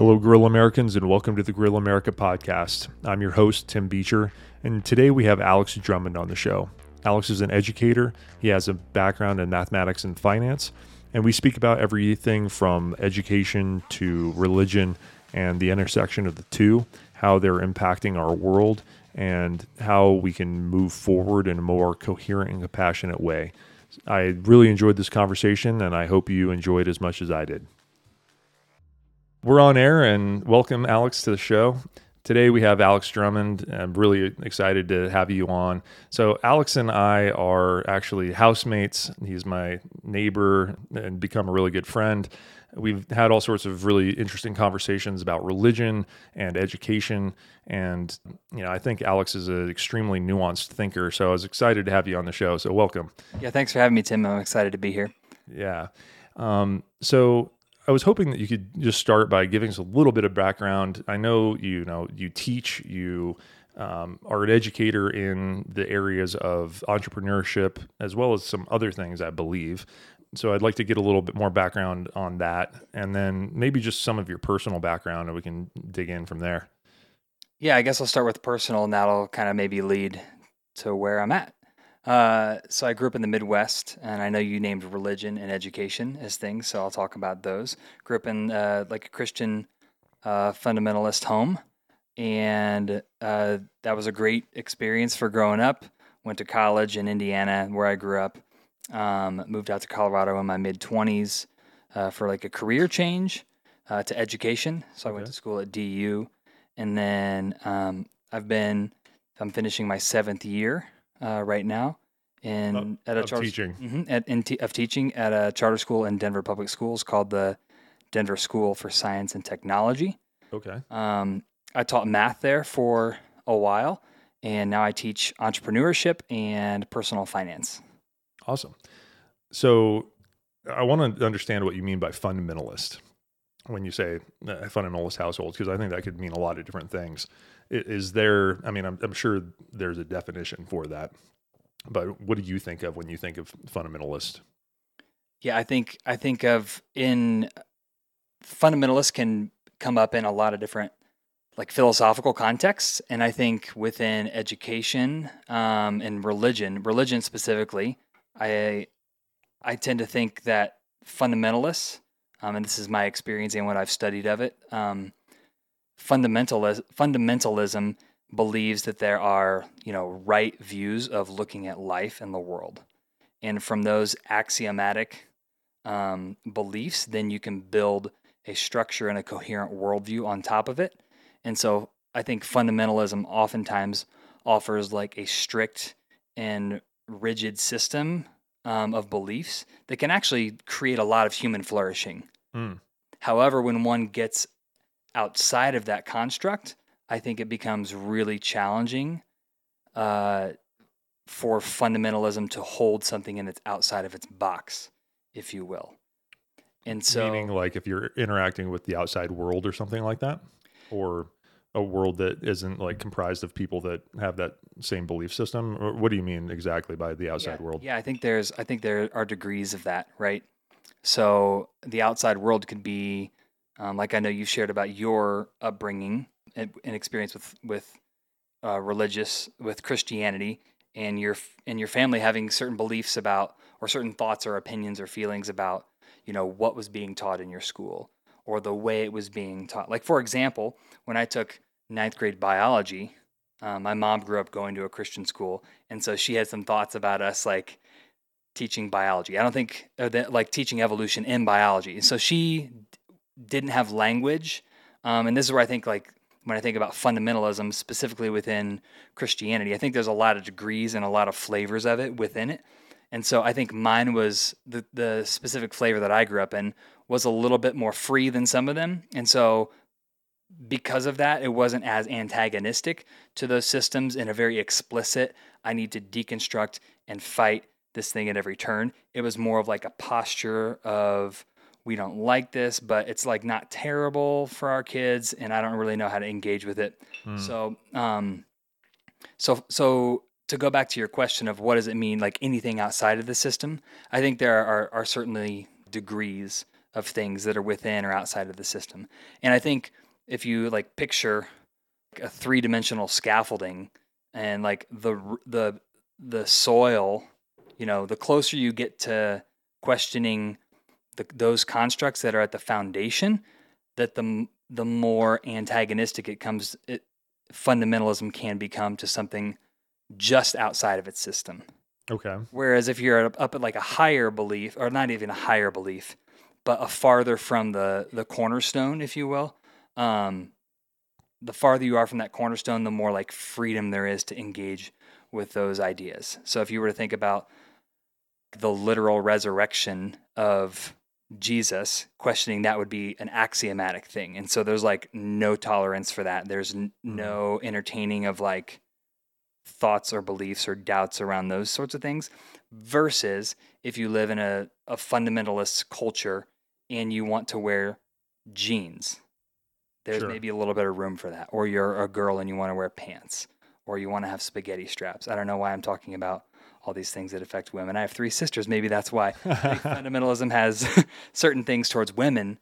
Hello, Grill Americans, and welcome to the Grill America podcast. I'm your host, Tim Beecher, and today we have Alex Drummond on the show. Alex is an educator, he has a background in mathematics and finance, and we speak about everything from education to religion and the intersection of the two, how they're impacting our world, and how we can move forward in a more coherent and compassionate way. I really enjoyed this conversation, and I hope you enjoyed as much as I did. We're on air and welcome Alex to the show. Today we have Alex Drummond. I'm really excited to have you on. So, Alex and I are actually housemates. He's my neighbor and become a really good friend. We've had all sorts of really interesting conversations about religion and education. And, you know, I think Alex is an extremely nuanced thinker. So, I was excited to have you on the show. So, welcome. Yeah, thanks for having me, Tim. I'm excited to be here. Yeah. Um, so, I was hoping that you could just start by giving us a little bit of background. I know you know you teach, you um, are an educator in the areas of entrepreneurship as well as some other things, I believe. So I'd like to get a little bit more background on that, and then maybe just some of your personal background, and we can dig in from there. Yeah, I guess I'll start with personal, and that'll kind of maybe lead to where I'm at. Uh, so I grew up in the Midwest, and I know you named religion and education as things, so I'll talk about those. Grew up in uh, like a Christian uh, fundamentalist home, and uh, that was a great experience for growing up. Went to college in Indiana, where I grew up. Um, moved out to Colorado in my mid twenties uh, for like a career change uh, to education. So I went to school at DU, and then um, I've been I'm finishing my seventh year uh, right now in Of- at a of charter teaching. Mhm, at in te- of teaching at a charter school in Denver Public Schools called the Denver School for Science and Technology. Okay. Um, I taught math there for a while, and now I teach entrepreneurship and personal finance. Awesome. So I want to understand what you mean by fundamentalist when you say uh, fundamentalist households, because I think that could mean a lot of different things. Is there, I mean, I'm, I'm sure there's a definition for that, but what do you think of when you think of fundamentalist? Yeah, I think I think of in fundamentalist can come up in a lot of different like philosophical contexts, and I think within education um, and religion, religion specifically, I I tend to think that fundamentalists, um, and this is my experience and what I've studied of it, um, fundamentalism fundamentalism believes that there are you know right views of looking at life and the world, and from those axiomatic um, beliefs, then you can build a structure and a coherent worldview on top of it. And so I think fundamentalism oftentimes offers like a strict and rigid system um, of beliefs that can actually create a lot of human flourishing. Hmm. However, when one gets outside of that construct, I think it becomes really challenging uh, for fundamentalism to hold something in its outside of its box, if you will. And so, Meaning, like if you're interacting with the outside world or something like that, or a world that isn't like comprised of people that have that same belief system. Or what do you mean exactly by the outside yeah, world? Yeah, I think there's I think there are degrees of that, right? So the outside world could be um, like I know you shared about your upbringing and, and experience with with uh, religious with Christianity and your and your family having certain beliefs about or certain thoughts or opinions or feelings about you know what was being taught in your school or the way it was being taught. Like for example, when I took ninth grade biology, um, my mom grew up going to a Christian school, and so she had some thoughts about us like teaching biology. I don't think that, like teaching evolution in biology. And so she didn't have language, um, and this is where I think like when I think about fundamentalism specifically within Christianity, I think there's a lot of degrees and a lot of flavors of it within it. And so I think mine was the the specific flavor that I grew up in was a little bit more free than some of them. And so because of that, it wasn't as antagonistic to those systems in a very explicit, I need to deconstruct and fight this thing at every turn. It was more of like a posture of, we don't like this, but it's like not terrible for our kids, and I don't really know how to engage with it. Hmm. So, um, so, so to go back to your question of what does it mean, like anything outside of the system, I think there are, are certainly degrees of things that are within or outside of the system. And I think if you like picture a three-dimensional scaffolding and like the the the soil, you know, the closer you get to questioning the, those constructs that are at the foundation, that the the more antagonistic it comes, it, fundamentalism can become to something just outside of its system. Okay. Whereas if you're up at like a higher belief, or not even a higher belief, but a farther from the the cornerstone, if you will, um, the farther you are from that cornerstone, the more like freedom there is to engage with those ideas. So if you were to think about the literal resurrection of Jesus, questioning that would be an axiomatic thing. And so there's like no tolerance for that. There's n- Mhm. no entertaining of like thoughts or beliefs or doubts around those sorts of things. Versus if you live in a, a fundamentalist culture and you want to wear jeans, there's Sure. maybe a little bit of room for that. Or you're a girl and you want to wear pants, or you want to have spaghetti straps. I don't know why I'm talking about all these things that affect women. I have three sisters. Maybe that's why fundamentalism has certain things towards women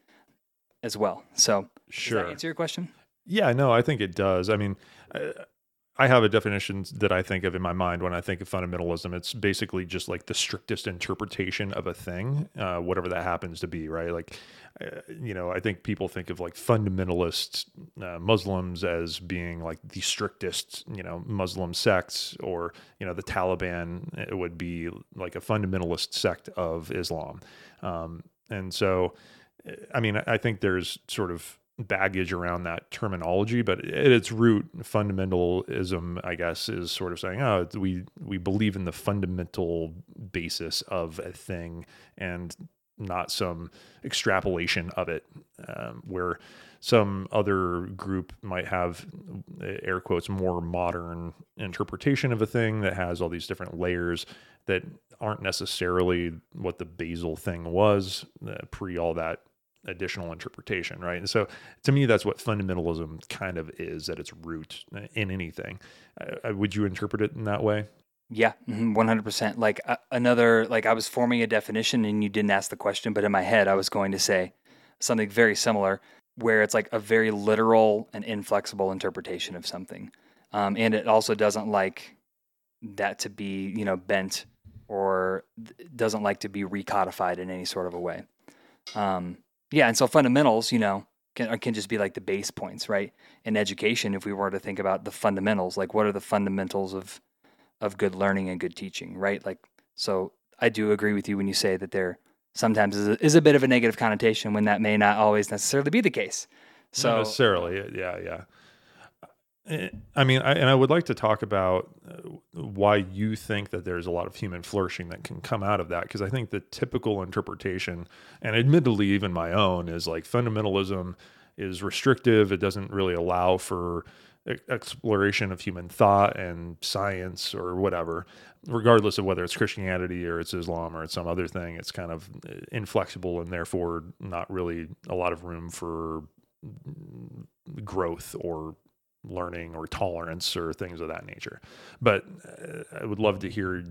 as well. So, does sure. that answer your question? Yeah, no, I think it does. I mean, uh, I, have a definition that I think of in my mind when I think of fundamentalism. It's basically just like the strictest interpretation of a thing, uh, whatever that happens to be, right? Like, uh, you know, I think people think of like fundamentalist uh, Muslims as being like the strictest, you know, Muslim sects, or you know, the Taliban it would be like a fundamentalist sect of Islam, um, and so, uh, I mean, I think there's sort of baggage around that terminology, but at its root, fundamentalism, I guess, is sort of saying, oh, we we believe in the fundamental basis of a thing and not some extrapolation of it, um, where some other group might have air quotes more modern interpretation of a thing that has all these different layers that aren't necessarily what the basal thing was uh, pre all that additional interpretation, right? And so to me, that's what fundamentalism kind of is at its root in anything. Uh, would you interpret it in that way? Yeah, mhm, 100%. Like uh, another, like I was forming a definition and you didn't ask the question, but in my head, I was going to say something very similar where it's like a very literal and inflexible interpretation of something. Um, and it also doesn't like that to be, you know, bent or doesn't like to be recodified in any sort of a way. Um, yeah, and so fundamentals, you know, can uh, can just be like the base points, right? In education, if we were to think about the fundamentals, like what are the fundamentals of of good learning and good teaching, right? Like, so I do agree with you when you say that there sometimes is a, is a bit of a negative connotation when that may not always necessarily be the case. So Not necessarily, yeah, yeah. I mean, I, and I would like to talk about uh, why you think that there's a lot of human flourishing that can come out of that, because I think the typical interpretation, and admittedly even my own, is like fundamentalism is restrictive. It doesn't really allow for exploration of human thought and science or whatever, regardless of whether it's Christianity or it's Islam or it's some other thing. It's kind of uh, inflexible and therefore not really a lot of room for growth or learning or tolerance or things of that nature. But uh, I would love to hear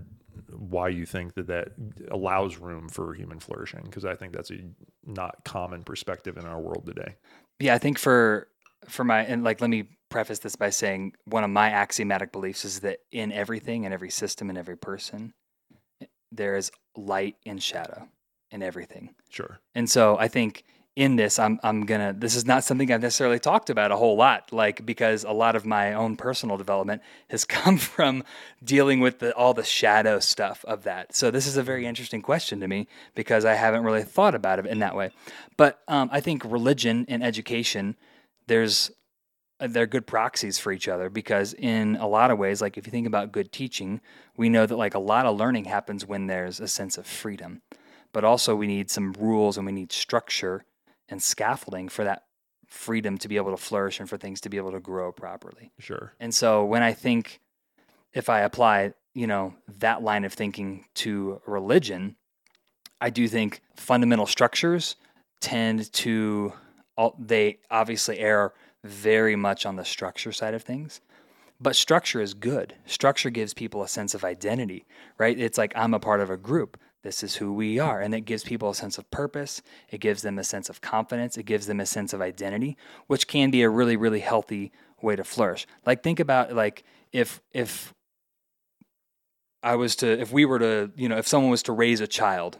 why you think that that allows room for human flourishing because I think that's a not common perspective in our world today. Yeah, I think for for my and like let me preface this by saying one of my axiomatic beliefs is that in everything, in every system, in every person, there is light and shadow in everything. Sure. And so I think in this, I'm I'm gonna. This is not something I've necessarily talked about a whole lot, like because a lot of my own personal development has come from dealing with the, all the shadow stuff of that. So this is a very interesting question to me because I haven't really thought about it in that way. But um, I think religion and education, there's they're good proxies for each other because in a lot of ways, like if you think about good teaching, we know that like a lot of learning happens when there's a sense of freedom, but also we need some rules and we need structure and scaffolding for that freedom to be able to flourish and for things to be able to grow properly. Sure. And so when I think if I apply, you know, that line of thinking to religion, I do think fundamental structures tend to all, they obviously err very much on the structure side of things. But structure is good. Structure gives people a sense of identity, right? It's like I'm a part of a group. This is who we are. And it gives people a sense of purpose. It gives them a sense of confidence. It gives them a sense of identity, which can be a really, really healthy way to flourish. Like think about like if if I was to if we were to, you know, if someone was to raise a child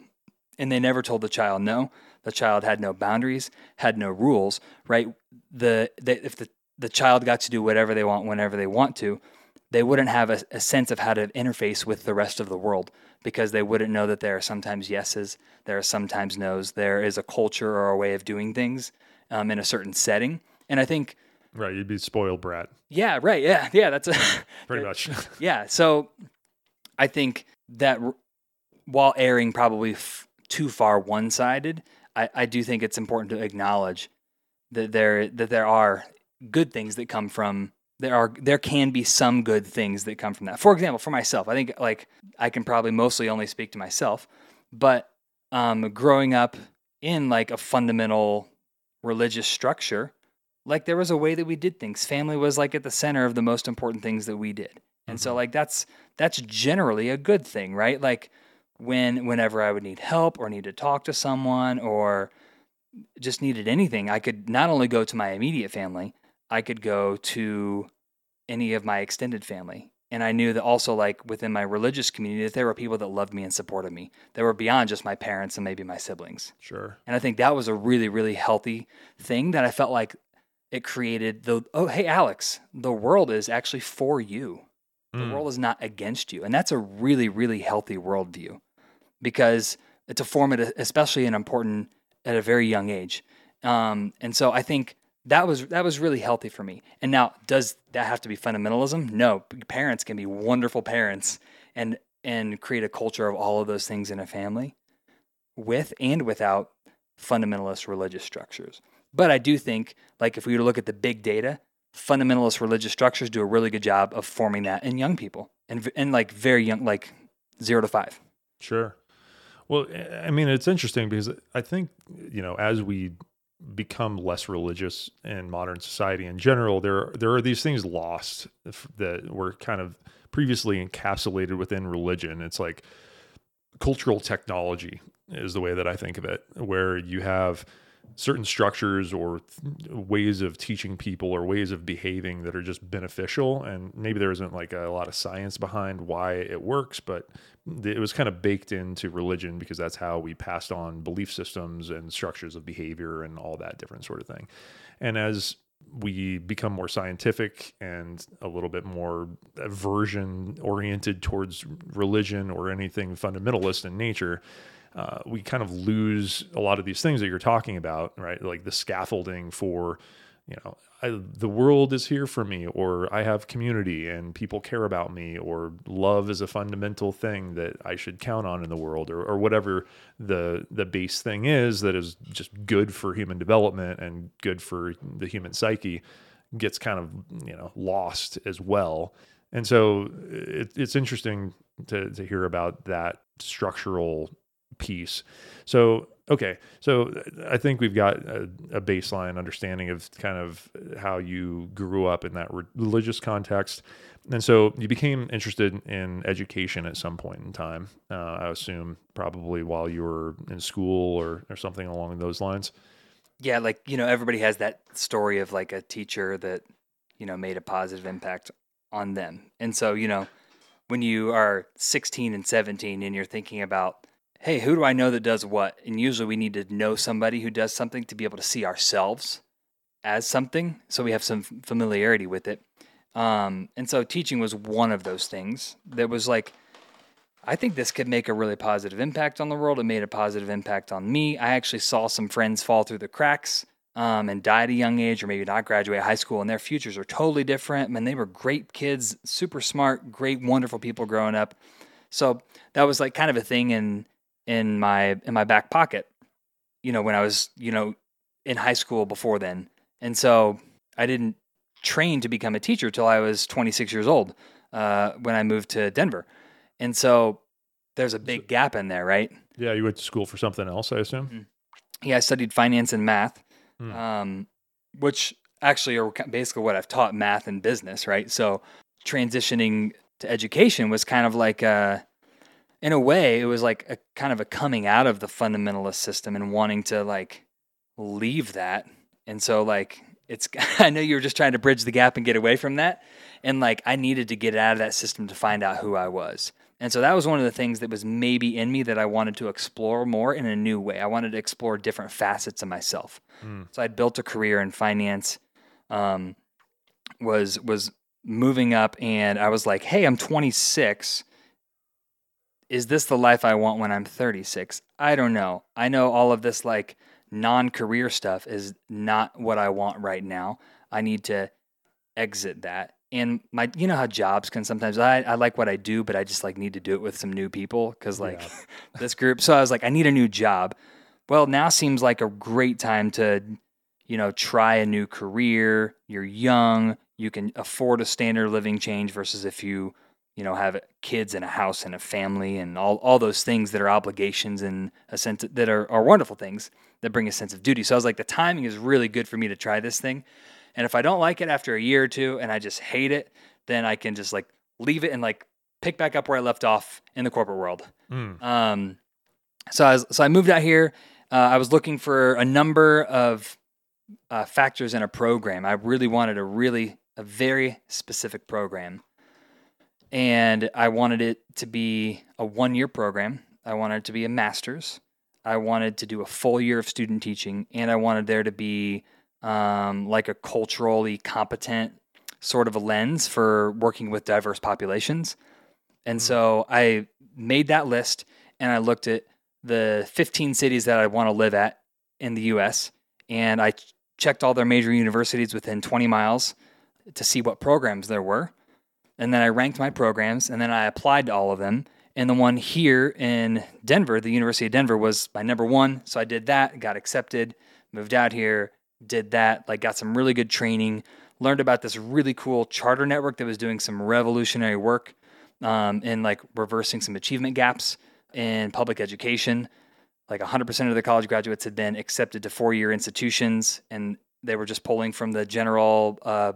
and they never told the child no, the child had no boundaries, had no rules, right? The, the if the the child got to do whatever they want whenever they want to, they wouldn't have a, a, sense of how to interface with the rest of the world because they wouldn't know that there are sometimes yeses, there are sometimes nos, there is a culture or a way of doing things um, in a certain setting. And I think. Right, you'd be spoiled brat. Yeah, right. Yeah, yeah, that's a. Pretty much. yeah, so I think that while erring probably f- too far one sided, I, I do think it's important to acknowledge that there that there are good things that come from there are there can be some good things that come from that. For example, for myself, I think like I can probably mostly only speak to myself, but um, growing up in like a fundamental religious structure, like there was a way that we did things. Family was like at the center of the most important things that we did. And mm-hmm. so like that's that's generally a good thing, right? Like when whenever I would need help or need to talk to someone or just needed anything, I could not only go to my immediate family, I could go to any of my extended family. And I knew that also, like within my religious community, that there were people that loved me and supported me. That were beyond just my parents and maybe my siblings. Sure. And I think that was a really, really healthy thing that I felt like it created the oh, hey, Alex, the world is actually for you. The mm. world is not against you. And that's a really, really healthy worldview because to form it, especially an important at a very young age. Um, and so I think that was that was really healthy for me. And now, does that have to be fundamentalism? No. Parents can be wonderful parents and and create a culture of all of those things in a family, with and without fundamentalist religious structures. But I do think, like, if we were to look at the big data, fundamentalist religious structures do a really good job of forming that in young people and and like very young, like zero to five. Sure. Well, I mean, it's interesting because I think you know as we become less religious in modern society in general, there there are these things lost that were kind of previously encapsulated within religion. It's like cultural technology is the way that I think of it, where you have certain structures or ways of teaching people or ways of behaving that are just beneficial and maybe there isn't like a lot of science behind why it works but it was kind of baked into religion because that's how we passed on belief systems and structures of behavior and all that different sort of thing. And as we become more scientific and a little bit more aversion oriented towards religion or anything fundamentalist in nature uh, we kind of lose a lot of these things that you're talking about, right? Like the scaffolding for, you know, I, the world is here for me, or I have community and people care about me, or love is a fundamental thing that I should count on in the world, or, or whatever the the base thing is that is just good for human development and good for the human psyche gets kind of you know lost as well. And so it, it's interesting to, to hear about that structural piece. So, okay, so I think we've got a, a, baseline understanding of kind of how you grew up in that religious context. And so you became interested in education at some point in time, uh, I assume, probably while you were in school or, or something along those lines. Yeah, like, you know, everybody has that story of like a teacher that, you know, made a positive impact on them. And so, you know, when you are 16 and 17 and you're thinking about hey, who do I know that does what? And usually we need to know somebody who does something to be able to see ourselves as something so we have some familiarity with it. Um, and so teaching was one of those things that was like, I think this could make a really positive impact on the world. It made a positive impact on me. I actually saw some friends fall through the cracks um, and die at a young age, or maybe not graduate high school, and their futures are totally different. Man, they were great kids, super smart, great, wonderful people growing up. So that was like kind of a thing in in my in my back pocket, you know, when I was, you know, in high school before then. And so I didn't train to become a teacher till I was 26 years old uh, when I moved to Denver. And so there's a big gap in there, right? Yeah, you went to school for something else, I assume. Mm-hmm. Yeah, I studied finance and math, mm. um, which actually are basically what I've taught math and business, right? So transitioning to education was kind of like a, in a way, it was like a kind of a coming out of the fundamentalist system and wanting to like leave that. And so, like, it's, I know you were just trying to bridge the gap and get away from that. And like, I needed to get out of that system to find out who I was. And so that was one of the things that was maybe in me that I wanted to explore more in a new way. I wanted to explore different facets of myself. Mm. So I'd built a career in finance, um, was was moving up, and I was like, "Hey, I'm 26. Is this the life I want when I'm 36? I don't know. I know all of this like non-career stuff is not what I want right now. I need to exit that and my you know how jobs can sometimes I, I like what I do, but I just like need to do it with some new people because like yeah. this group. So I was like, I need a new job. Well, now seems like a great time to, you know, try a new career. You're young, you can afford a standard living change versus if you, you know, have kids and a house and a family and all, all those things that are obligations and a sense that are, are wonderful things that bring a sense of duty. So I was like, the timing is really good for me to try this thing. And if I don't like it after a year or two and I just hate it, then I can just like leave it and like pick back up where I left off in the corporate world. Mm. Um, so I was, so I moved out here. Uh, I was looking for a number of uh, factors in a program. I really wanted a really a very specific program, and I wanted it to be a one year program. I wanted it to be a master's. I wanted to do a full year of student teaching, and I wanted there to be um, like a culturally competent sort of a lens for working with diverse populations. And mm-hmm. so I made that list and I looked at the 15 cities that I want to live at in the US and I checked all their major universities within 20 miles to see what programs there were. And then I ranked my programs and then I applied to all of them. And the one here in Denver, the University of Denver, was my number one. So I did that, got accepted, moved out here, did that, like got some really good training, learned about this really cool charter network that was doing some revolutionary work um, in like reversing some achievement gaps in public education. Like 100% of the college graduates had been accepted to four year institutions, and they were just pulling from the general uh,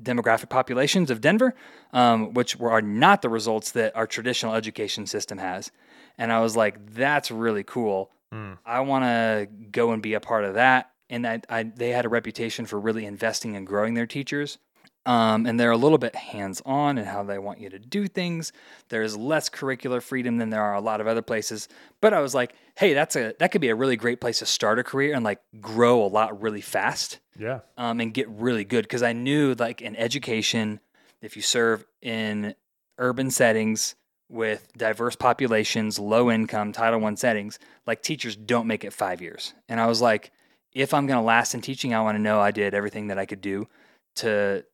demographic populations of Denver, um, which were, are not the results that our traditional education system has. And I was like, that's really cool. Mm. I want to go and be a part of that and I, I, they had a reputation for really investing and growing their teachers. Um, and they're a little bit hands on in how they want you to do things. There's less curricular freedom than there are a lot of other places. But I was like, hey, that's a that could be a really great place to start a career and like grow a lot really fast. Yeah. Um, and get really good because I knew like in education, if you serve in urban settings with diverse populations, low income, Title One settings, like teachers don't make it five years. And I was like, if I'm going to last in teaching, I want to know I did everything that I could do to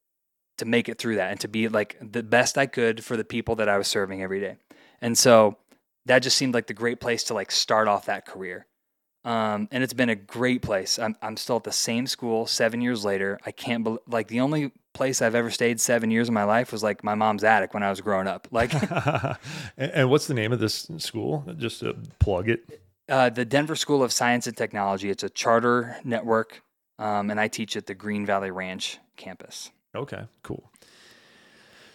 to make it through that and to be like the best I could for the people that I was serving every day. And so that just seemed like the great place to like start off that career. Um, and it's been a great place. I'm, I'm still at the same school seven years later. I can't believe, like, the only place I've ever stayed seven years of my life was like my mom's attic when I was growing up. Like, and, and what's the name of this school? Just to plug it. Uh, the Denver School of Science and Technology. It's a charter network, um, and I teach at the Green Valley Ranch campus. Okay, cool.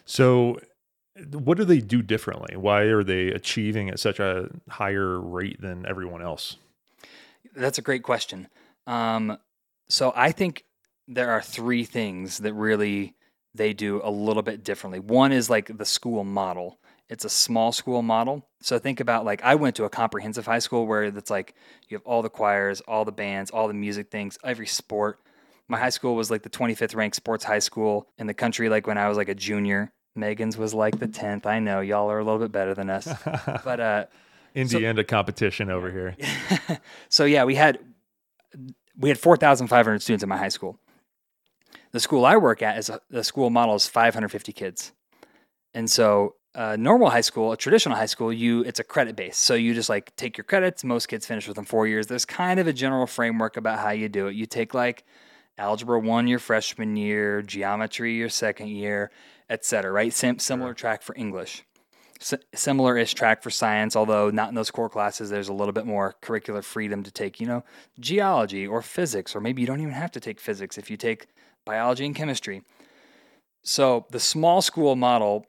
So, what do they do differently? Why are they achieving at such a higher rate than everyone else? That's a great question. Um, so, I think there are three things that really they do a little bit differently. One is like the school model. It's a small school model. So think about like I went to a comprehensive high school where it's like you have all the choirs, all the bands, all the music things, every sport. My high school was like the 25th ranked sports high school in the country like when I was like a junior. Megan's was like the 10th. I know y'all are a little bit better than us. but uh Indiana so, competition over here. so yeah, we had we had 4,500 students in my high school. The school I work at is a, the school model is 550 kids. And so a normal high school, a traditional high school, you it's a credit base. So you just like take your credits. Most kids finish within four years. There's kind of a general framework about how you do it. You take like algebra one your freshman year, geometry your second year, etc. Right? Sim- similar track for English. S- similar-ish track for science, although not in those core classes. There's a little bit more curricular freedom to take, you know, geology or physics, or maybe you don't even have to take physics if you take biology and chemistry. So the small school model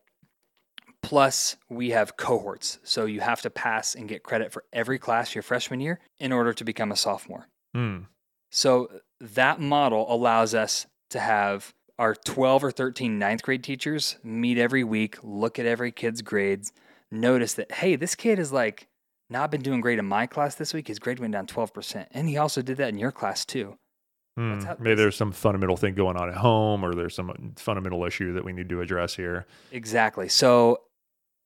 Plus, we have cohorts. So you have to pass and get credit for every class your freshman year in order to become a sophomore. Hmm. So that model allows us to have our 12 or 13 ninth grade teachers meet every week, look at every kid's grades, notice that, hey, this kid is like not been doing great in my class this week. His grade went down 12%. And he also did that in your class too. Hmm. how- Maybe there's some fundamental thing going on at home, or there's some fundamental issue that we need to address here. Exactly. So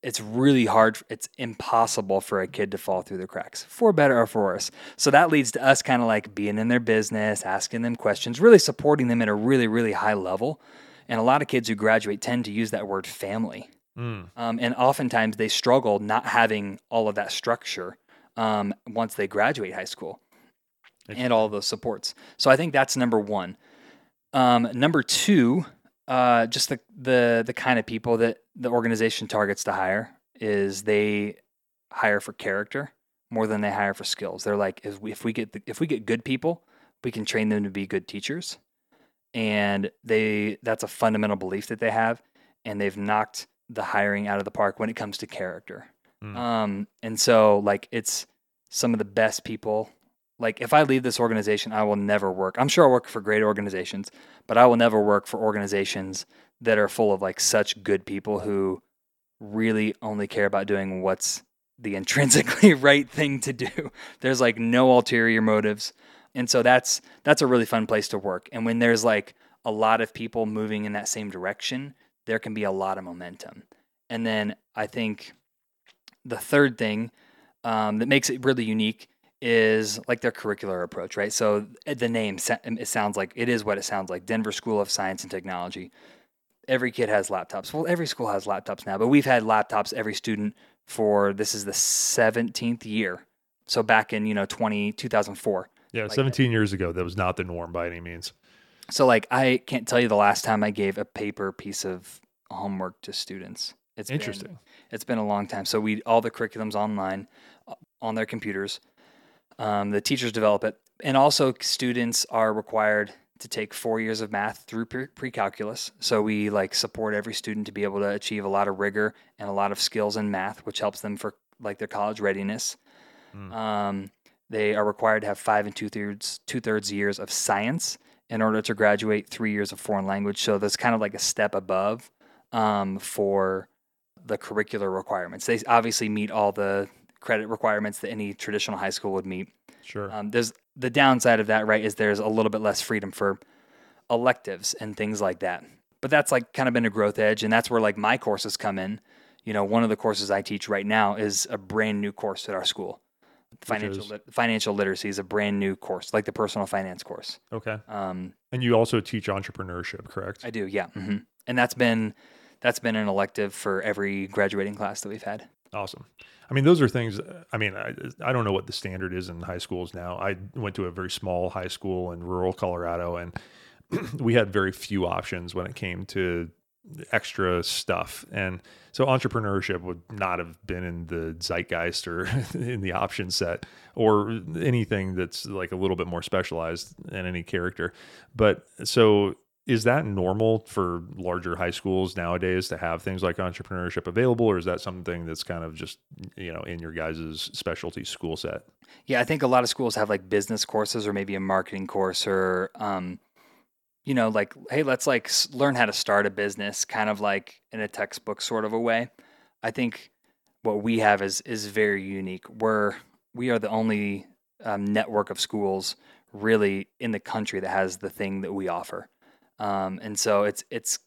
it's really hard. It's impossible for a kid to fall through the cracks, for better or for worse. So that leads to us kind of like being in their business, asking them questions, really supporting them at a really, really high level. And a lot of kids who graduate tend to use that word family. Hmm. Um, and oftentimes they struggle not having all of that structure um, once they graduate high school and all those supports. So I think that's number one. Um, number two, uh, just the, the the kind of people that the organization targets to hire is they hire for character more than they hire for skills. They're like if we, if we get the, if we get good people, we can train them to be good teachers, and they that's a fundamental belief that they have, and they've knocked the hiring out of the park when it comes to character. Mm. Um, and so like it's some of the best people. Like if I leave this organization, I will never work. I'm sure I'll work for great organizations, but I will never work for organizations that are full of like such good people who really only care about doing what's the intrinsically right thing to do. There's like no ulterior motives. And so that's that's a really fun place to work. And when there's like a lot of people moving in that same direction, there can be a lot of momentum. And then I think the third thing um, that makes it really unique is like their curricular approach, right? So uh, the name it sounds like it is what it sounds like. Denver School of Science and Technology. Every kid has laptops. Well, every school has laptops now, but we've had laptops every student for this is the 17th year. So back in, you know, 20 2004. Yeah, Like- 17 years ago, that was not the norm by any means. So like I can't tell you the last time I gave a paper piece of homework to students. It's been- Interesting. it's been a long time. So we all the curriculums online uh, on their computers. Um, the teachers develop it, and also students are required to take four years of math through pre- pre-calculus. So we like support every student to be able to achieve a lot of rigor and a lot of skills in math, which helps them for like their college readiness. Mm. Um, they are required to have five and two thirds two thirds years of science in order to graduate three years of foreign language. So that's kind of like a step above um, for the curricular requirements. They obviously meet all the credit requirements that any traditional high school would meet. Sure. Um, there's the downside of that, right? Is there's a little bit less freedom for electives and things like that. But that's like kind of been a growth edge, and that's where like my courses come in. You know, one of the courses I teach right now is a brand new course at our school. Financial lit- financial literacy is a brand new course, like the personal finance course. okay. Um, And you also teach entrepreneurship, correct? I do, yeah, hmm and that's been that's been an elective for every graduating class that we've had. Awesome. I mean, those are things. I mean, I, I don't know what the standard is in high schools now. I went to a very small high school in rural Colorado, and we had very few options when it came to extra stuff. And so entrepreneurship would not have been in the zeitgeist or in the option set or anything that's like a little bit more specialized in any character. But so is that normal for larger high schools nowadays to have things like entrepreneurship available or is that something that's kind of just you know in your guys' specialty school set Yeah, I think a lot of schools have like business courses or maybe a marketing course or, um, you know, like, hey, let's like learn how to start a business, kind of like in a textbook sort of a way. I think what we have is is very unique. We're we are the only um, network of schools really in the country that has the thing that we offer, um, and so it's it's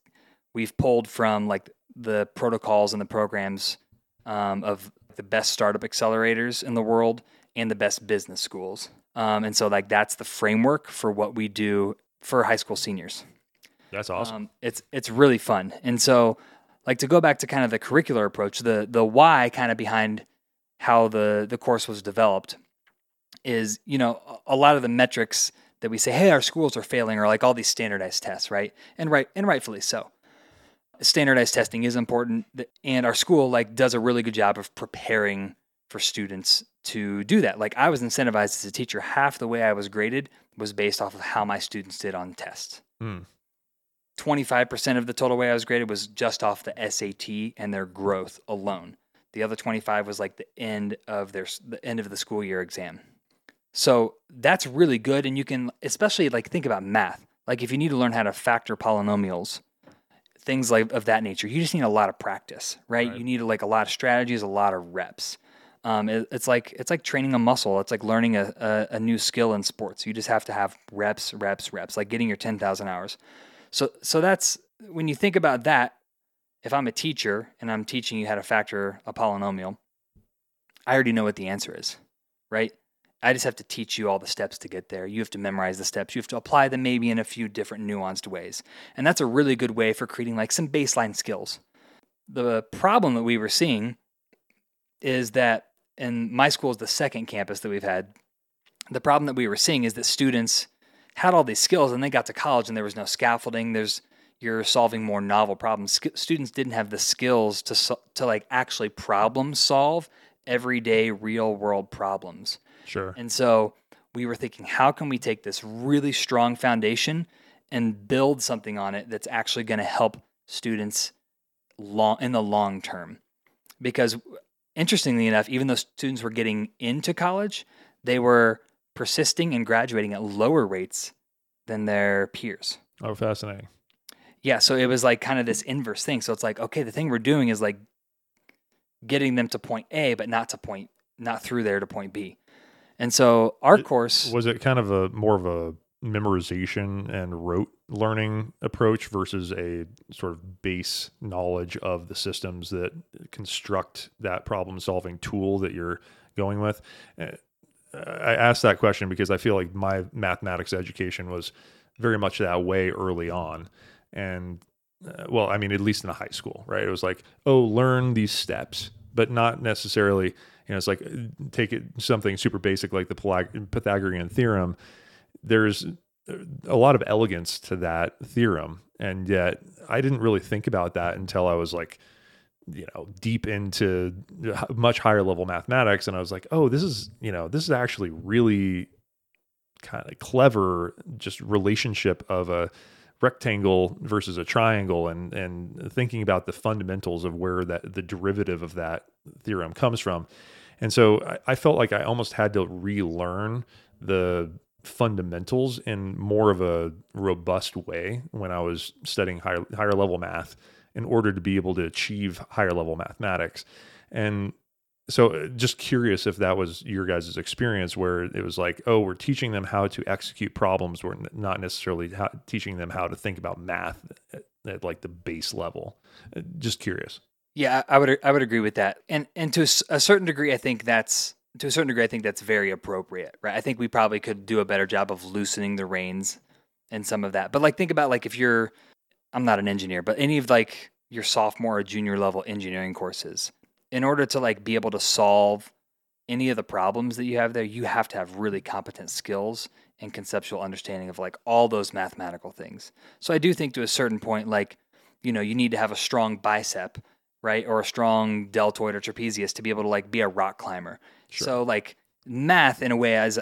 we've pulled from like the protocols and the programs um, of the best startup accelerators in the world and the best business schools. Um, and so like that's the framework for what we do for high school seniors. that's awesome Um, it's it's really fun. And so like to go back to kind of the curricular approach, the the why kind of behind how the the course was developed is, you know, a a lot of the metrics that we say, hey, our schools are failing or like all these standardized tests, right? And right and rightfully so. Standardized testing is important and our school like does a really good job of preparing for students to do that. Like I was incentivized as a teacher, half the way I was graded was based off of how my students did on tests. Hmm. 25% of the total way I was graded was just off the SAT and their growth alone. The other 25 was like the end of their the end of the school year exam. So that's really good and you can especially like think about math. Like if you need to learn how to factor polynomials, things like of that nature, you just need a lot of practice, right? Right. You need like a lot of strategies, a lot of reps. Um, it- it's like it's like training a muscle. It's like learning a, a, a new skill in sports. You just have to have reps, reps, reps, like getting your 10,000 hours. So so that's when you think about that, if I'm a teacher and I'm teaching you how to factor a polynomial, I already know what the answer is, right? I just have to teach you all the steps to get there. You have to memorize the steps. You have to apply them maybe in a few different nuanced ways. And that's a really good way for creating like some baseline skills. The problem that we were seeing is that, and my school is the second campus that we've had. The problem that we were seeing is that students had all these skills and they got to college and there was no scaffolding. There's you're solving more novel problems. Students didn't have the skills to so- to like actually problem solve everyday real world problems. Sure. And so we were thinking, how can we take this really strong foundation and build something on it that's actually going to help students long in the long term? Because interestingly enough, even though students were getting into college, they were persisting and graduating at lower rates than their peers. Oh, fascinating. Yeah, so it was like kind of this inverse thing. So it's like, okay, the thing we're doing is like getting them to point A, but not to point, not through there to point B. And so our It- course, Was it kind of a more of a memorization and rote learning approach versus a sort of base knowledge of the systems that construct that problem solving tool that you're going with? Uh, I asked that question because I feel like my mathematics education was very much that way early on. And uh, well, I mean, at least in a high school, right? It was like, oh, learn these steps, but not necessarily, you know, it's like take it something super basic like the Pythagorean theorem. There's a lot of elegance to that theorem. And yet I didn't really think about that until I was like, you know, deep into much higher level mathematics. And I was like, oh, this is, you know, this is actually really kind of clever, just relationship of a rectangle versus a triangle and and thinking about the fundamentals of where that the derivative of that theorem comes from. And so I, I felt like I almost had to relearn the fundamentals in more of a robust way when I was studying higher higher level math in order to be able to achieve higher level mathematics. And so uh, just curious if that was your guys' experience where it was like, oh, we're teaching them how to execute problems. We're not necessarily how, teaching them how to think about math at, at like the base level. Uh, Just curious. Yeah, I would I would agree with that. And and to a certain degree, I think that's to a certain degree, I think that's very appropriate, right? I think we probably could do a better job of loosening the reins and some of that. But like, think about like if you're, I'm not an engineer, but any of like your sophomore or junior level engineering courses, in order to like be able to solve any of the problems that you have there, you have to have really competent skills and conceptual understanding of like all those mathematical things. So I do think to a certain point, like, you know, you need to have a strong bicep, right? Or a strong deltoid or trapezius to be able to like be a rock climber. Sure. So like math in a way as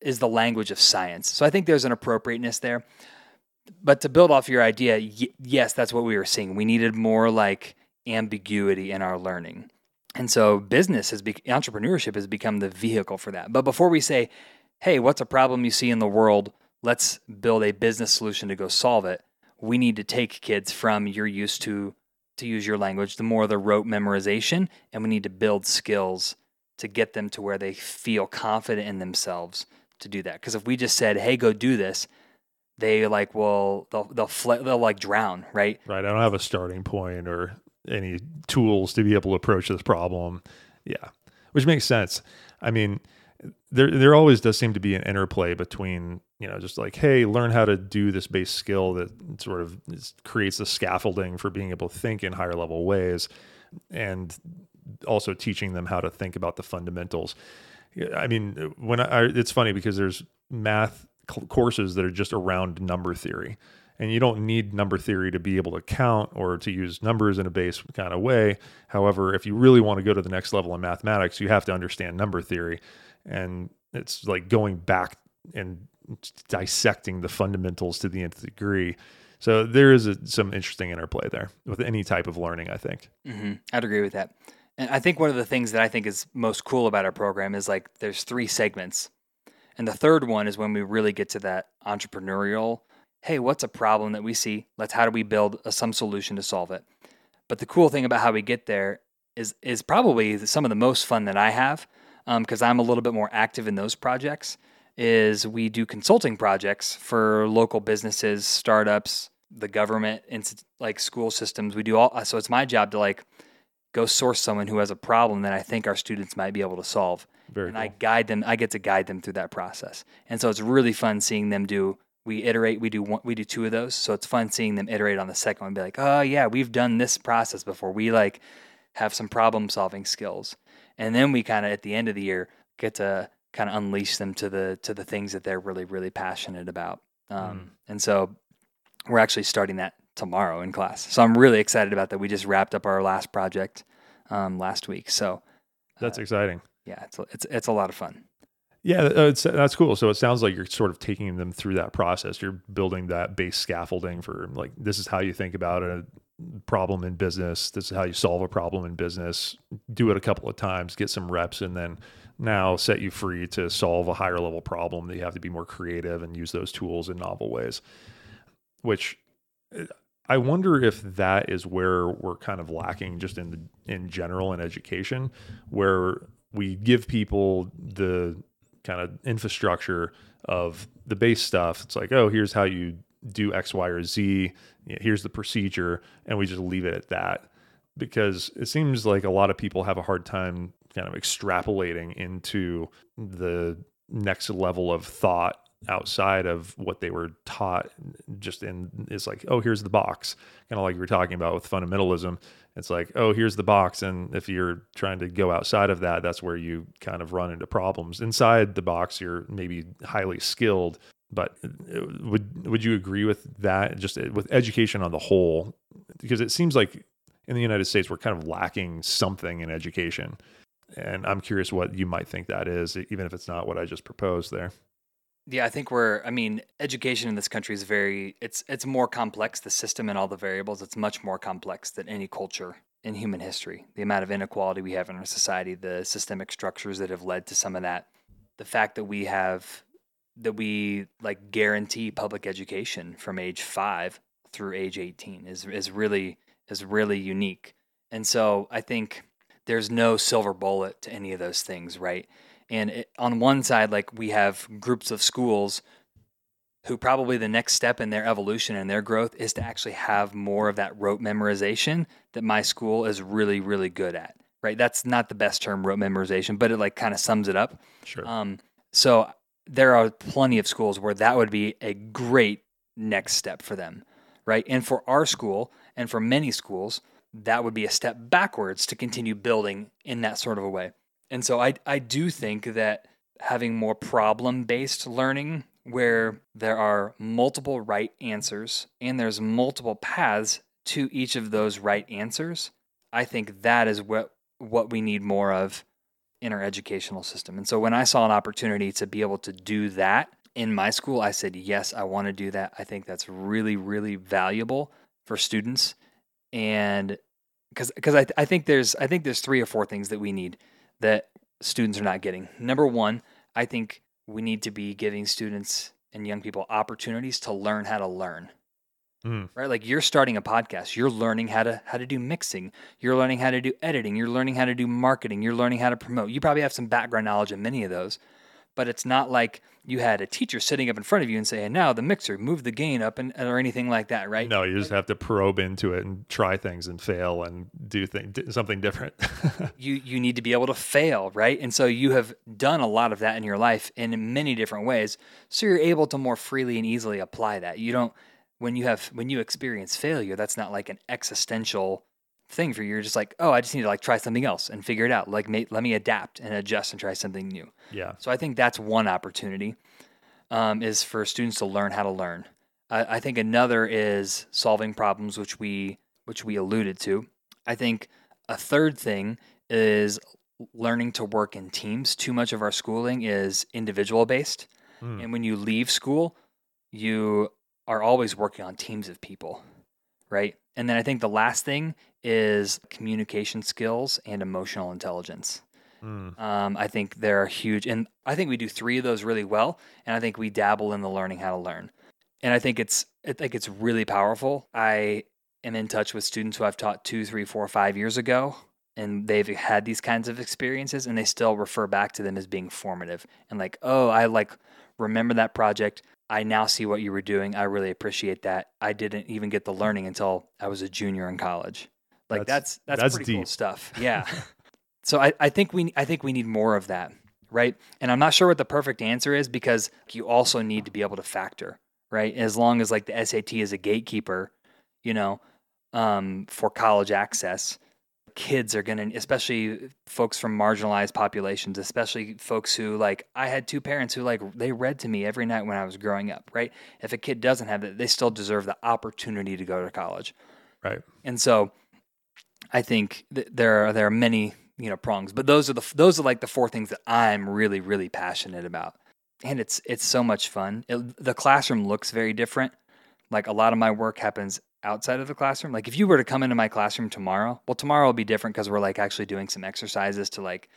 is the language of science. So I think there's an appropriateness there. But to build off your idea, y- yes, that's what we were seeing. We needed more like ambiguity in our learning. And so business has be- entrepreneurship has become the vehicle for that. But before we say, "Hey, what's a problem you see in the world? Let's build a business solution to go solve it." We need to take kids from you're used to to use your language, the more the rote memorization, and we need to build skills to get them to where they feel confident in themselves to do that. Because if we just said, "Hey, go do this," they like will they'll they'll fl- they'll like drown, right? Right. I don't have a starting point or any tools to be able to approach this problem. Yeah. Which makes sense. I mean, there there always does seem to be an interplay between, you know, just like, hey, learn how to do this base skill that sort of creates the scaffolding for being able to think in higher level ways and also teaching them how to think about the fundamentals. I mean, when I, it's funny because there's math courses that are just around number theory and you don't need number theory to be able to count or to use numbers in a base kind of way. However, if you really want to go to the next level in mathematics, you have to understand number theory. And it's like going back and dissecting the fundamentals to the nth degree So there is a, some interesting interplay there with any type of learning, I think. hmm I'd agree with that. And I think one of the things that I think is most cool about our program is like there's three segments. And the third one is when we really get to that entrepreneurial, hey, what's a problem that we see? Let's how do we build a, some solution to solve it? But the cool thing about how we get there is is probably some of the most fun that I have Um, because I'm a little bit more active in those projects. Is we do consulting projects for local businesses, startups, the government, and like school systems. We do all. Uh, so it's my job to like go source someone who has a problem that I think our students might be able to solve. Very and cool. I guide them. I get to guide them through that process, and so it's really fun seeing them do. We iterate. We do one. We do two of those, so it's fun seeing them iterate on the second one. And be like, oh yeah, we've done this process before. We like have some problem solving skills, and then we kind of at the end of the year get to kind of unleash them to the to the things that they're really really passionate about. Um, And so we're actually starting that tomorrow in class. So I'm really excited about that. We just wrapped up our last project um, last week. So That's uh, exciting. yeah, it's a- it's it's a lot of fun. Yeah, uh, it's, that's cool. So it sounds like you're sort of taking them through that process. You're building that base scaffolding for like this is how you think about a problem in business. This is how you solve a problem in business. Do it a couple of times, get some reps, and then now set you free to solve a higher level problem that you have to be more creative and use those tools in novel ways. Which I wonder if that is where we're kind of lacking just in the, in general in education, where we give people the kind of infrastructure of the base stuff. It's like, oh, here's how you do X, Y, or Z. Here's the procedure, and we just leave it at that. Because it seems like a lot of people have a hard time kind of extrapolating into the next level of thought outside of what they were taught just in it's like oh here's the box. Kind of like you were talking about with fundamentalism. It's like oh here's the box and if you're trying to go outside of that that's where you kind of run into problems. Inside the box you're maybe highly skilled but uh, would would you agree with that just uh, with education on the whole because it seems like in the United States we're kind of lacking something in education and I'm curious what you might think that is even if it's not what I just proposed there Yeah, I think we're. I mean, education in this country is very. It's it's more complex. The system and all the variables. It's much more complex than any culture in human history. The amount of inequality we have in our society, the systemic structures that have led to some of that, the fact that we have that we like guarantee public education from age five through age eighteen is is really is really unique. And so I think there's no silver bullet to any of those things, right? And it, on one side, like we have groups of schools who probably the next step in their evolution and their growth is to actually have more of that rote memorization that my school is really, really good at. Right? That's not the best term, rote memorization, but it like kind of sums it up. sure Um, so there are plenty of schools where that would be a great next step for them, right? And for our school and for many schools, that would be a step backwards to continue building in that sort of a way. And so I I do think that having more problem based learning where there are multiple right answers and there's multiple paths to each of those right answers, I think that is what what we need more of in our educational system. And so when I saw an opportunity to be able to do that in my school, I said, yes, I want to do that. I think that's really, really valuable for students. And because because I, I think there's I think there's three or four things that we need that students are not getting. Number one, I think we need to be giving students and young people opportunities to learn how to learn Mm. right like you're starting a podcast you're learning how to how to do mixing you're learning how to do editing you're learning how to do marketing you're learning how to promote you probably have some background knowledge in many of those but it's not like you had a teacher sitting up in front of you and saying now the mixer move the gain up and or anything like that right No, you just have to probe into it and try things and fail and do thing, d- something different. you you need to be able to fail, right? And so you have done a lot of that in your life in many different ways. So you're able to more freely and easily apply that. You don't when you have when you experience failure, that's not like an existential thing for you. You're just like, oh, I just need to like try something else and figure it out. Like, ma- let me adapt and adjust and try something new. yeah. So I think that's one opportunity um, is for students to learn how to learn. I, I think another is solving problems, which we which we alluded to. I think a third thing is learning to work in teams. Too much of our schooling is individual based, Mm. and when you leave school, you are always working on teams of people, right? And then I think the last thing is communication skills and emotional intelligence. Mm. Um, I think they're huge, and I think we do three of those really well. And I think we dabble in the learning how to learn. And I think it's I think it's really powerful. I am in touch with students who I've taught two, three, four, five years ago, and they've had these kinds of experiences, and they still refer back to them as being formative. And like, oh, I like remember that project. I now see what you were doing. I really appreciate that. I didn't even get the learning until I was a junior in college. Like That's- that's that's, that's pretty cool stuff. Yeah. so I, I think we I think we need more of that, right? And I'm not sure what the perfect answer is because you also need to be able to factor, right? As long as like the SAT is a gatekeeper, you know, um, for college access, kids are going to, especially folks from marginalized populations, especially folks who like, I had two parents who like, they read to me every night when I was growing up, right? If a kid doesn't have that, they still deserve the opportunity to go to college. Right. And so I think th- there are, there are many, you know, prongs, but those are the, those are like the four things that I'm really, really passionate about. And it's, it's so much fun. It, the classroom looks very different. Like a lot of my work happens outside of the classroom. Like if you were to come into my classroom tomorrow, well, tomorrow will be different because we're like actually doing some exercises to like,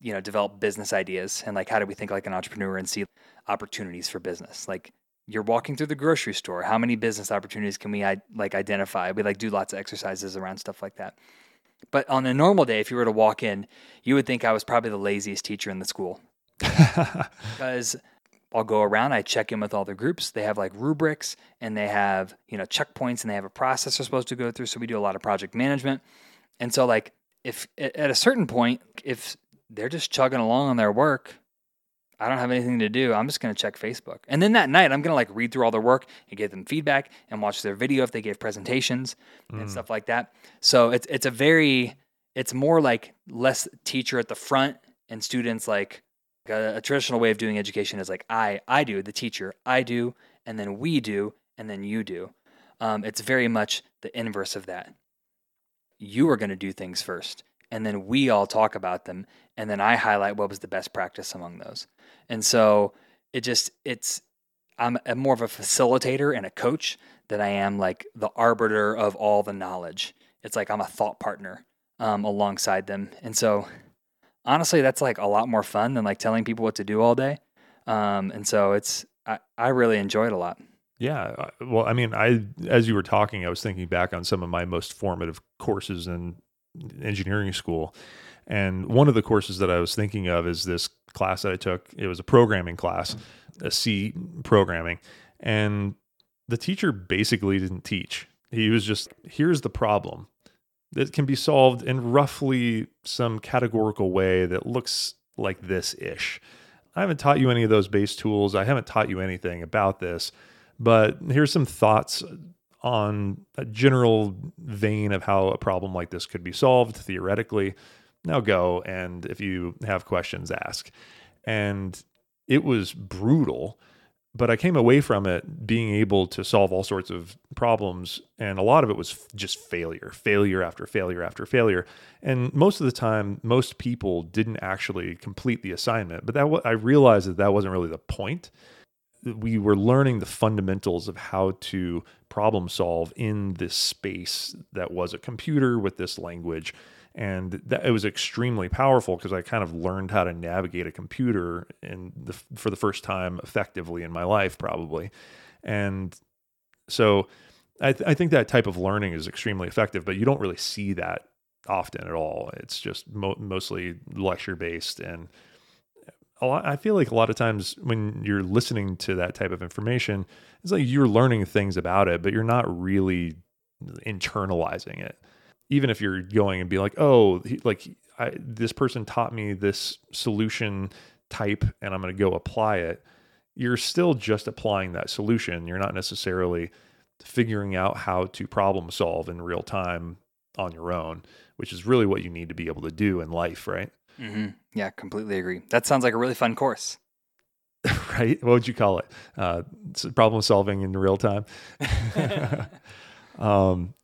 you know, develop business ideas and like how do we think like an entrepreneur and see opportunities for business. Like you're walking through the grocery store, how many business opportunities can we i- like identify? We like do lots of exercises around stuff like that. But on a normal day, if you were to walk in, you would think I was probably the laziest teacher in the school because I'll go around, I check in with all the groups. They have like rubrics and they have, you know, checkpoints and they have a process they're supposed to go through. So we do a lot of project management. And so like if at a certain point, if they're just chugging along on their work, I don't have anything to do. I'm just going to check Facebook. And then that night, I'm going to like read through all their work and give them feedback and watch their video if they gave presentations and Mm. stuff like that. So it's it's a very it's more like less teacher at the front and students like a, a traditional way of doing education is like I I do the teacher I do and then we do and then you do. Um, it's very much the inverse of that. You are going to do things first, and then we all talk about them, and then I highlight what was the best practice among those. And so it just it's I'm more of a facilitator and a coach than I am like the arbiter of all the knowledge. It's like I'm a thought partner um, alongside them, and so honestly, that's like a lot more fun than like telling people what to do all day. Um, and so it's I, I really enjoy it a lot. Yeah. Well, I mean, I as you were talking, I was thinking back on some of my most formative courses in engineering school. And one of the courses that I was thinking of is this class that I took. It was a programming class, a C programming. And the teacher basically didn't teach. He was just, here's the problem that can be solved in roughly some categorical way that looks like this ish. I haven't taught you any of those base tools. I haven't taught you anything about this, but here's some thoughts on a general vein of how a problem like this could be solved theoretically. Now go and if you have questions, ask. And it was brutal, but I came away from it being able to solve all sorts of problems. And a lot of it was f- just failure, failure after failure after failure. And most of the time, most people didn't actually complete the assignment. But that wa- I realized that that wasn't really the point we were learning the fundamentals of how to problem solve in this space that was a computer with this language and that it was extremely powerful because I kind of learned how to navigate a computer in the, for the first time effectively in my life probably and so I, th- I think that type of learning is extremely effective but you don't really see that often at all it's just mo- mostly lecture based and lot, I feel like a lot of times when you're listening to that type of information, it's like you're learning things about it, but you're not really internalizing it. Even if you're going and be like, oh, he- like I, this person taught me this solution type, and I'm going to go apply it. You're still just applying that solution. You're not necessarily figuring out how to problem solve in real time on your own, which is really what you need to be able to do in life, right? hmm Yeah, completely agree. That sounds like a really fun course. right? What would you call it? Uh, problem solving in real time. um,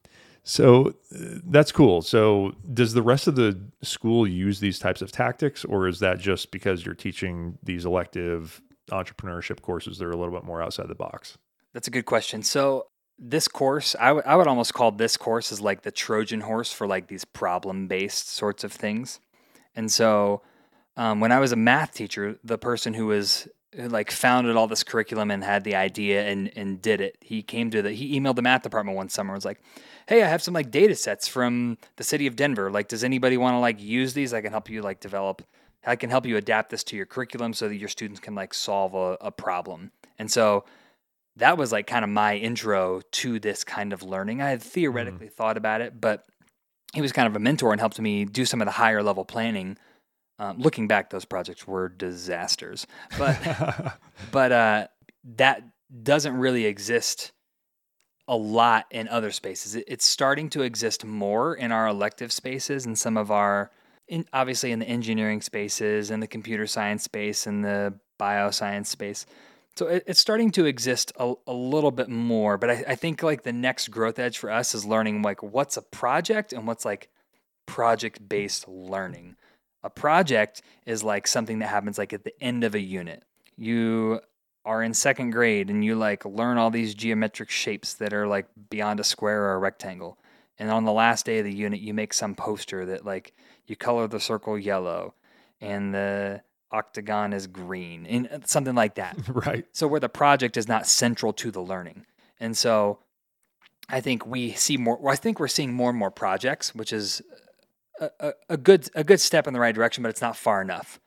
so uh, that's cool. So does the rest of the school use these types of tactics, or is that just because you're teaching these elective entrepreneurship courses that are a little bit more outside the box? That's a good question. So this course, I would almost call this course as like the Trojan horse for like these problem based sorts of things. And so um, when I was a math teacher, the person who was like founded all this curriculum and had the idea and and did it, he came to the he emailed the math department one summer and was like, "Hey, I have some like data sets from the city of Denver. Like, does anybody want to like use these? I can help you like develop. I can help you adapt this to your curriculum so that your students can like solve a, a problem." And so that was like kind of my intro to this kind of learning. I had theoretically mm. thought about it, but he was kind of a mentor and helped me do some of the higher level planning. Um, looking back, those projects were disasters, but but uh, that doesn't really exist a lot in other spaces. it's starting to exist more in our elective spaces and some of our, in, obviously in the engineering spaces and the computer science space and the bioscience space. So it, it's starting to exist a, a little bit more, but I, I think like the next growth edge for us is learning like what's a project and what's like project based learning. A project is like something that happens like at the end of a unit. You are in second grade and you like learn all these geometric shapes that are like beyond a square or a rectangle. And on the last day of the unit, you make some poster that like you color the circle yellow and the octagon is green and uh, something like that. right. So where the project is not central to the learning. And so I think we see more I think we're seeing more and more projects, which is a, a, good a good step in the right direction, but it's not far enough.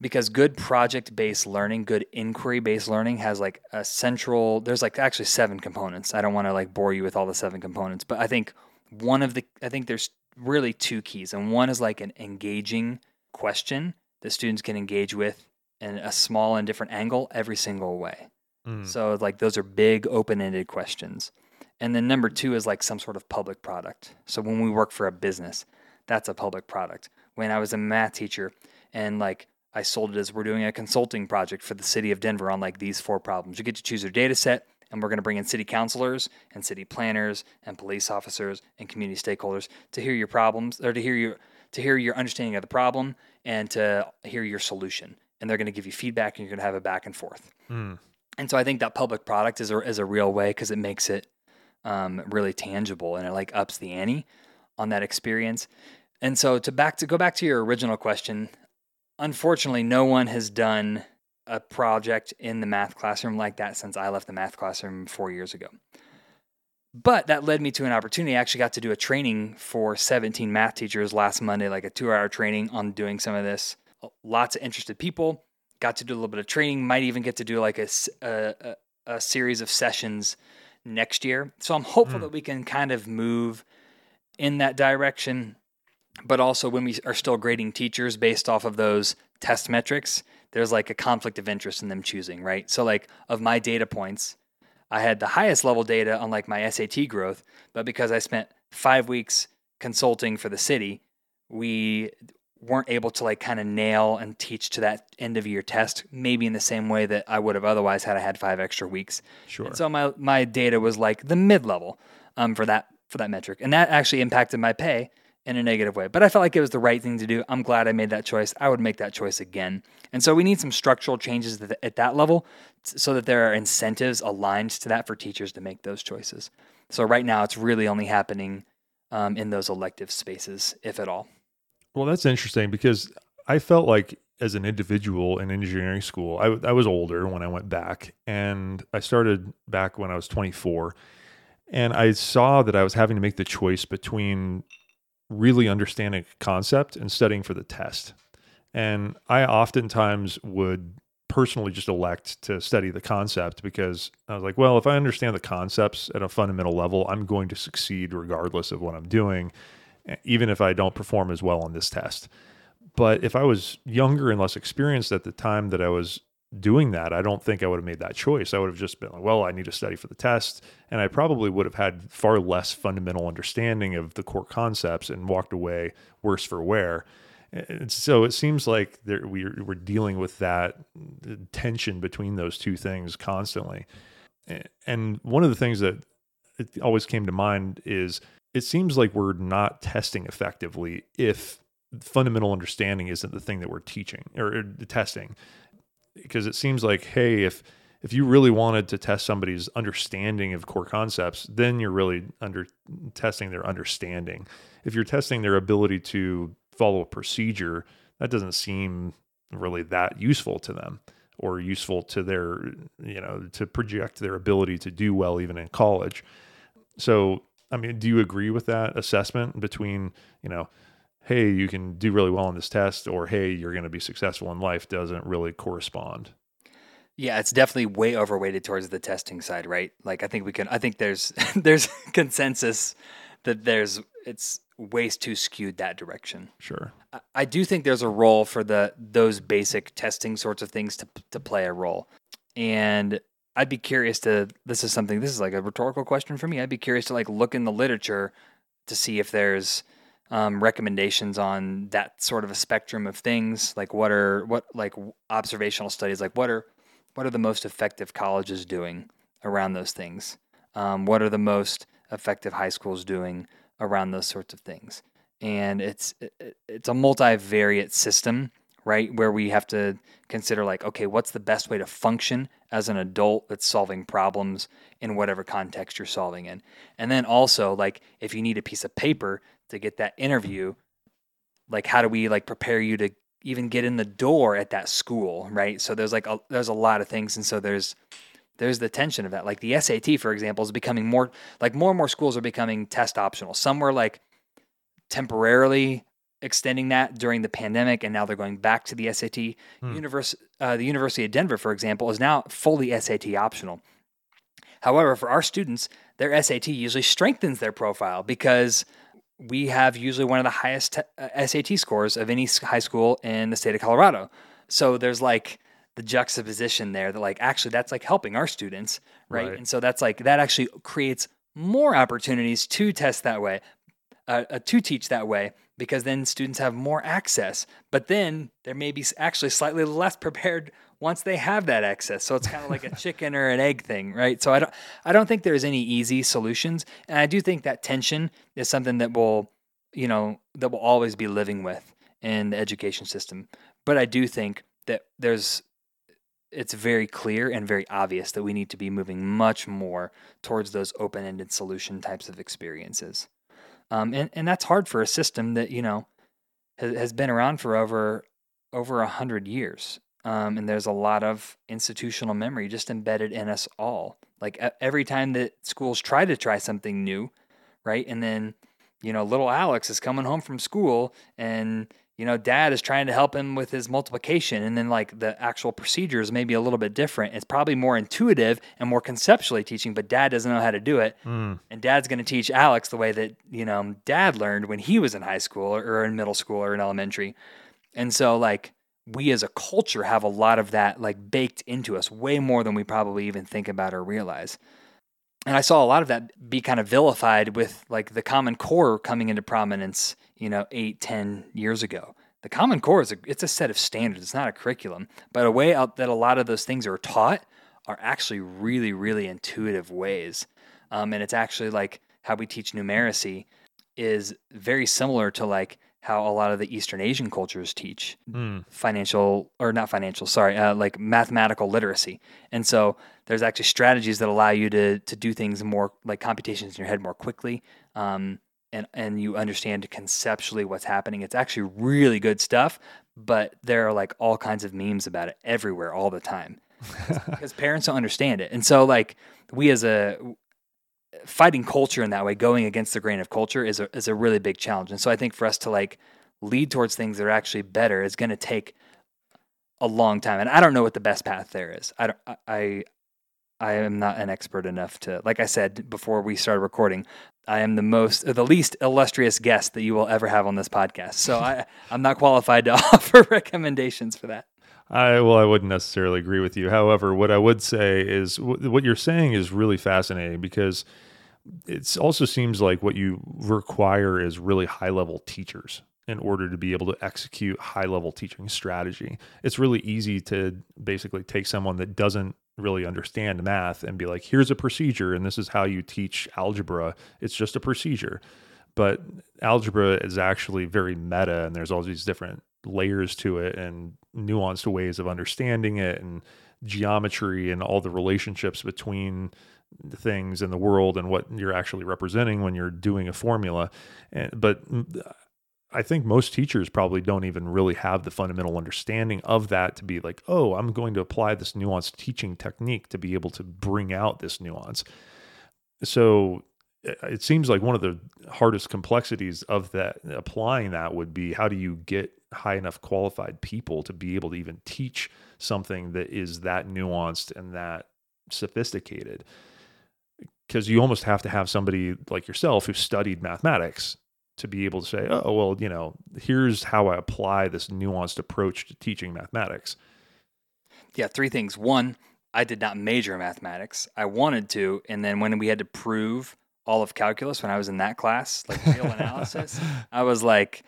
Because good project based learning, good inquiry based learning has like a central there's like actually seven components. I don't want to like bore you with all the seven components, but I think one of the I think there's really two keys. And one is like an engaging question that students can engage with in a small and different angle every single way. Mm. So like those are big open-ended questions. And then number 2 is like some sort of public product. So when we work for a business, that's a public product. When I was a math teacher and like I sold it as we're doing a consulting project for the city of Denver on like these four problems. You get to choose your data set and we're going to bring in city councilors and city planners and police officers and community stakeholders to hear your problems or to hear your to hear your understanding of the problem and to hear your solution. And they're going to give you feedback and you're going to have a back and forth. Mm. And so I think that public product is a, is a real way because it makes it um, really tangible and it like ups the ante on that experience. And so to back to go back to your original question, unfortunately, no one has done a project in the math classroom like that since I left the math classroom four years ago. But that led me to an opportunity. I actually got to do a training for 17 math teachers last Monday, like a two hour training on doing some of this. Lots of interested people. Got to do a little bit of training. Might even get to do like a, a, a series of sessions next year. So I'm hopeful mm. that we can kind of move in that direction. But also, when we are still grading teachers based off of those test metrics, there's like a conflict of interest in them choosing, right? So, like, of my data points, I had the highest level data on like my SAT growth, but because I spent five weeks consulting for the city, we weren't able to like kind of nail and teach to that end of year test, maybe in the same way that I would have otherwise had I had five extra weeks. Sure. And so my my data was like the mid level um, for that for that metric, and that actually impacted my pay in a negative way. But I felt like it was the right thing to do. I'm glad I made that choice. I would make that choice again. And so we need some structural changes at that level so that there are incentives aligned to that for teachers to make those choices. So right now, it's really only happening um, in those elective spaces, if at all. Well, that's interesting because I felt like as an individual in engineering school, I, I was older when I went back, and I started back when I was 24. And I saw that I was having to make the choice between really understanding a concept and studying for the test. And I oftentimes would personally just elect to study the concept because I was like, well, if I understand the concepts at a fundamental level, I'm going to succeed regardless of what I'm doing, even if I don't perform as well on this test. But if I was younger and less experienced at the time that I was doing that, I don't think I would have made that choice. I would have just been like, well, I need to study for the test. And I probably would have had far less fundamental understanding of the core concepts and walked away worse for wear. And so it seems like there, we're, we're dealing with that tension between those two things constantly. And one of the things that always came to mind is it seems like we're not testing effectively if fundamental understanding isn't the thing that we're teaching or, testing because it seems like hey if if you really wanted to test somebody's understanding of core concepts, then you're really under testing their understanding. If you're testing their ability to follow a procedure, that doesn't seem really that useful to them or useful to their, you know, to project their ability to do well even in college. So, I mean, do you agree with that assessment between, you know, hey, you can do really well on this test or hey, you're going to be successful in life doesn't really correspond? Yeah, it's definitely way overweighted towards the testing side, right? Like I think we can I think there's there's consensus that there's it's ways too skewed that direction. Sure. I, I do think there's a role for the those basic testing sorts of things to to play a role. And I'd be curious to this is something this is like a rhetorical question for me. I'd be curious to like look in the literature to see if there's um, recommendations on that sort of a spectrum of things like what are what like observational studies like what are what are the most effective colleges doing around those things? Um, what are the most effective high schools doing around those sorts of things? And it's it's a multivariate system, right? Where we have to consider like, okay, what's the best way to function as an adult that's solving problems in whatever context you're solving in. And then also like if you need a piece of paper to get that interview, like how do we like prepare you to even get in the door at that school, right? So there's like a, there's a lot of things, and so there's there's the tension of that. Like the SAT, for example, is becoming more like more and more schools are becoming test optional. Some were like temporarily extending that during the pandemic, and now they're going back to the SAT. Hmm. Univers- uh, the University of Denver, for example, is now fully SAT optional. However, for our students, their SAT usually strengthens their profile because we have usually one of the highest t- uh, SAT scores of any high school in the state of Colorado. So there's like the juxtaposition there that like actually that's like helping our students, right? right. And so that's like that actually creates more opportunities to test that way, uh, uh, to teach that way, because then students have more access. But then there may be actually slightly less prepared once they have that access. So it's kind of like a chicken or an egg thing, right? So I don't I don't think there's any easy solutions, and I do think that tension is something that will, you know, that will always be living with in the education system. But I do think that there's it's very clear and very obvious that we need to be moving much more towards those open-ended solution types of experiences. Um, and, and that's hard for a system that, you know, has, has been around for over over a hundred years. Um, and there's a lot of institutional memory just embedded in us all. Like every time that schools try to try something new, right? And then, you know, little Alex is coming home from school and, you know, dad is trying to help him with his multiplication. And then, like, the actual procedures may be a little bit different. It's probably more intuitive and more conceptually teaching, but dad doesn't know how to do it. Mm. And dad's going to teach Alex the way that, you know, dad learned when he was in high school or in middle school or in elementary. And so, like, we as a culture have a lot of that like baked into us way more than we probably even think about or realize and i saw a lot of that be kind of vilified with like the common core coming into prominence you know eight ten years ago. The common core is a, it's a set of standards it's not a curriculum but a way out that a lot of those things are taught are actually really really intuitive ways. Um, and it's actually like how we teach numeracy is very similar to like how a lot of the Eastern Asian cultures teach mm. financial or not financial, sorry, uh, like mathematical literacy. And so there's actually strategies that allow you to to do things more like computations in your head more quickly. Um, and, and you understand conceptually what's happening. It's actually really good stuff, but there are like all kinds of memes about it everywhere all the time because parents don't understand it. And so like we as a fighting culture in that way, going against the grain of culture is a is a really big challenge. And so I think for us to like lead towards things that are actually better is going to take a long time. And I don't know what the best path there is. I don't, I I am not an expert enough to like I said before we started recording. I am the most the least illustrious guest that you will ever have on this podcast. So I I'm not qualified to offer recommendations for that. I well, I wouldn't necessarily agree with you. However, what I would say is w- what you're saying is really fascinating because it also seems like what you require is really high level teachers in order to be able to execute high level teaching strategy. It's really easy to basically take someone that doesn't really understand math and be like, here's a procedure, and this is how you teach algebra. It's just a procedure. But algebra is actually very meta, and there's all these different layers to it and nuanced ways of understanding it and geometry and all the relationships between things in the world and what you're actually representing when you're doing a formula. And, but I think most teachers probably don't even really have the fundamental understanding of that to be like, oh, I'm going to apply this nuanced teaching technique to be able to bring out this nuance. So it seems like one of the hardest complexities of that applying that would be how do you get high enough qualified people to be able to even teach something that is that nuanced and that sophisticated because you almost have to have somebody like yourself who studied mathematics to be able to say, oh, well, you know, here's how I apply this nuanced approach to teaching mathematics. Yeah, three things. One, I did not major in mathematics. I wanted to. And then when we had to prove all of calculus when I was in that class, like real analysis, I was like,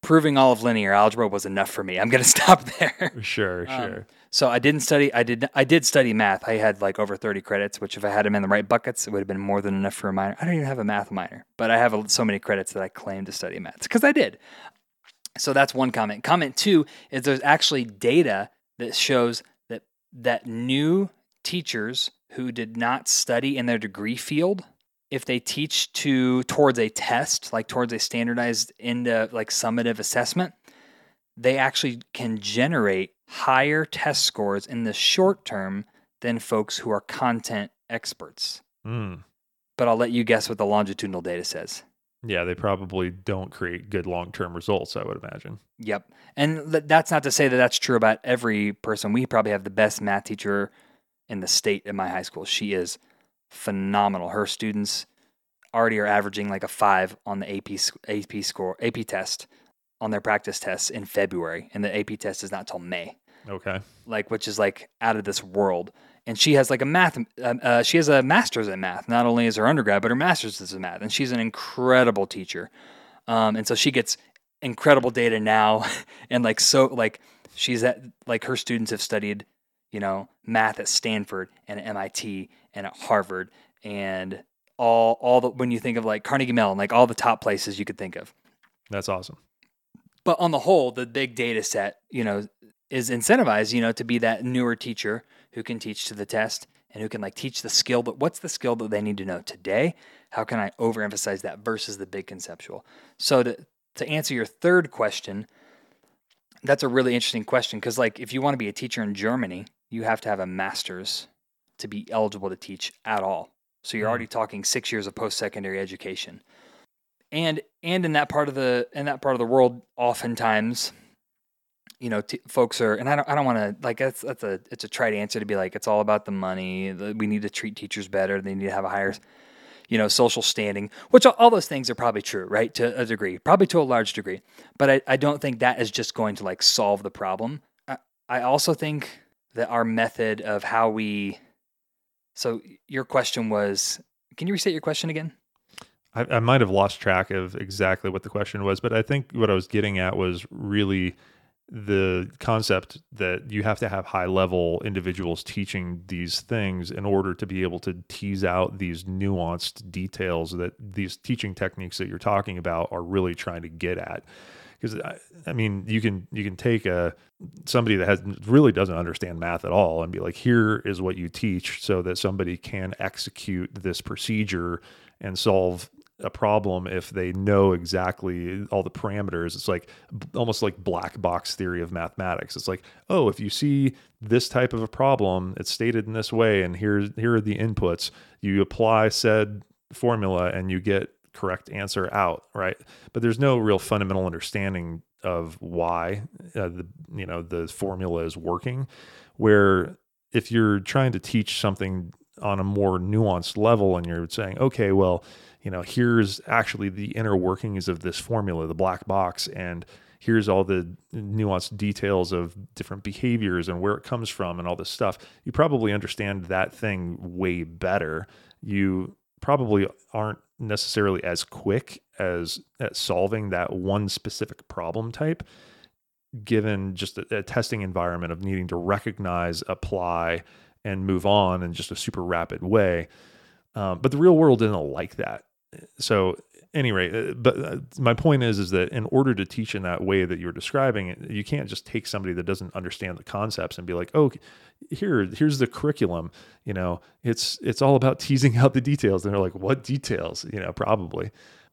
proving all of linear algebra was enough for me. I'm going to stop there. Sure, um, sure. So I didn't study. I did. I did study math. I had like over 30 credits, which if I had them in the right buckets, it would have been more than enough for a minor. I don't even have a math minor, but I have so many credits that I claim to study math because I did. So that's one comment. Comment two is there's actually data that shows that that new teachers who did not study in their degree field if they teach to towards a test, like towards a standardized into like summative assessment, they actually can generate higher test scores in the short term than folks who are content experts. Mm. But I'll let you guess what the longitudinal data says. Yeah, they probably don't create good long term results, I would imagine. Yep. And that's not to say that that's true about every person. We probably have the best math teacher in the state at my high school. She is phenomenal. Her students already are averaging like a five on the AP AP score AP test on their practice tests in February, and the AP test is not till May. Okay. Like which is like out of this world. And she has like a math. Uh, uh, she has a master's in math. Not only is her undergrad, but her master's is in math, and she's an incredible teacher. Um, and so she gets incredible data now, and like so like she's at like her students have studied you know, math at Stanford and at MIT and at Harvard and all all the when you think of like Carnegie Mellon, like all the top places you could think of. That's awesome. But on the whole, the big data set, you know, is incentivized, you know, to be that newer teacher who can teach to the test and who can like teach the skill, but what's the skill that they need to know today? How can I overemphasize that versus the big conceptual? So to to answer your third question, that's a really interesting question because like if you want to be a teacher in Germany, you have to have a master's to be eligible to teach at all. So you're mm. already talking six years of post-secondary education, and and in that part of the in that part of the world, oftentimes, you know, t- folks are, and I don't I don't want to like that's that's a it's a trite answer to be like it's all about the money. We need to treat teachers better. They need to have a higher you know, social standing, which all, those things are probably true, right? To a degree, probably to a large degree. But I, I don't think that is just going to like solve the problem. I, I also think that our method of how we, so your question was, can you restate your question again? I, I might have lost track of exactly what the question was, but I think what I was getting at was really the concept that you have to have high level individuals teaching these things in order to be able to tease out these nuanced details that these teaching techniques that you're talking about are really trying to get at. Because I, I, mean you can you can take a somebody that has really doesn't understand math at all and be like here is what you teach so that somebody can execute this procedure and solve a problem if they know exactly all the parameters. It's like almost like black box theory of mathematics. It's like, oh, if you see this type of a problem, it's stated in this way, and here's here are the inputs. You apply said formula, and you get correct answer out, right? But there's no real fundamental understanding of why uh, the you know the formula is working. Where if you're trying to teach something on a more nuanced level, and you're saying, okay, well you know, here's actually the inner workings of this formula, the black box, and here's all the nuanced details of different behaviors and where it comes from and all this stuff. You probably understand that thing way better. You probably aren't necessarily as quick as at solving that one specific problem type given just a, a testing environment of needing to recognize apply and move on in just a super rapid way um, but the real world isn't like that so any rate, uh, but uh, my point is, is that in order to teach in that way that you're describing, you can't just take somebody that doesn't understand the concepts and be like, oh, here, here's the curriculum. You know, it's it's all about teasing out the details. And they're like, what details? You know, probably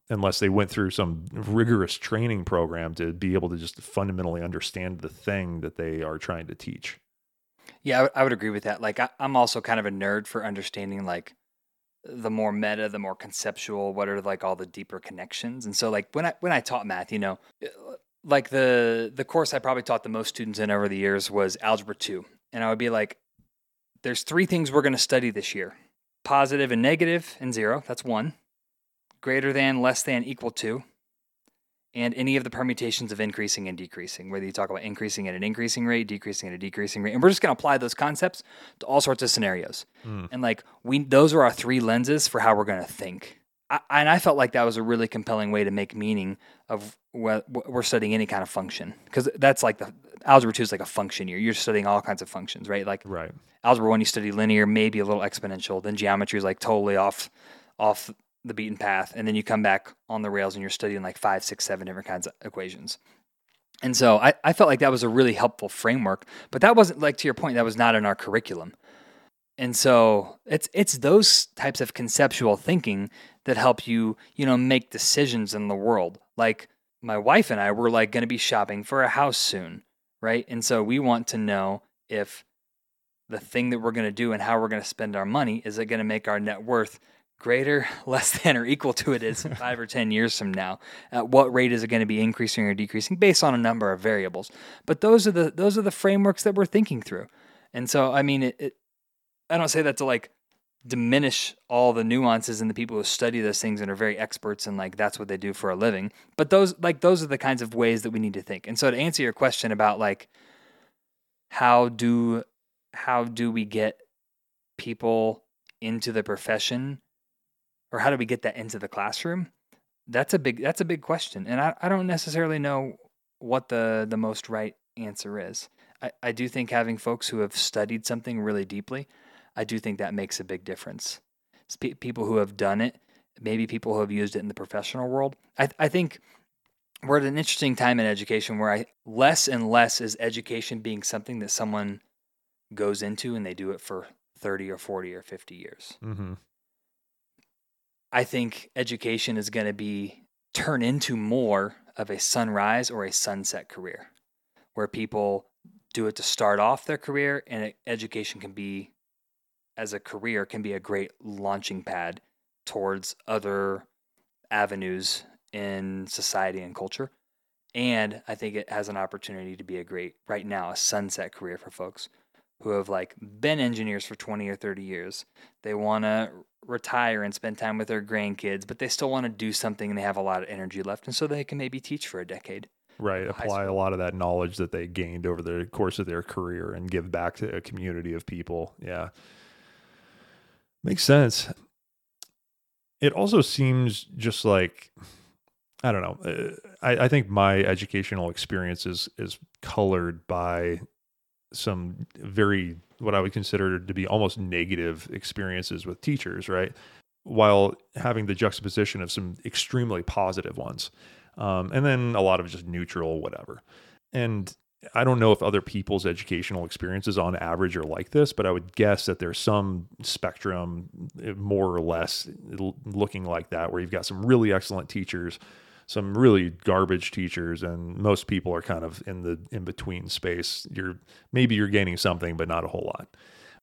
unless they went through some rigorous training program to be able to just fundamentally understand the thing that they are trying to teach. Yeah, I would agree with that. Like, I, I'm also kind of a nerd for understanding like the more meta, the more conceptual. What are like all the deeper connections? And so, like when I when I taught math, you know, like the the course I probably taught the most students in over the years was algebra two, and I would be like, "There's three things we're going to study this year: positive and negative and zero. That's one. Greater than, less than, equal to." And any of the permutations of increasing and decreasing, whether you talk about increasing at an increasing rate, decreasing at a decreasing rate. And we're just going to apply those concepts to all sorts of scenarios. Mm. And like we those are our three lenses for how we're going to think. I, and I felt like that was a really compelling way to make meaning of what we're studying any kind of function because that's like the algebra 2 is like a function year. You're studying all kinds of functions, right? Like right. algebra 1 you study linear, maybe a little exponential, then geometry is like totally off off the beaten path, and then you come back on the rails and you're studying like five, six, seven different kinds of equations. And so I, I felt like that was a really helpful framework, but that wasn't like to your point, that was not in our curriculum. And so it's it's those types of conceptual thinking that help you, you know, make decisions in the world. Like my wife and I were like going to be shopping for a house soon, right? And so we want to know if the thing that we're going to do and how we're going to spend our money is it going to make our net worth greater, less than, or equal to it is five or 10 years from now? At what rate is it going to be increasing or decreasing based on a number of variables? But those are the, those are the frameworks that we're thinking through. And so, I mean, it, it, I don't say that to like diminish all the nuances and the people who study those things and are very experts and like that's what they do for a living. But those, like, those are the kinds of ways that we need to think. And so, to answer your question about like, how do, how do we get people into the profession or how do we get that into the classroom? That's a big that's a big question. And I, I don't necessarily know what the the most right answer is. I, I do think having folks who have studied something really deeply, I do think that makes a big difference. people who have done it, maybe people who have used it in the professional world. I, I think we're at an interesting time in education where I less and less is education being something that someone goes into and they do it for 30 or 40 or 50 years. Mm-hmm. I think education is going to be turn into more of a sunrise or a sunset career where people do it to start off their career and education can be as a career can be a great launching pad towards other avenues in society and culture and i think it has an opportunity to be a great right now a sunset career for folks who have like been engineers for 20 or 30 years. They want to retire and spend time with their grandkids, but they still want to do something and they have a lot of energy left. And so they can maybe teach for a decade. Right. Apply a lot of that knowledge that they gained over the course of their career and give back to a community of people. Yeah. Makes sense. It also seems just like, I don't know. Uh, I, I think my educational experience is, is colored by some very what I would consider to be almost negative experiences with teachers, right? While having the juxtaposition of some extremely positive ones. Um, and then a lot of just neutral, whatever. And I don't know if other people's educational experiences on average are like this, but I would guess that there's some spectrum, eh, more or less, looking like that, where you've got some really excellent teachers some really garbage teachers and most people are kind of in the in between space you're maybe you're gaining something but not a whole lot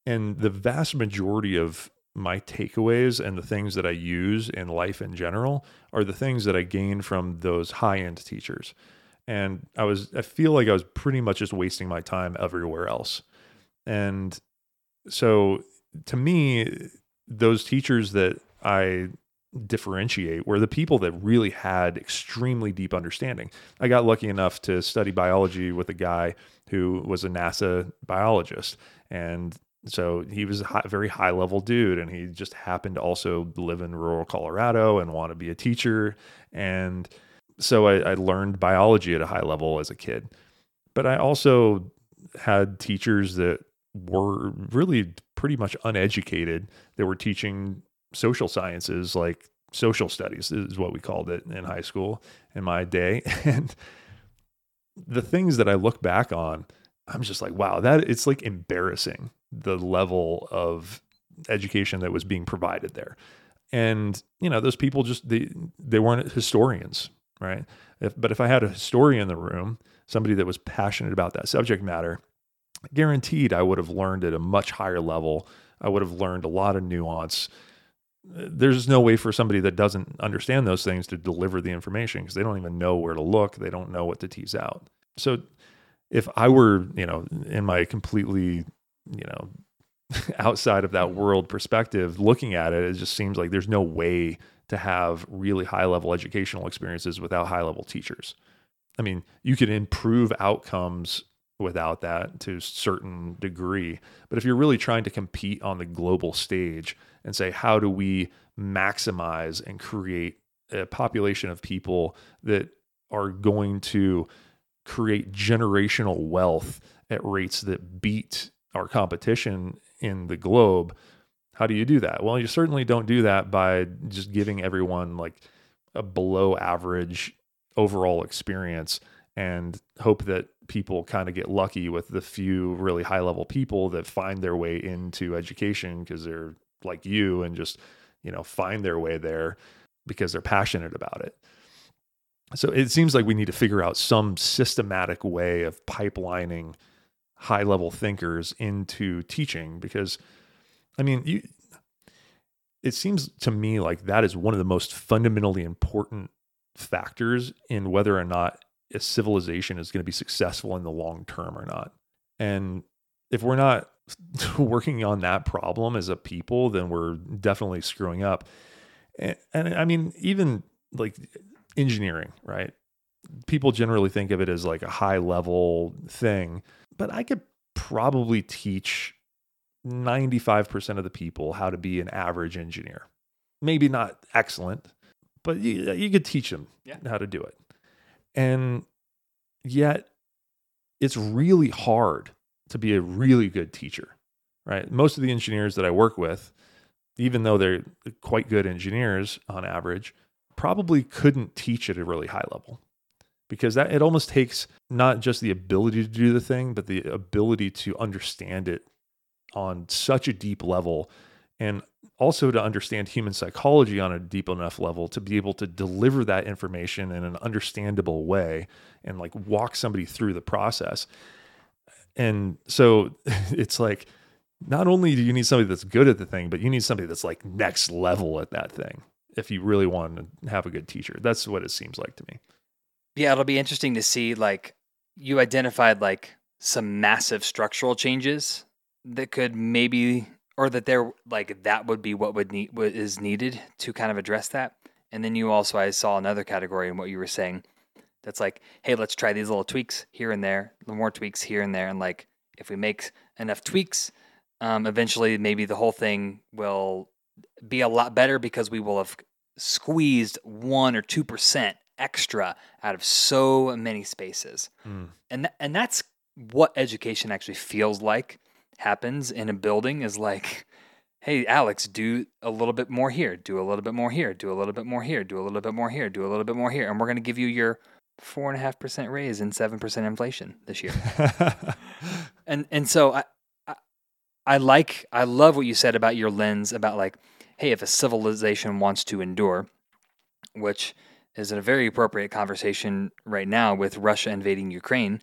and the vast majority of my takeaways and the things that I use in life in general are the things that I gain from those high end teachers. And I was, I feel like I was pretty much just wasting my time everywhere else. And so to me, those teachers that I differentiate were the people that really had extremely deep understanding. I got lucky enough to study biology with a guy who was a NASA biologist. And so he was a high, very high level dude. And he just happened to also live in rural Colorado and want to be a teacher. And so I, I learned biology at a high level as a kid. But I also had teachers that were really pretty much uneducated. They were teaching social sciences like social studies is what we called it in high school in my day. And the things that I look back on, I'm just like, wow, that it's like embarrassing the level of education that was being provided there. And, you know, those people just they they weren't historians, right? If, but if I had a historian in the room, somebody that was passionate about that subject matter, guaranteed I would have learned at a much higher level. I would have learned a lot of nuance. There's no way for somebody that doesn't understand those things to deliver the information because they don't even know where to look. They don't know what to tease out. So if I were, you know, in my completely, you know, outside of that world perspective, looking at it, it just seems like there's no way to have really high level educational experiences without high level teachers. I mean, you can improve outcomes without that to a certain degree. But if you're really trying to compete on the global stage and say, how do we maximize and create a population of people that are going to create generational wealth at rates that beat our competition in the globe, how do you do that? Well, you certainly don't do that by just giving everyone like a below average overall experience and hope that people kind of get lucky with the few really high level people that find their way into education because they're like you and just, you know, find their way there because they're passionate about it. So it seems like we need to figure out some systematic way of pipelining high level thinkers into teaching because I mean, you it seems to me like that is one of the most fundamentally important factors in whether or not a civilization is going to be successful in the long term or not. And if we're not working on that problem as a people, then we're definitely screwing up. And, and, I mean, even like engineering, right? People generally think of it as like a high level thing, but I could probably teach 95% of the people how to be an average engineer. Maybe not excellent, but you, uh, you could teach them yeah. how to do it. And yet, it's really hard to be a really good teacher, right? Most of the engineers that I work with, even though they're quite good engineers on average, probably couldn't teach at a really high level because that it almost takes not just the ability to do the thing, but the ability to understand it on such a deep level and also to understand human psychology on a deep enough level to be able to deliver that information in an understandable way and like walk somebody through the process. And so it's like not only do you need somebody that's good at the thing, but you need somebody that's like next level at that thing if you really want to have a good teacher. That's what it seems like to me. Yeah, it'll be interesting to see like you identified like some massive structural changes that could maybe or that there like that would be what would need what is needed to kind of address that. And then you also I saw another category in what you were saying that's like, hey, let's try these little tweaks here and there, more tweaks here and there, and like if we make enough tweaks, um, eventually maybe the whole thing will be a lot better because we will have squeezed one or two percent extra out of so many spaces, mm. and th- and that's what education actually feels like happens in a building is like, hey, Alex, do a little bit more here, do a little bit more here, do a little bit more here, do a little bit more here, do a little bit more here. And we're going to give you your four and a half percent raise and seven percent inflation this year. and and so I, I I like I love what you said about your lens about like, hey, if a civilization wants to endure, which is a very appropriate conversation right now with Russia invading Ukraine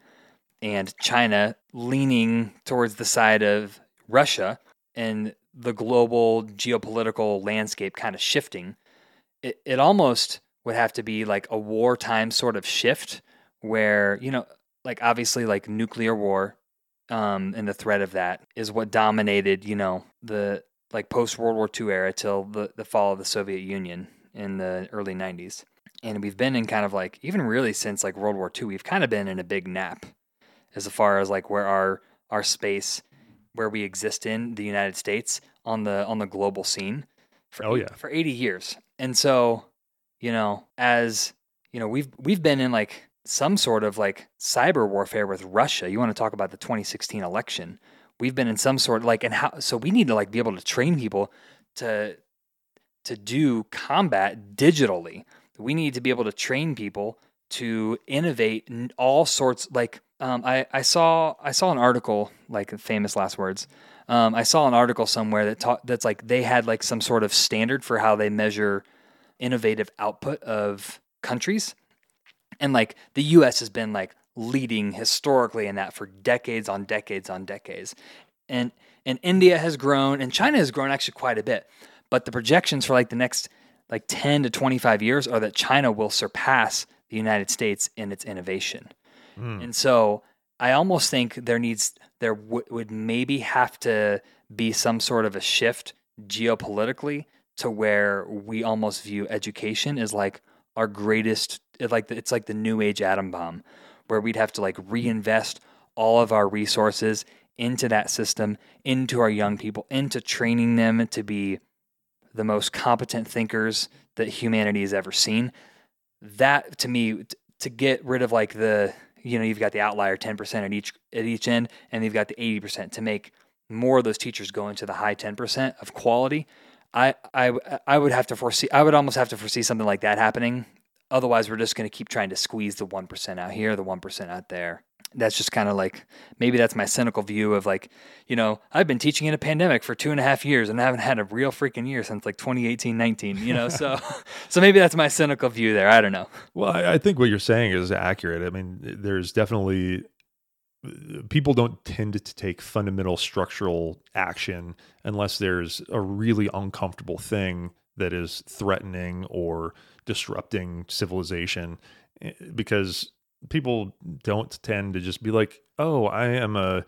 and China leaning towards the side of Russia and the global geopolitical landscape kind of shifting, it, it almost would have to be like a wartime sort of shift where, you know, like obviously like nuclear war um, and the threat of that is what dominated, you know, the like post World War II era till the, the fall of the Soviet Union in the early 90s. And we've been in kind of like, even really since like World War II, we've kind of been in a big nap as far as like where our our space where we exist in the United States on the on the global scene for oh, yeah. for 80 years. And so, you know, as you know, we've we've been in like some sort of like cyber warfare with Russia. You want to talk about the 2016 election. We've been in some sort of like and how so we need to like be able to train people to to do combat digitally. We need to be able to train people to innovate in all sorts. Like um, I, I saw I saw an article like famous last words. Um, I saw an article somewhere that taught that's like they had like some sort of standard for how they measure innovative output of countries, and like the U.S. has been like leading historically in that for decades on decades on decades, and and India has grown and China has grown actually quite a bit, but the projections for like the next like 10 to 25 years are that China will surpass the United States in its innovation. Mm. And so I almost think there needs there w- would maybe have to be some sort of a shift geopolitically to where we almost view education as like our greatest like it's like the new age atom bomb where we'd have to like reinvest all of our resources into that system into our young people into training them to be the most competent thinkers that humanity has ever seen. That to me to get rid of like the you know you've got the outlier 10% at each at each end and you've got the 80% to make more of those teachers go into the high 10% of quality I, I I would have to foresee I would almost have to foresee something like that happening. Otherwise we're just going to keep trying to squeeze the 1% out here the 1% out there. That's just kind of like maybe that's my cynical view of like you know i've been teaching in a pandemic for two and a half years and i haven't had a real freaking year since like 2018 19 you know so so maybe that's my cynical view there i don't know. Well I, I think what you're saying is accurate. I mean there's definitely people don't tend to take fundamental structural action unless there's a really uncomfortable thing that is threatening or disrupting civilization eh, because people don't tend to just be like, "Oh, I am a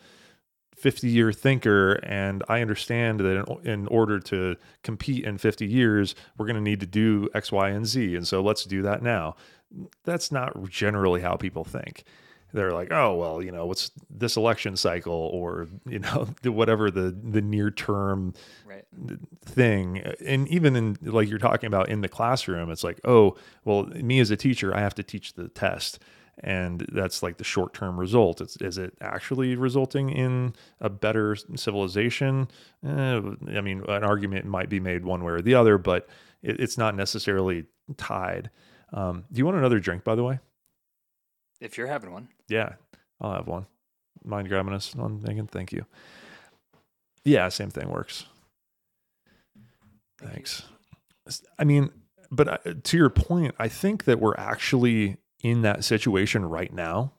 50 year thinker and I understand that in, in, order to compete in 50 years, we're going to need to do X, Y, and Z. And so let's do that now. That's not generally how people think. They're like, oh, well, you know, what's this election cycle or, you know, whatever the, the near term right. thing. And even in, like you're talking about in the classroom, it's like, oh, well, me as a teacher, I have to teach the test and that's like the short term result. It's, is it actually resulting in a better civilization? Eh, I mean, an argument might be made one way or the other, but it, it's not necessarily tied. Um, do you want another drink, by the way? If you're having one, yeah, I'll have one. Mind grabbing us on Megan? Thank you. Yeah, same thing works. Thanks. I mean, but uh, to your point, I think that we're actually in that situation right now,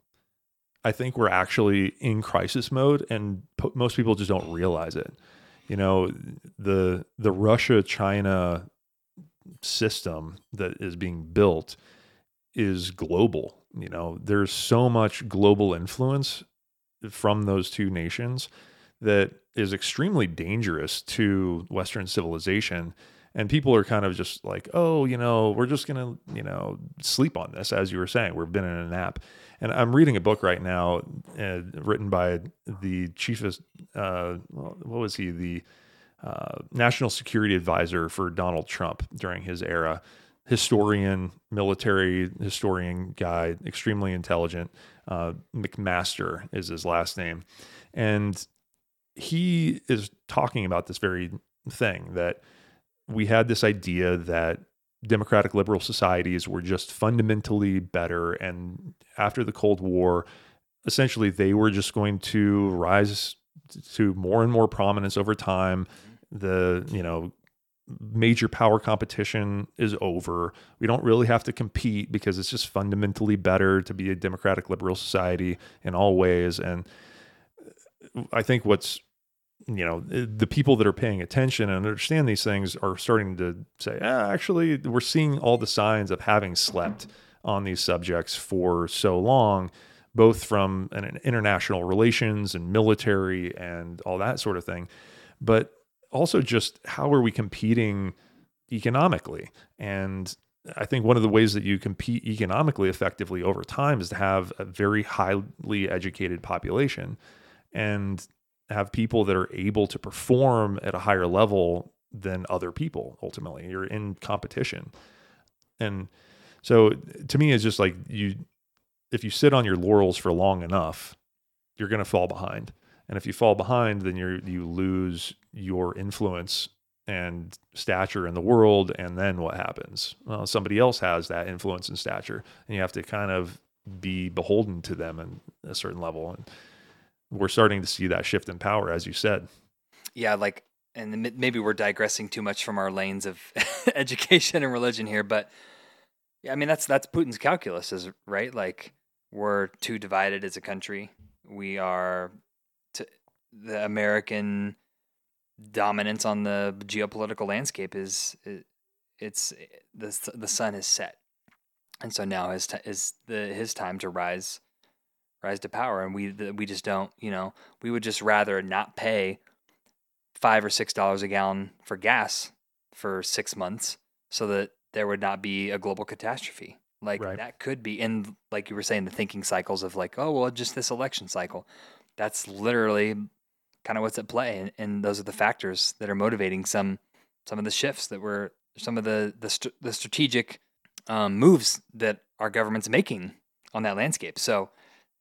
I think we're actually in crisis mode, and po- most people just don't realize it. You know, the the Russia China system that is being built is global. You know, there's so much global influence from those two nations that is extremely dangerous to Western civilization. And people are kind of just like oh you know we're just gonna you know sleep on this as you were saying. We've been in a nap. And i'm reading a book right now uh, written by the chief of uh, what was he? The uh, national security advisor for donald trump during his era historian military historian guy extremely intelligent uh, mcmaster is his last name and he is talking about this very thing that we had this idea that democratic liberal societies were just fundamentally better. And after the Cold War, essentially they were just going to rise to more and more prominence over time. The, you know, major power competition is over. We don't really have to compete because it's just fundamentally better to be a democratic liberal society in all ways. And I think what's you know the people that are paying attention and understand these things are starting to say ah, actually we're seeing all the signs of having slept on these subjects for so long both from an international relations and military and all that sort of thing but also just how are we competing economically? And I think one of the ways that you compete economically effectively over time is to have a very highly educated population. And have people that are able to perform at a higher level than other people ultimately. You're in competition. And so to me it's just like you if you sit on your laurels for long enough you're going to fall behind and if you fall behind then you you lose your influence and stature in the world and then what happens? Well somebody else has that influence and stature and you have to kind of be beholden to them in a certain level. And we're starting to see that shift in power as you said. Yeah like and maybe we're digressing too much from our lanes of education and religion here but yeah i mean that's that's putin's calculus is right? Like we're too divided as a country. We are the american dominance on the geopolitical landscape is it, it's the the sun is set, and so now is t- is the his time to rise rise to power, and we we just don't you know we would just rather not pay five or six dollars a gallon for gas for six months so that there would not be a global catastrophe. Like right. that could be in like you were saying the thinking cycles of like oh well just this election cycle. That's literally kind of what's at play, and, and, those are the factors that are motivating some some of the shifts that were some of the the, st- the strategic um, moves that our government's making on that landscape. So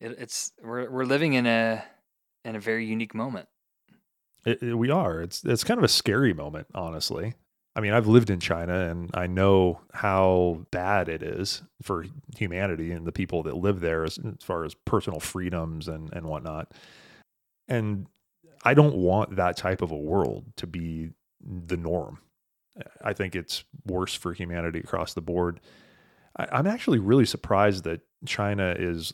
it, it's we're we're living in a in a very unique moment. It, it, we are. It's it's kind of a scary moment, honestly. I mean, I've lived in China and I know how bad it is for humanity and the people that live there as, as far as personal freedoms and, and whatnot. And I don't want that type of a world to be the norm. I think it's worse for humanity across the board. I, am actually really surprised that China is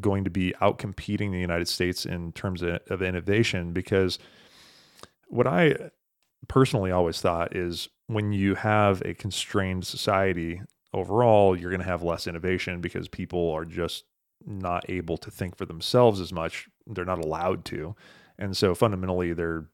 going to be outcompeting the United States in terms of, of innovation because what I personally always thought is when you have a constrained society overall, you're going to have less innovation because people are just not able to think for themselves as much. They're not allowed to. And so fundamentally, they're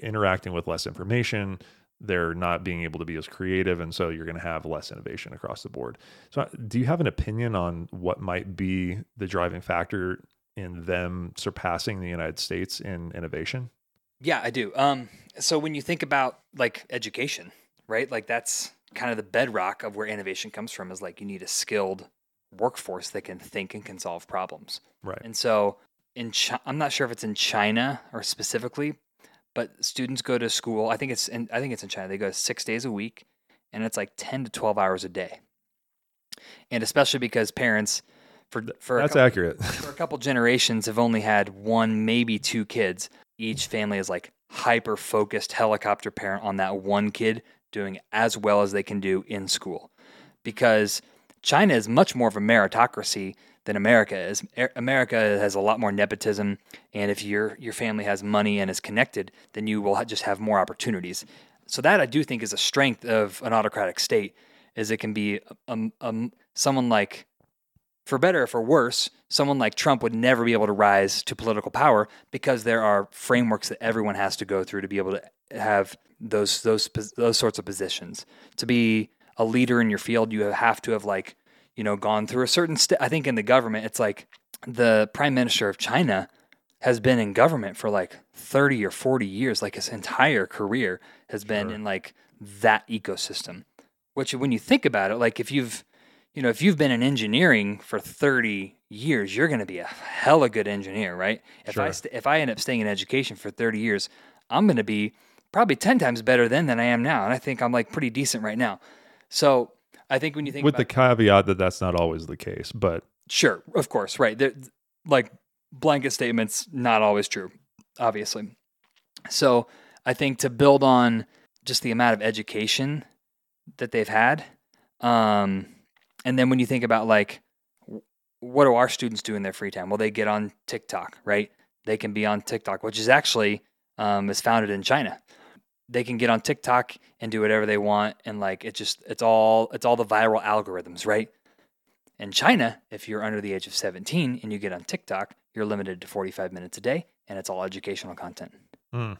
interacting with less information. They're not being able to be as creative. And so you're going to have less innovation across the board. So, uh, do you have an opinion on what might be the driving factor in them surpassing the United States in innovation? Yeah, I do. Um, so, when you think about like education, right? Like that's kind of the bedrock of where innovation comes from is like you need a skilled workforce that can think and can solve problems. Right. And so in Chi- I'm not sure if it's in China or specifically, but students go to school. I think it's in I think it's in China. They go six days a week, and it's like ten to twelve hours a day. And especially because parents, for for that's couple, accurate, for a couple generations have only had one, maybe two kids. Each family is like hyper focused helicopter parent on that one kid doing as well as they can do in school, because China is much more of a meritocracy than America is. America has a lot more nepotism, and if your your family has money and is connected, then you will just have more opportunities. So that I do think is a strength of an autocratic state, is it can be um, um, someone like, for better or for worse, someone like Trump would never be able to rise to political power because there are frameworks that everyone has to go through to be able to have those those those sorts of positions. To be a leader in your field, you have to have like you know, gone through a certain step. I think in the government, it's like the prime minister of China has been in government for like 30 or 40 years, like his entire career has been sure. in like that ecosystem. Which, when you think about it, like if you've, you know, if you've been in engineering for 30 years, you're going to be a hella good engineer, right? If sure. I st- if I end up staying in education for 30 years, I'm going to be probably 10 times better then than I am now, and I think I'm like pretty decent right now. So I think when you think with the caveat that that's not always the case, but sure, of course, right? They're, like blanket statements, not always true, obviously. So I think to build on just the amount of education that they've had, um, and then when you think about like what do our students do in their free time? Well, they get on TikTok, right? They can be on TikTok, which is actually um, is founded in China they can get on TikTok and do whatever they want and like it just it's all it's all the viral algorithms, right? In China, if you're under the age of 17 and you get on TikTok, you're limited to 45 minutes a day and it's all educational content. Mm.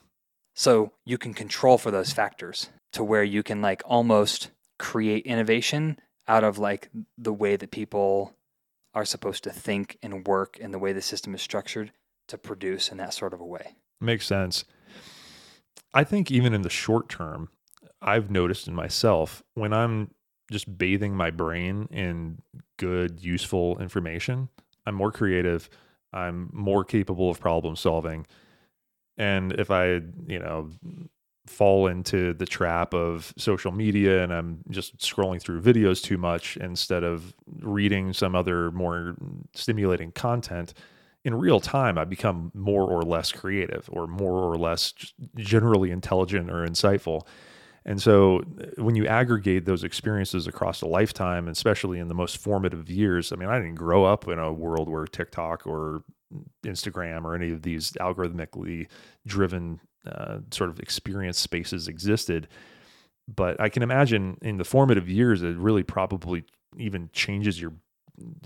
So you can control for those factors to where you can like almost create innovation out of like the way that people are supposed to think and work and the way the system is structured to produce in that sort of a way. Makes sense. I think even in the short term, I've noticed in myself when I'm just bathing my brain in good, useful information, I'm more creative. I'm more capable of problem solving. And if I, you know, fall into the trap of social media and I'm just scrolling through videos too much instead of reading some other more stimulating content, in real time, I become more or less creative or more or less generally intelligent or insightful. And so uh, when you aggregate those experiences across a lifetime, especially in the most formative years, I mean, I didn't grow up in a world where TikTok or Instagram or any of these algorithmically driven uh, sort of experience spaces existed. But I can imagine in the formative years, it really probably even changes your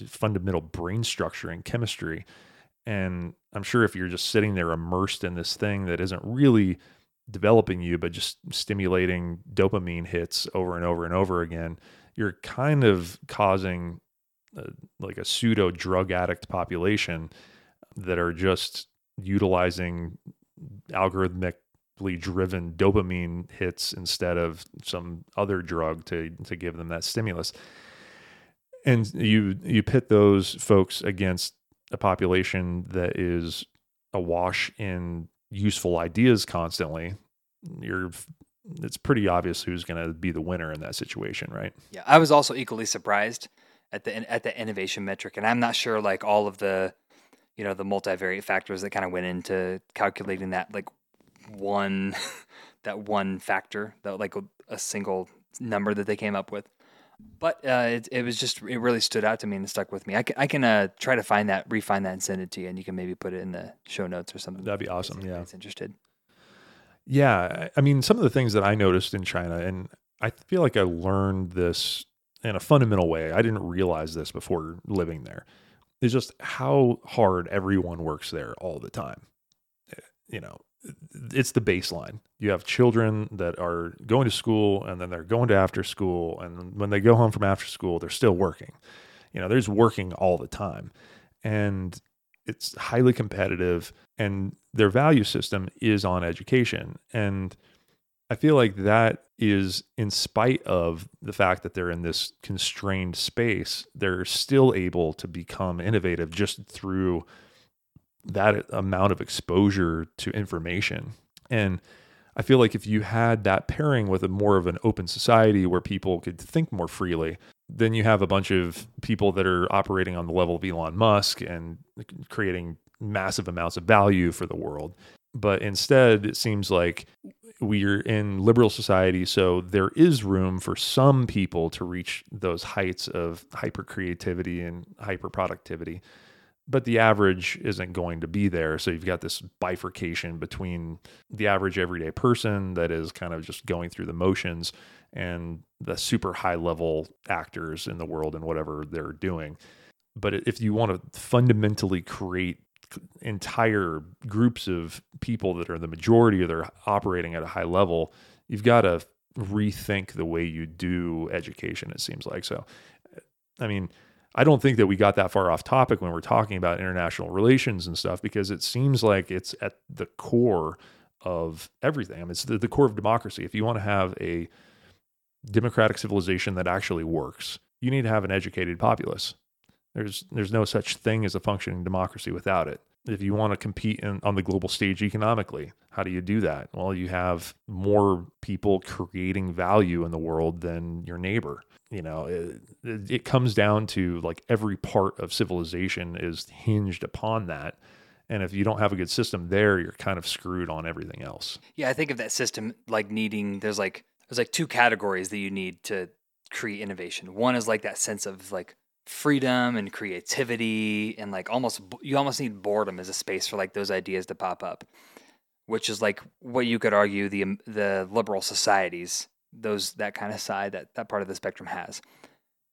fundamental brain structure and chemistry. And I'm sure if you're just sitting there immersed in this thing that isn't really developing you, but just stimulating dopamine hits over and over and over again, you're kind of causing a, like a pseudo drug addict population that are just utilizing algorithmically driven dopamine hits instead of some other drug to to give them that stimulus. And you you pit those folks against a population that is awash in useful ideas constantly, you're it's pretty obvious who's going to be the winner in that situation, right? Yeah, I was also equally surprised at the at the innovation metric, and I'm not sure like all of the you know the multivariate factors that kind of went into calculating that like one that one factor that like a, a single number that they came up with but uh, it, it was just it really stood out to me and stuck with me. I can, I can uh, try to find that, refine that, and send it to you, and you can maybe put it in the show notes or something. That'd be awesome. Yeah, it's interested. Yeah, I mean, some of the things that I noticed in China, and I feel like I learned this in a fundamental way. I didn't realize this before living there. Is just how hard everyone works there all the time. Eh, you know, it's the baseline. You have children that are going to school and then they're going to after school. And when they go home from after school, they're still working. You know, there's working all the time. And it's highly competitive and their value system is on education. And I feel like that is in spite of the fact that they're in this constrained space, they're still able to become innovative just through that amount of exposure to information. And I feel like if you had that pairing with a more of an open society where people could think more freely, then you have a bunch of people that are operating on the level of Elon Musk and creating massive amounts of value for the world. But instead, it seems like we're in liberal society, so there is room for some people to reach those heights of hyper creativity and hyper productivity but the average isn't going to be there. So you've got this bifurcation between the average everyday person that is kind of just going through the motions and the super high level actors in the world and whatever they're doing. But if you want to fundamentally create entire groups of people that are the majority of they're operating at a high level, you've got to rethink the way you do education, it seems like. So, I mean, I don't think that we got that far off topic when we're talking about international relations and stuff because it seems like it's at the core of everything. I mean, it's the, the core of democracy. If you want to have a democratic civilization that actually works, you need to have an educated populace. There's there's no such thing as a functioning democracy without it. If you want to compete in, on the global stage economically, how do you do that? Well, you have more people creating value in the world than your neighbor you know? It, it, comes down to like every part of civilization is hinged upon that and if you don't have a good system there you're kind of screwed on everything else. Yeah i think of that system like needing there's like there's like two categories that you need to create innovation. One is like that sense of like freedom and creativity and like almost you almost need boredom as a space for like those ideas to pop up which is like what you could argue the um, the liberal societies those that kind of side that that part of the spectrum has.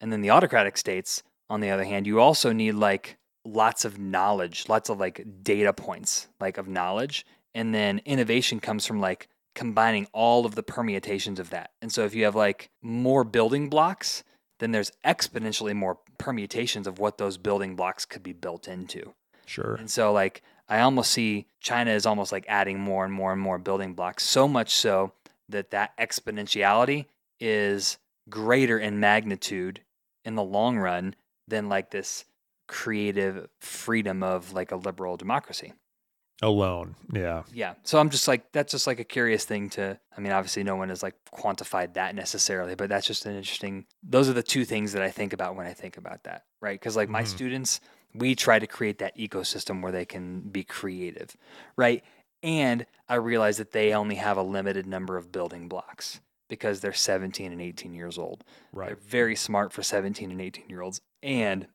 And then the autocratic states, on the other hand, you also need like lots of knowledge, lots of like data points, like of knowledge. And then innovation comes from like combining all of the permutations of that. And so if you have like more building blocks, then there's exponentially more permutations of what those building blocks could be built into. Sure. And so like I almost see China is almost like adding more and more and more building blocks, so much so that that exponentiality is greater in magnitude in the long run than like this creative freedom of like a liberal democracy. Alone. Yeah. Yeah. So I'm just like that's just like a curious thing to I mean obviously no one has like quantified that necessarily, but that's just an interesting those are the two things that I think about when I think about that, right? Cuz like my Mhm. students we try to create that ecosystem where they can be creative, right? And I realize that they only have a limited number of building blocks because they're 17 and 18 years old. Right. They're very smart for 17 and 18 year olds. And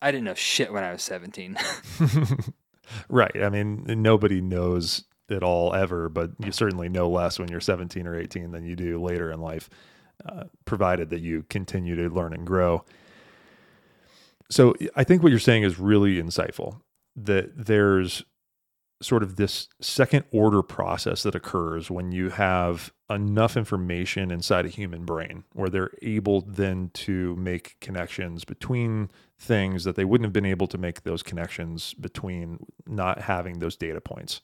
I didn't know shit when I was 17. right. I mean, nobody knows it all ever, but you certainly know less when you're 17 or 18 than you do later in life, uh, provided that you continue to learn and grow. So I think what you're saying is really insightful that there's sort of this second order process that occurs when you have enough information inside a human brain where they're able then to make connections between things that they wouldn't have been able to make those connections between not having those data points.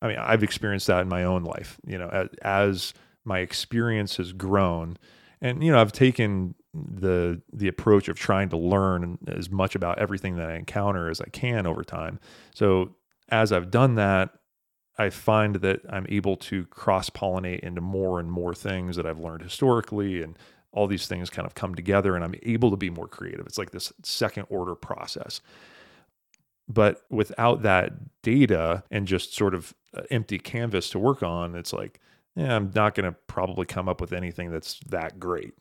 I mean, I've experienced that in my own life, you know, as, as my experience has grown and you know, I've taken the the approach of trying to learn as much about everything that I encounter as I can over time. So as I've done that, I find that I'm able to cross pollinate into more and more things that I've learned historically, and all these things kind of come together, and I'm able to be more creative. It's like this second order process. But without that data and just sort of uh, empty canvas to work on, it's like, yeah, I'm not going to probably come up with anything that's that great.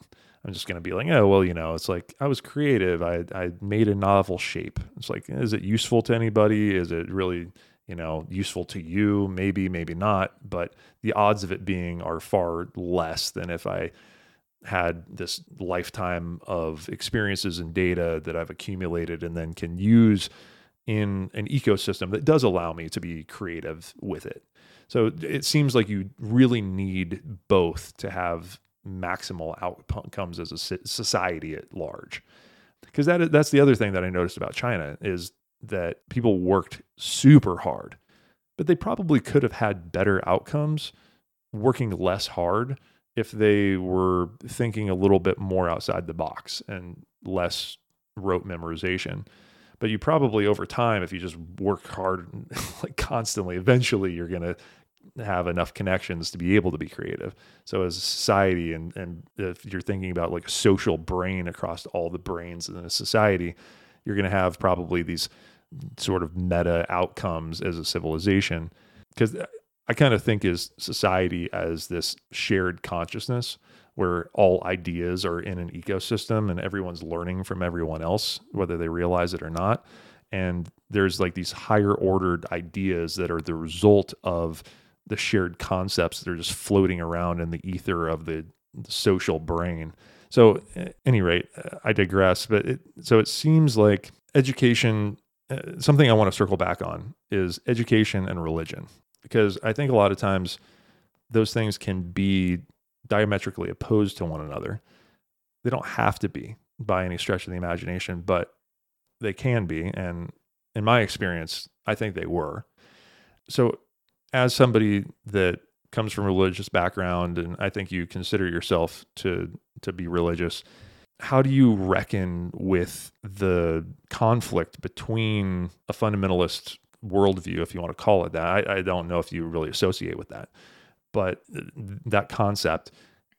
I'm just going to be like, oh, well, you know, it's like I was creative. I, I made a novel shape. It's like, is it useful to anybody? Is it really, you know, useful to you? Maybe, maybe not. But the odds of it being are far less than if I had this lifetime of experiences and data that I've accumulated and then can use in an ecosystem that does allow me to be creative with it. So it seems like you really need both to have maximal outcomes as a society at large. Because that that's the other thing that I noticed about China is that people worked super hard, but they probably could have had better outcomes working less hard if they were thinking a little bit more outside the box and less rote memorization. But you probably over time if you just work hard like constantly eventually you're to have enough connections to be able to be creative. So as a society and and if you're thinking about like a social brain across all the brains in a society you're to have probably these sort of meta outcomes as a civilization. Because uh, i kind of think is society as this shared consciousness where all ideas are in an ecosystem and everyone's learning from everyone else, whether they realize it or not. And there's like these higher ordered ideas that are the result of the shared concepts that are just floating around in the ether of the, social brain. So, at any rate, uh, I digress. But it, so it seems like education, uh, something I want to circle back on is education and religion, because I think a lot of times those things can be diametrically opposed to one another. They don't have to be by any stretch of the imagination, but they can be. And in my experience, I think they were. So, as somebody that comes from a religious background, and I think you consider yourself to to be religious, how do you reckon with the conflict between a fundamentalist worldview, if you want to call it that? I, I don't know if you really associate with that, but that concept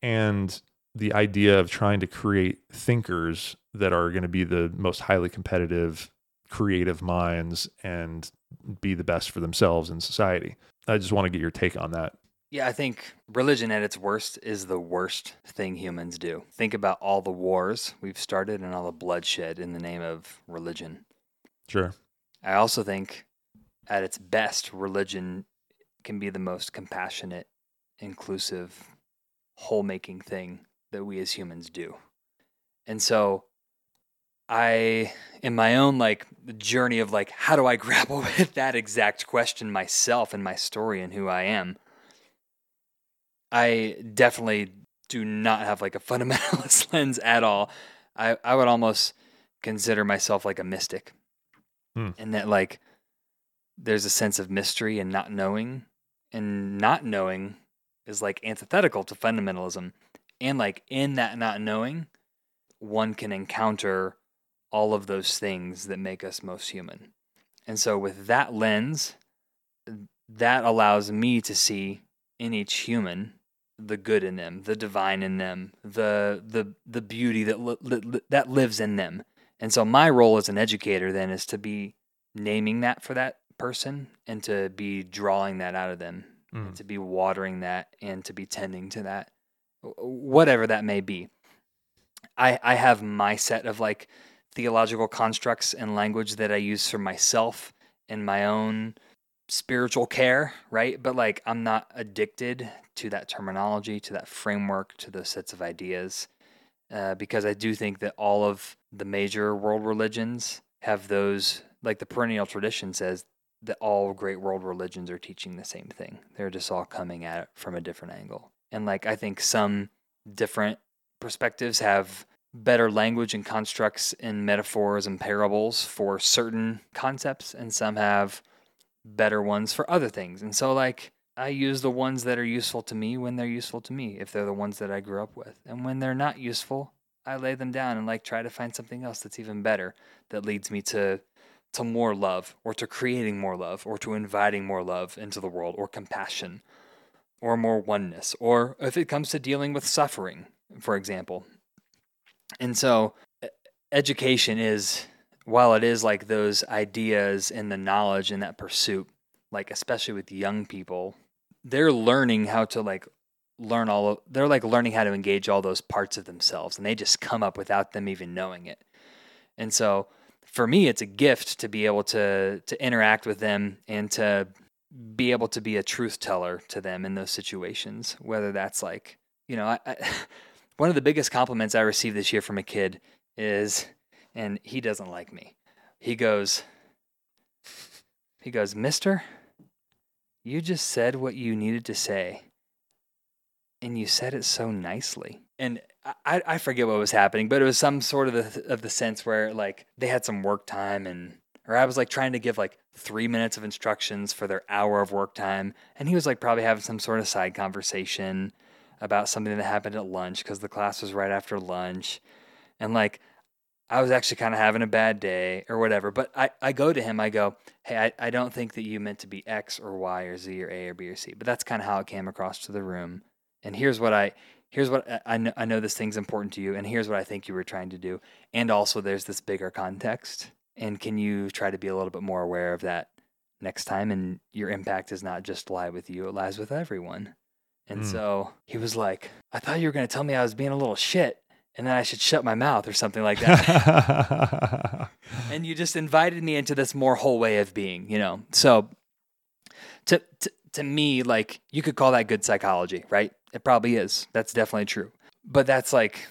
and the idea of trying to create thinkers that are going to be the most highly competitive creative minds and be the best for themselves in society. I just want to get your take on that. Yeah, I think religion at its worst is the worst thing humans do. Think about all the wars we've started and all the bloodshed in the name of religion. Sure. I also think at its best, religion can be the most compassionate, inclusive, whole making thing that we as humans do. And so I in my own like journey of like how do I grapple with that exact question myself and my story and who I am. I definitely do not have like a fundamentalist lens at all. I, I would almost consider myself like a mystic. Hmm. And that like there's a sense of mystery and not knowing. And not knowing is like antithetical to fundamentalism. And like in that not knowing, one can encounter all of those things that make us most human. And so with that lens, that allows me to see in each human the good in them, the divine in them, the the the beauty that li- li- that lives in them. And so my role as an educator then is to be naming that for that person and to be drawing that out of them, Mm. to be watering that and to be tending to that, whatever that may be. I I have my set of like theological constructs and language that I use for myself and my own spiritual care, right? But like I'm not addicted to that terminology, to that framework, to those sets of ideas, uh, because I do think that all of the major world religions have those, like the perennial tradition says that all great world religions are teaching the same thing. They're just all coming at it from a different angle. And like I think some different perspectives have better language and constructs and metaphors and parables for certain concepts, and some have better ones for other things. And so, like, I use the ones that are useful to me when they're useful to me, if they're the ones that I grew up with. And when they're not useful, I lay them down and like try to find something else that's even better that leads me to to more love or to creating more love or to inviting more love into the world or compassion or more oneness or if it comes to dealing with suffering for example. And so education is while it is like those ideas and the knowledge and that pursuit like especially with young people they're learning how to like learn all of they're like learning how to engage all those parts of themselves and they just come up without them even knowing it. And so for me it's a gift to be able to to interact with them and to be able to be a truth teller to them in those situations whether that's like you know I, I, one of the biggest compliments i received this year from a kid is and he doesn't like me. He goes he goes mister you just said what you needed to say and you said it so nicely. And I, I forget what was happening but it was some sort of the, of the sense where like they had some work time and or i was like trying to give like three minutes of instructions for their hour of work time and he was like probably having some sort of side conversation about something that happened at lunch because the class was right after lunch and like I was actually kind of having a bad day or whatever. But I, I go to him, I go, hey, I, I don't think that you meant to be X or Y or Z or A or B or C. But that's kind of how it came across to the room. And here's what I here's what I- I know, I know this thing's important to you, and here's what I think you were trying to do. And also there's this bigger context. And can you try to be a little bit more aware of that next time? And your impact does not just lie with you, it lies with everyone. And Mm. so he was like, I thought you were gonna tell me I was being a little shit and then I should shut my mouth or something like that. and you just invited me into this more whole way of being, you know. So to, to to me, like you could call that good psychology, right? It probably is. That's definitely true. But that's like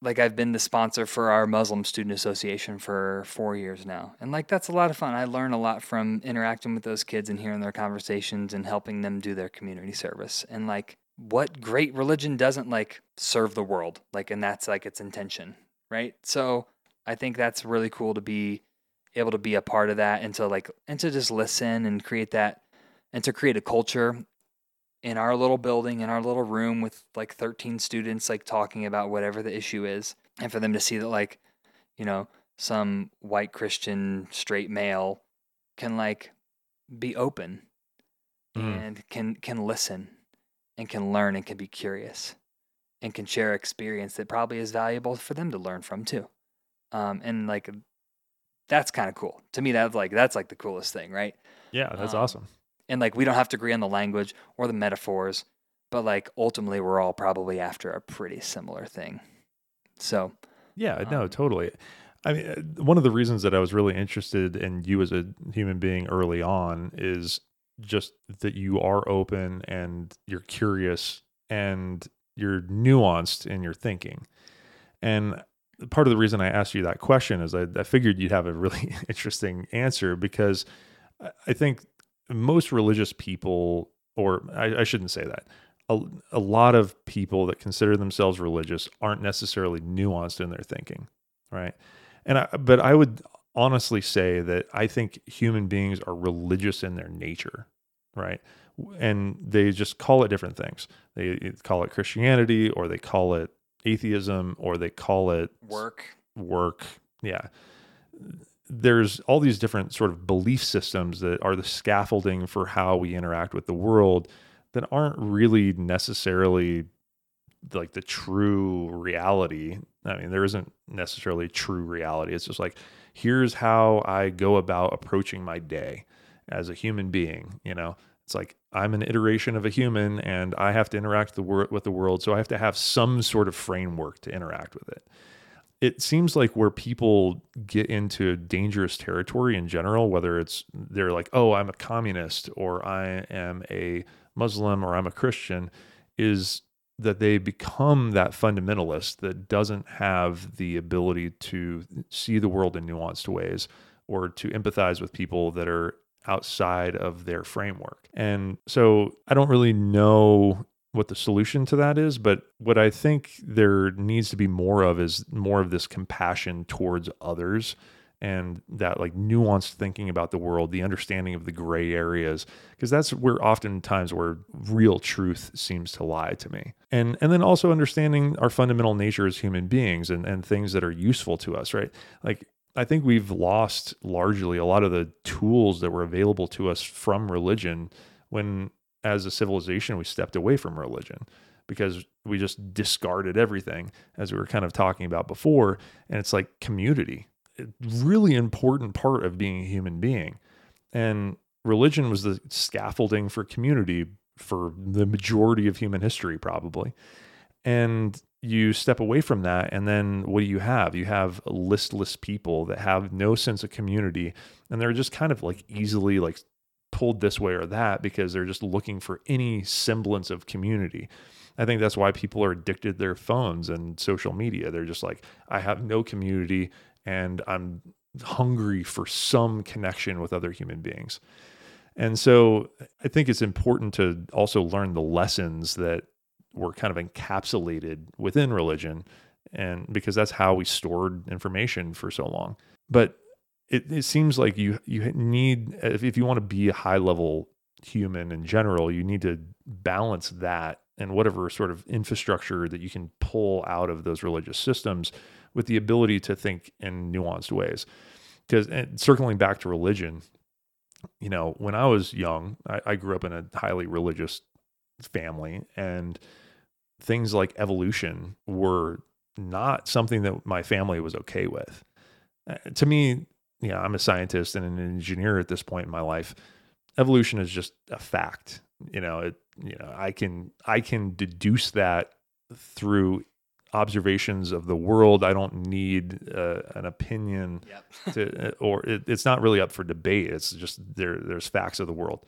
like I've been the sponsor for our Muslim Student Association for four years now. And like that's a lot of fun. I learn a lot from interacting with those kids and hearing their conversations and helping them do their community service. And like what great religion doesn't like serve the world? Like and that's like its intention, right? So I think that's really cool to be able to be a part of that and to like and to just listen and create that and to create a culture in our little building in our little room with like 13 students like talking about whatever the issue is and for them to see that like you know some white christian straight male can like be open Mm. and can can listen and can learn and can be curious and can share experience that probably is valuable for them to learn from too um, and like that's kind of cool to me that's like that's like the coolest thing right yeah, that's Um, awesome. And like we don't have to agree on the language or the metaphors but like ultimately we're all probably after a pretty similar thing so Yeah, no, um, totally. I mean, uh, one of the reasons that I was really interested in you as a human being early on is just that you are open and you're curious and you're nuanced in your thinking. And part of the reason I asked you that question is I, I figured you'd have a really interesting answer because I think most religious people, or I, I shouldn't say that, a, a lot of people that consider themselves religious aren't necessarily nuanced in their thinking, right? And I, but I would honestly say that I think human beings are religious in their nature, right? And they just call it different things. They call it Christianity, or they call it atheism, or they call it work work. Yeah. There's all these different sort of belief systems that are the scaffolding for how we interact with the world that aren't really necessarily like the true reality. I mean, there isn't necessarily true reality. It's just like, here's how I go about approaching my day as a human being. You know, it's like I'm an iteration of a human and I have to interact the wor- with the world. So I have to have some sort of framework to interact with it. It seems like where people get into dangerous territory in general, whether it's they're like, oh, I'm a communist or I am a Muslim or I'm a Christian, is that they become that fundamentalist that doesn't have the ability to see the world in nuanced ways or to empathize with people that are outside of their framework. And so I don't really know what the solution to that is, but what I think there needs to be more of is more of this compassion towards others and that like nuanced thinking about the world, the understanding of the gray areas, because that's where oftentimes where real truth seems to lie to me. And and then also understanding our fundamental nature as human beings and, and things that are useful to us, right? Like I think we've lost largely a lot of the tools that were available to us from religion when as a civilization we stepped away from religion because we just discarded everything as we were kind of talking about before and it's like community really important part of being a human being. And religion was the scaffolding for community for the majority of human history, probably. And you step away from that, and then what do you have? You have listless people that have no sense of community, and they're just kind of like easily like pulled this way or that because they're just looking for any semblance of community. I think that's why people are addicted to their phones and social media. They're just like, I have no community and I'm hungry for some connection with other human beings. And so I think it's important to also learn the lessons that were kind of encapsulated within religion and because that's how we stored information for so long. But it, it seems like you you need if, if you want to be a high level human in general, you need to balance that and whatever sort of infrastructure that you can pull out of those religious systems with the ability to think in nuanced ways. Because circling back to religion, you know, when I was young, I, I grew up in a highly religious family, and things like evolution were not something that my family was okay with. Uh, to me, you know, I'm a scientist and an engineer at this point in my life. Evolution is just a fact. You know, it, you know, I can I can deduce that through observations of the world. I don't need uh, an opinion yep. to, uh, or it, it's not really up for debate. It's just there. There's facts of the world.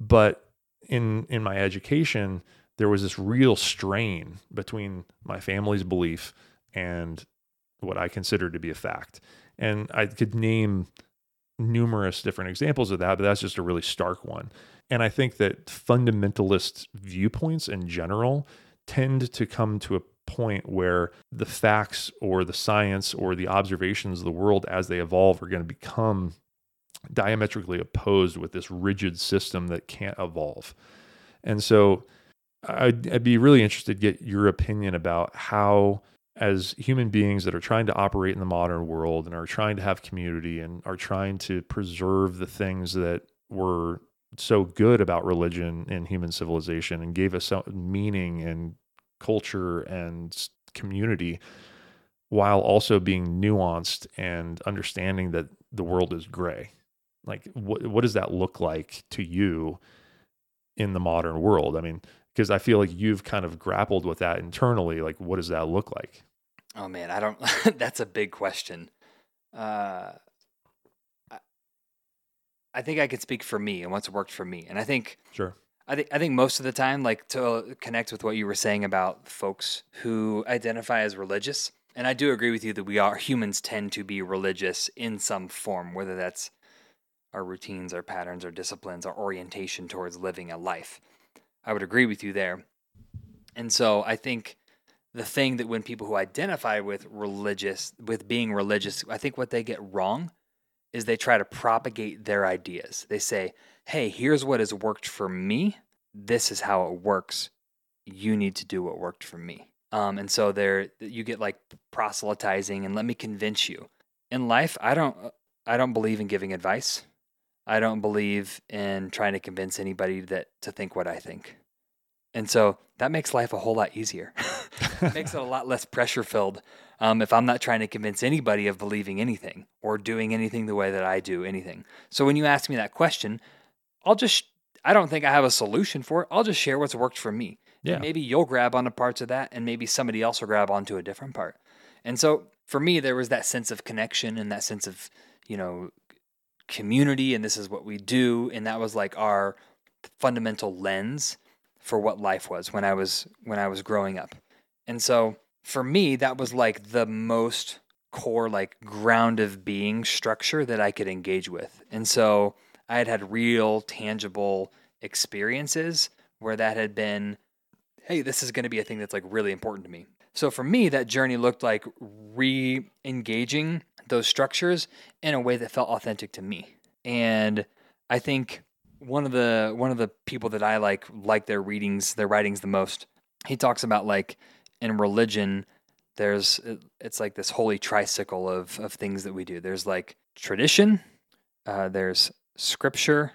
But in in my education, there was this real strain between my family's belief and what I consider to be a fact. And I could name numerous different examples of that, but that's just a really stark one. And I think that fundamentalist viewpoints in general tend to come to a point where the facts or the science or the observations of the world as they evolve are going to become diametrically opposed with this rigid system that can't evolve. And so I'd, I'd, be really interested to get your opinion about how, as human beings that are trying to operate in the modern world and are trying to have community and are trying to preserve the things that were so good about religion and human civilization and gave us meaning and culture and community while also being nuanced and understanding that the world is gray. Like what what does that look like to you in the modern world? I mean because i feel like you've kind of grappled with that internally like what does that look like oh man i don't that's a big question uh I think I could speak for me and what's worked for me. And I think sure. I think I think most of the time, like to connect with what you were saying about folks who identify as religious, and I do agree with you that we are humans tend to be religious in some form, whether that's our routines, our patterns, our disciplines, our orientation towards living a life. I would agree with you there. And so I think the thing that when people who identify with religious, with being religious, I think what they get wrong is they try to propagate their ideas. They say, hey, here's what has worked for me. This is how it works. You need to do what worked for me. Um, and so there, you get like proselytizing and let me convince you. In life, I don't, I don't believe in giving advice. I don't believe in trying to convince anybody that to think what I think. And so that makes life a whole lot easier. it makes it a lot less pressure filled um, if I'm not trying to convince anybody of believing anything or doing anything the way that I do anything. So when you ask me that question, I'll just, I don't think I have a solution for it. I'll just share what's worked for me. Yeah. And maybe you'll grab onto parts of that and maybe somebody else will grab onto a different part. And so for me, there was that sense of connection and that sense of, you know, community and this is what we do. And that was like our fundamental lens for what life was when I was when I was growing up. And so for me, that was like the most core, like ground of being structure that I could engage with. And so I had had real, tangible experiences where that had been, hey, this is going to be a thing that's like really important to me. So for me, that journey looked like re engaging those structures in a way that felt authentic to me. And I think one of the one of the people that I like like their readings, their writings the most. He talks about like in religion, there's it's like this holy tricycle of of things that we do. There's like tradition, uh, there's scripture,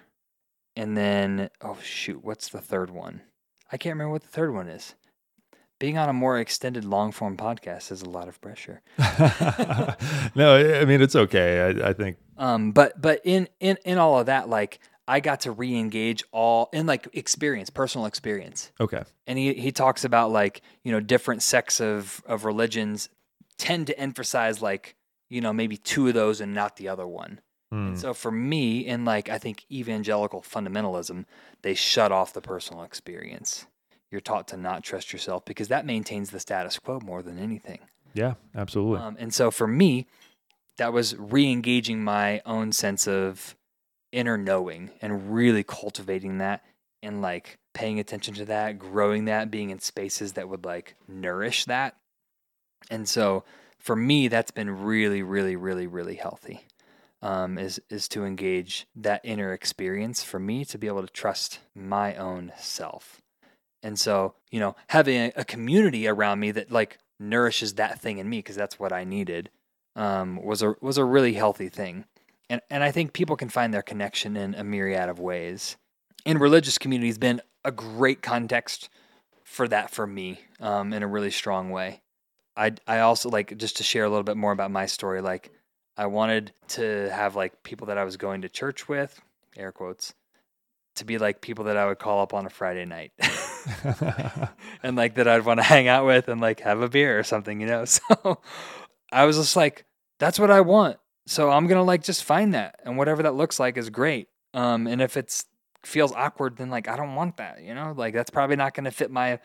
and then oh shoot, what's the third one? I can't remember what the third one is. Being on a more extended long form podcast is a lot of pressure. no, I mean it's okay. I, I think. Um, but but in in in all of that, like I got to re-engage all in like experience, personal experience. Okay. And he he talks about like, you know, different sects of of religions tend to emphasize like, you know, maybe two of those and not the other one. Hmm. And so for me, in like I think evangelical fundamentalism, they shut off the personal experience. You're taught to not trust yourself because that maintains the status quo more than anything. Yeah, absolutely. Um, and so for me, that was re-engaging my own sense of inner knowing and really cultivating that and like paying attention to that, growing that, being in spaces that would like nourish that. And so for me, that's been really, really, really, really healthy. Um, is is to engage that inner experience for me to be able to trust my own self. And so, you know, having a, community around me that like nourishes that thing in me because that's what I needed um, was a was a really healthy thing. And and I think people can find their connection in a myriad of ways. And religious community has been a great context for that for me um, in a really strong way. I I also like just to share a little bit more about my story. Like I wanted to have like people that I was going to church with, air quotes, to be like people that I would call up on a Friday night. and like that I'd want to hang out with and like have a beer or something, you know. So I was just like, that's what I want. So I'm gonna like just find that, and whatever that looks like is great. Um, and if it's feels awkward, then like I don't want that, you know. Like that's probably not gonna fit my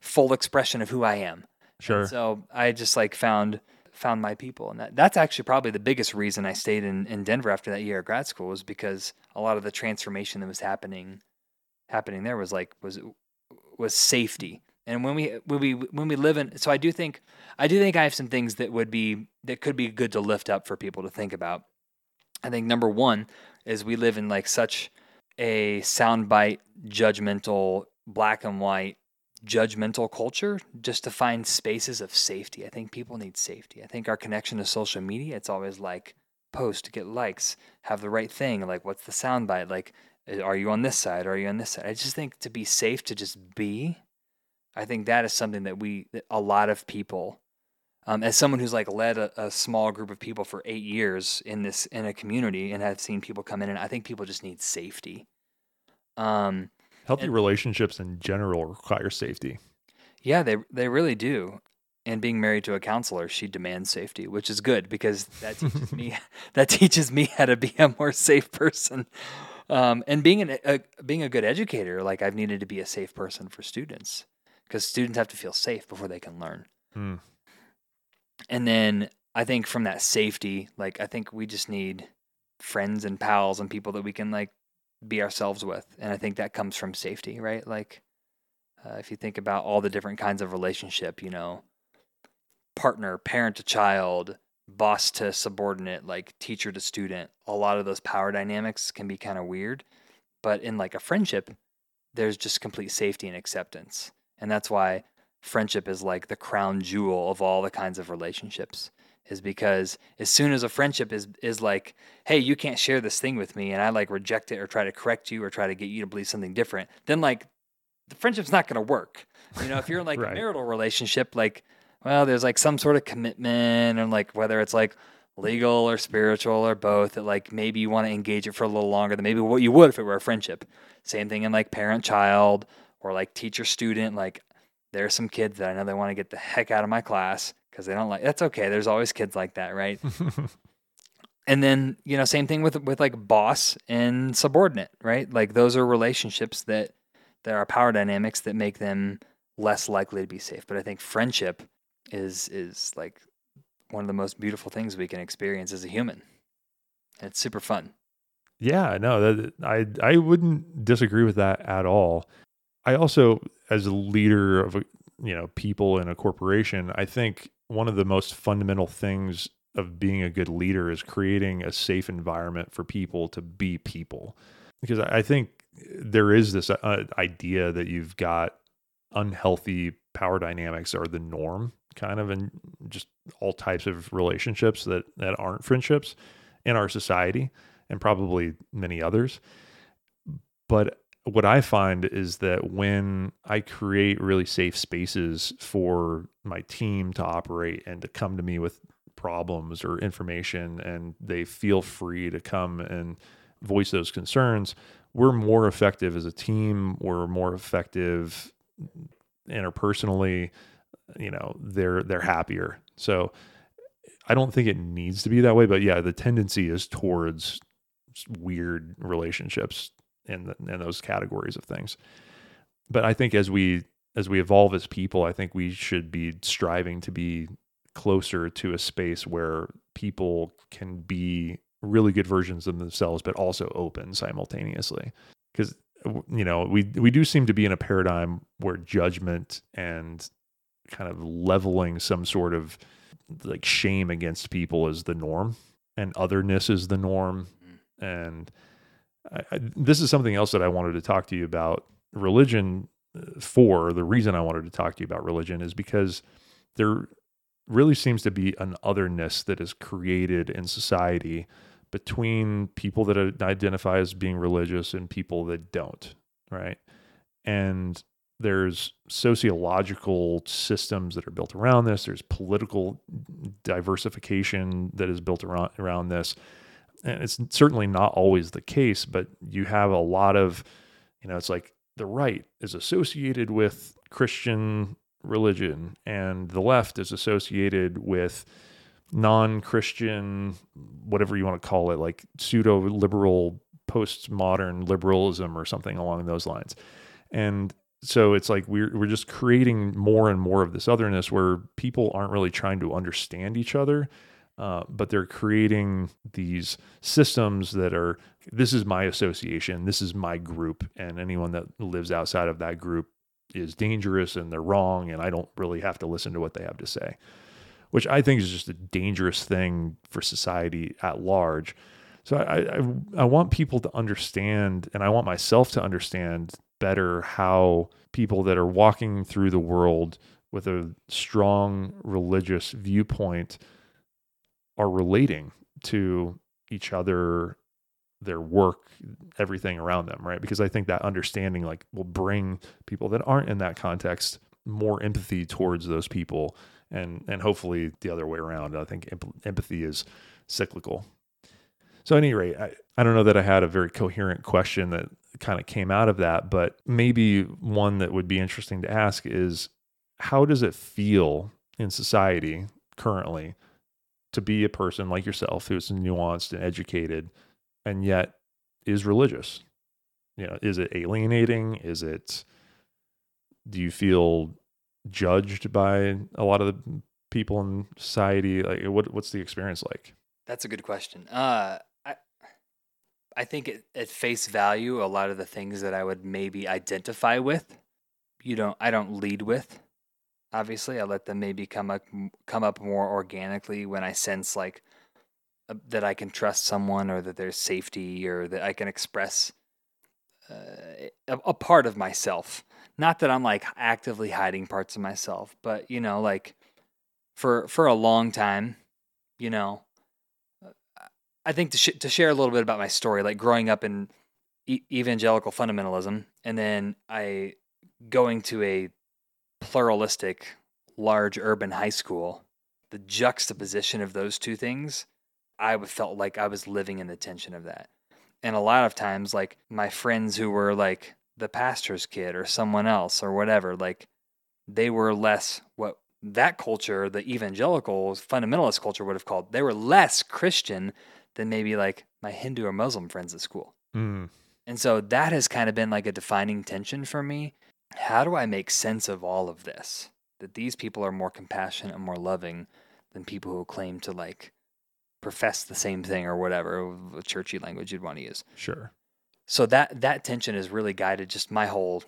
full expression of who I am. sure. So I just like found found my people, and that, that's actually probably the biggest reason I stayed in, in Denver after that year at grad school was because a lot of the transformation that was happening happening there was like was was safety. And when we when we when we live in, so I do think I do think I have some things that would be that could be good to lift up for people to think about. I think number one is we live in like such a soundbite, judgmental, black and white, judgmental culture just to find spaces of safety. I think people need safety. I think our connection to social media, it's always like post, get likes, have the right thing. Like, what's the soundbite? Like, are you on this side? Are you on this side? I just think to be safe, to just be, I think that is something that we, that a lot of people, um, as someone who's like led a, a small group of people for eight years in this in a community and have seen people come in, and I think people just need safety. Um, Healthy and- relationships in general require safety. Yeah, they they really do. And being married to a counselor, she demands safety, which is good because that teaches me that teaches me how to be a more safe person. Um, and being an, a being a good educator, like I've needed to be a safe person for students because students have to feel safe before they can learn. Hmm. And then I think from that safety, like I think we just need friends and pals and people that we can like be ourselves with. And I think that comes from safety, right? Like uh, if you think about all the different kinds of relationship, you know, partner, parent to child, boss to subordinate, like teacher to student, a lot of those power dynamics can be kind of weird. But in like a friendship, there's just complete safety and acceptance. And that's why friendship is like the crown jewel of all the kinds of relationships is because as soon as a friendship is is like hey you can't share this thing with me and i like reject it or try to correct you or try to get you to believe something different then like the friendship's not going to work you know if you're in like Right. a marital relationship like well there's like some sort of commitment and like whether it's like legal or spiritual or both that like maybe you want to engage it for a little longer than maybe what you would if it were a friendship same thing in like parent child or like teacher student like there are some kids that i know they want to get the heck out of my class because they don't like that's okay there's always kids like that right? And then you know same thing with with like boss and subordinate right? Like those are relationships that there are power dynamics that make them less likely to be safe. But i think friendship is is like one of the most beautiful things we can experience as a human. It's super fun. Yeah, no, that I I wouldn't disagree with that at all. I also, as a leader of you know people in a corporation, I think one of the most fundamental things of being a good leader is creating a safe environment for people to be people. Because I I think there is this uh, idea that you've got unhealthy power dynamics are the norm, kind of in just all types of relationships that that aren't friendships in our society and probably many others. But what I find is that when I create really safe spaces for my team to operate and to come to me with problems or information, and they feel free to come and voice those concerns, we're more effective as a team. We're more effective interpersonally. You know, they're they're happier. So I don't think it needs to be that way, but yeah, the tendency is towards weird relationships in the, in those categories of things. But I think as we as we evolve as people, I think we should be striving to be closer to a space where people can be really good versions of themselves, but also open simultaneously. Because you know we we do seem to be in a paradigm where judgment and kind of leveling some sort of like shame against people is the norm and otherness is the norm mm-hmm. and I, this is something else that I wanted to talk to you about religion uh, for. The reason I wanted to talk to you about religion is because there really seems to be an otherness that is created in society between people that identify as being religious and people that don't, right? And there's sociological systems that are built around this. There's political diversification that is built around around this it's certainly not always the case, but you have a lot of, you know, it's like the right is associated with Christian religion and the left is associated with non Christian, whatever you want to call it, like pseudo liberal, postmodern liberalism or something along those lines. And so it's like we're we're just creating more and more of this otherness where people aren't really trying to understand each other uh, but they're creating these systems that are this is my association, this is my group, and anyone that lives outside of that group is dangerous and they're wrong, and I don't really have to listen to what they have to say, which I think is just a dangerous thing for society at large. So I, I, I want people to understand, and I want myself to understand better how people that are walking through the world with a strong religious viewpoint are relating to each other their work everything around them right? Because i think that understanding like will bring people that aren't in that context more empathy towards those people and and hopefully the other way around. I think empathy is cyclical. So at any rate I, I don't know that i had a very coherent question that kind of came out of that but maybe one that would be interesting to ask is how does it feel in society currently to be a person like yourself who's nuanced and educated and yet is religious. You know is it alienating? Is it do you feel judged by a lot of the people in society? Like what what's the experience like? That's a good question. Uh i i think it, at face value a lot of the things that i would maybe identify with you don't i don't lead with obviously i let them maybe come up come up more organically when i sense like uh, that i can trust someone or that there's safety or that i can express uh, a, a, part of myself. Not that I'm like actively hiding parts of myself, but you know, like for for a long time, you know, I think to sh- to share a little bit about my story, like growing up in e- evangelical fundamentalism, and then I going to a pluralistic, large urban high school. The juxtaposition of those two things, I felt like I was living in the tension of that. And a lot of times, like my friends who were like the pastor's kid or someone else or whatever, like they were less what that culture, the evangelical fundamentalist culture would have called, they were less Christian than maybe like my Hindu or Muslim friends at school. Mm. And so that has kind of been like a defining tension for me. How do I make sense of all of this? That these people are more compassionate and more loving than people who claim to like profess the same thing or whatever, churchy language you'd want to use. Sure. So that that tension has really guided just my whole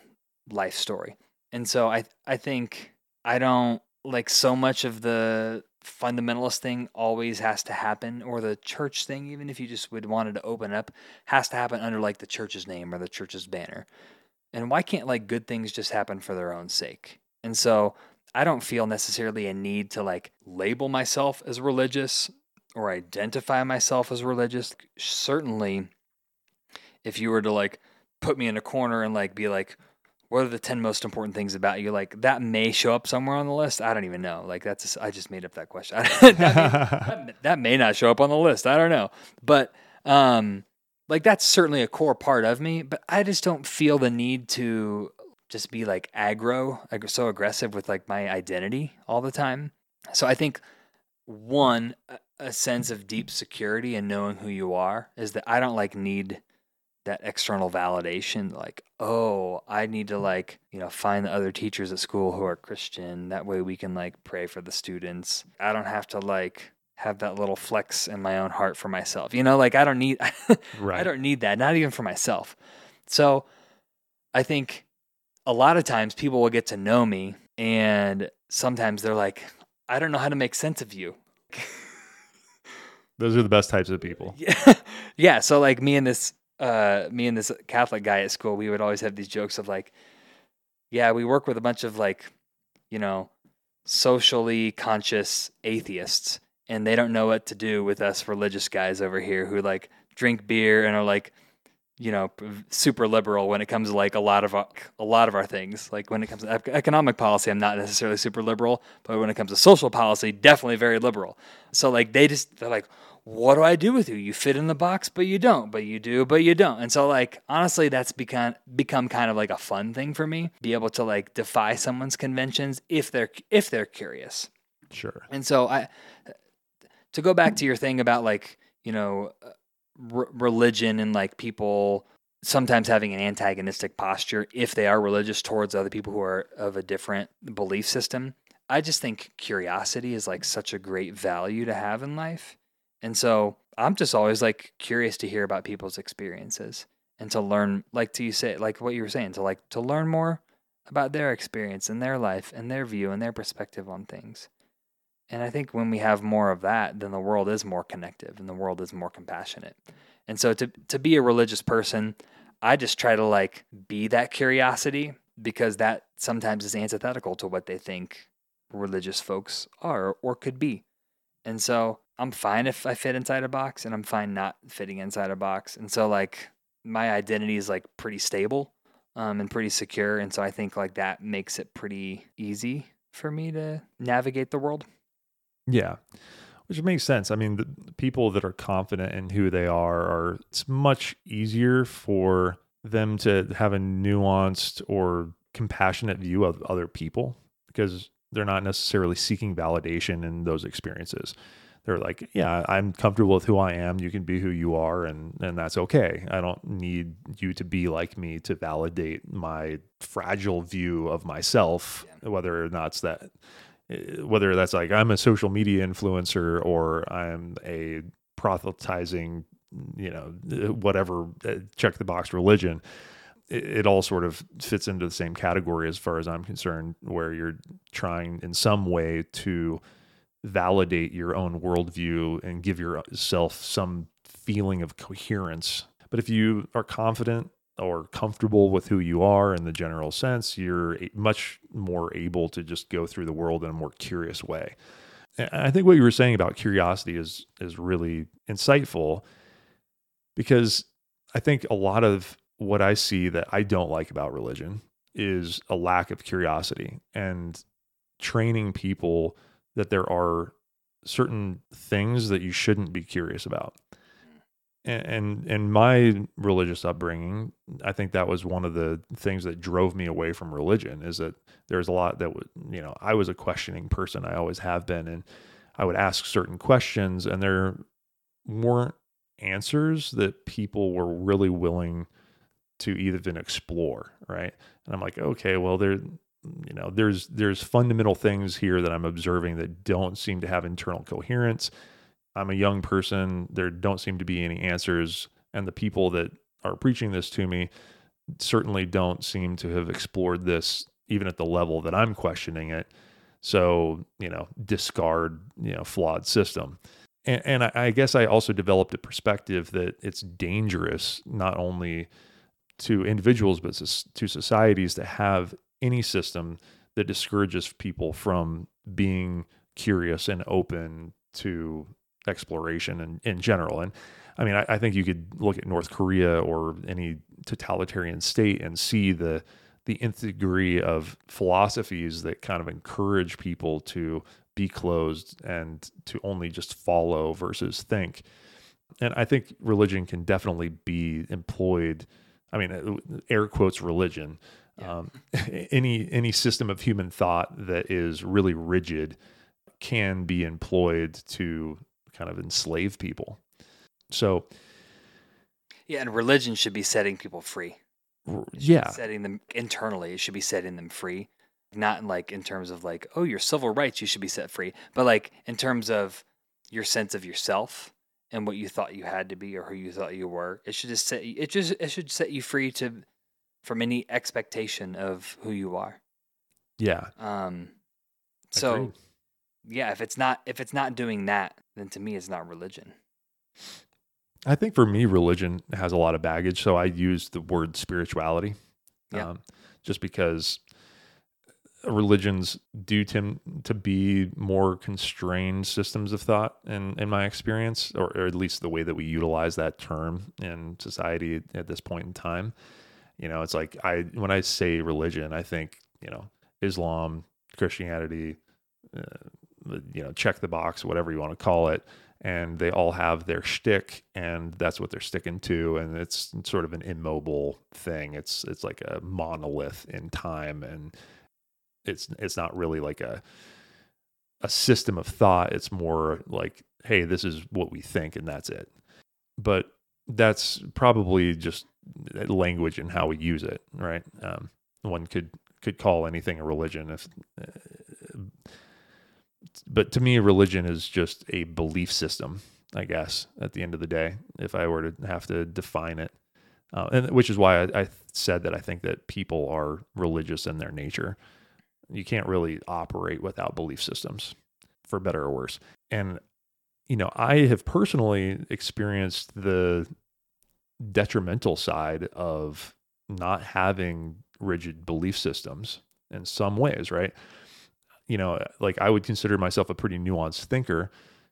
life story. And so I I think I don't like so much of the fundamentalist thing always has to happen or the church thing even if you just would wanted to open up has to happen under like the church's name or the church's banner and why can't like good things just happen for their own sake? And so i don't feel necessarily a need to like label myself as religious or identify myself as religious. Certainly if you were to like put me in a corner and like be like what are the 10 most important things about you? Like that may show up somewhere on the list. I don't even know. Like that's just, i just made up that question. That, may, that, that, may not show up on the list. I don't know. But um like that's certainly a core part of me but i just don't feel the need to just be like aggro like so aggressive with like my identity all the time. So i think one a sense of deep security and knowing who you are is that i don't like need that external validation like oh i need to like you know find the other teachers at school who are christian. That way we can like pray for the students. I don't have to like have that little flex in my own heart for myself. You know like i don't need right. i don't need that not even for myself. So i think a lot of times people will get to know me and sometimes they're like i don't know how to make sense of you. Those are the best types of people. Yeah. Yeah so like me and this uh, me and this Catholic guy at school, we would always have these jokes of like, yeah, we work with a bunch of like, you know, socially conscious atheists, and they don't know what to do with us religious guys over here who like drink beer and are like, you know, super liberal when it comes to like a lot of our, a lot of our things. Like when it comes to economic policy, I'm not necessarily super liberal, but when it comes to social policy, definitely very liberal. So like they just they're like, what do I do with you? You fit in the box, but you don't, but you do, but you don't. And so like honestly, that's become become kind of like a fun thing for me, be able to like defy someone's conventions if they're if they're curious. Sure. And so I to go back to your thing about like, you know, uh, r- religion and like people sometimes having an antagonistic posture if they are religious towards other people who are of a different belief system. I just think curiosity is like such a great value to have in life. And so I'm just always like curious to hear about people's experiences and to learn, like to you say, like what you were saying, to like to learn more about their experience and their life and their view and their perspective on things. And I think when we have more of that, then the world is more connective and the world is more compassionate. And so to to be a religious person, I just try to like be that curiosity because that sometimes is antithetical to what they think religious folks are or could be. And so I'm fine if I fit inside a box and I'm fine not fitting inside a box. And so like my identity is like pretty stable um, and pretty secure. And so I think like that makes it pretty easy for me to navigate the world. Yeah. Which makes sense. I mean, the people that are confident in who they are are it's much easier for them to have a nuanced or compassionate view of other people because they're not necessarily seeking validation in those experiences they're like, yeah, I'm comfortable with who I am. You can be who you are, and and that's okay. I don't need you to be like me to validate my fragile view of myself, yeah. whether or not it's that, whether that's like I'm a social media influencer or I'm a proselytizing, you know, eh, whatever eh, check the box religion. It, it all sort of fits into the same category as far as I'm concerned, where you're trying in some way to validate your own worldview and give yourself some feeling of coherence. But if you are confident or comfortable with who you are in the general sense, you're much more able to just go through the world in a more curious way. And I think what you were saying about curiosity is is really insightful because I think a lot of what I see that I don't like about religion is a lack of curiosity and training people that there are certain things that you shouldn't be curious about. And, and my religious upbringing, I think that was one of the things that drove me away from religion is that there's a lot that would, you know, I was a questioning person. I always have been and I would ask certain questions and there weren't answers that people were really willing to either even explore, right? And I'm like, okay, well there you know there's there's fundamental things here that i'm observing that don't seem to have internal coherence i'm a young person. There don't seem to be any answers. And the people that are preaching this to me certainly don't seem to have explored this even at the level that i'm questioning it. So you know discard you know flawed system. And, and I, I guess i also developed a perspective that it's dangerous not only to individuals but to societies to have any system that discourages people from being curious and open to exploration in, in general. And I mean, I, I, think you could look at North Korea or any totalitarian state and see the the nth degree of philosophies that kind of encourage people to be closed and to only just follow versus think. And I think religion can definitely be employed. I mean, air quotes religion yeah. Um, any any system of human thought that is really rigid can be employed to kind of enslave people. So, yeah, and religion should be setting people free. Yeah, setting them internally. It should be setting them free, not in like in terms of like, oh, your civil rights, you should be set free, but like in terms of your sense of yourself and what you thought you had to be or who you thought you were. It should just set it just it should set you free to from any expectation of who you are. Yeah. Um so Agreed. Yeah, if it's not if it's not doing that, then to me it's not religion. I think for me religion has a lot of baggage, so I use the word spirituality. Yeah. Um, just because religions do tend to be more constrained systems of thought in in my experience or, or, at least the way that we utilize that term in society at this point in time you know, it's like I when I say religion, I think you know Islam, Christianity, uh, you know, check the box, whatever you want to call it, and they all have their shtick, and that's what they're sticking to, and it's sort of an immobile thing. It's it's like a monolith in time, and it's it's not really like a a system of thought. It's more like, hey, this is what we think, and that's it. But that's probably just language and how we use it, right? Um, one could could call anything a religion if but to me religion is just a belief system i guess at the end of the day if i were to have to define it. Uh, and which is why I, I, said that i think that people are religious in their nature. You can't really operate without belief systems for better or worse. And you know i have personally experienced the detrimental side of not having rigid belief systems in some ways, right? You know, like I would consider myself a pretty nuanced thinker,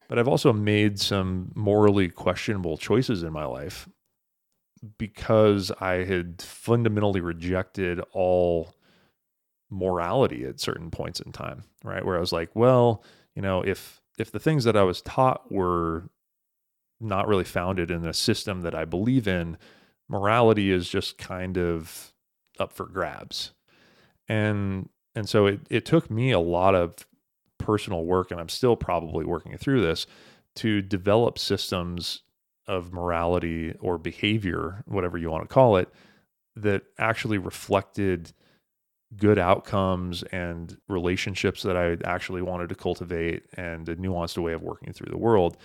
but I've also made some morally questionable choices in my life because I had fundamentally rejected all morality at certain points in time, right? Where I was like, well, you know, if if the things that I was taught were not really founded in a system that I believe in. Morality is just kind of up for grabs. And and so it, it took me a lot of personal work, and I'm still probably working through this, to develop systems of morality or behavior, whatever you want to call it, that actually reflected good outcomes and relationships that I actually wanted to cultivate and a nuanced way of working through the world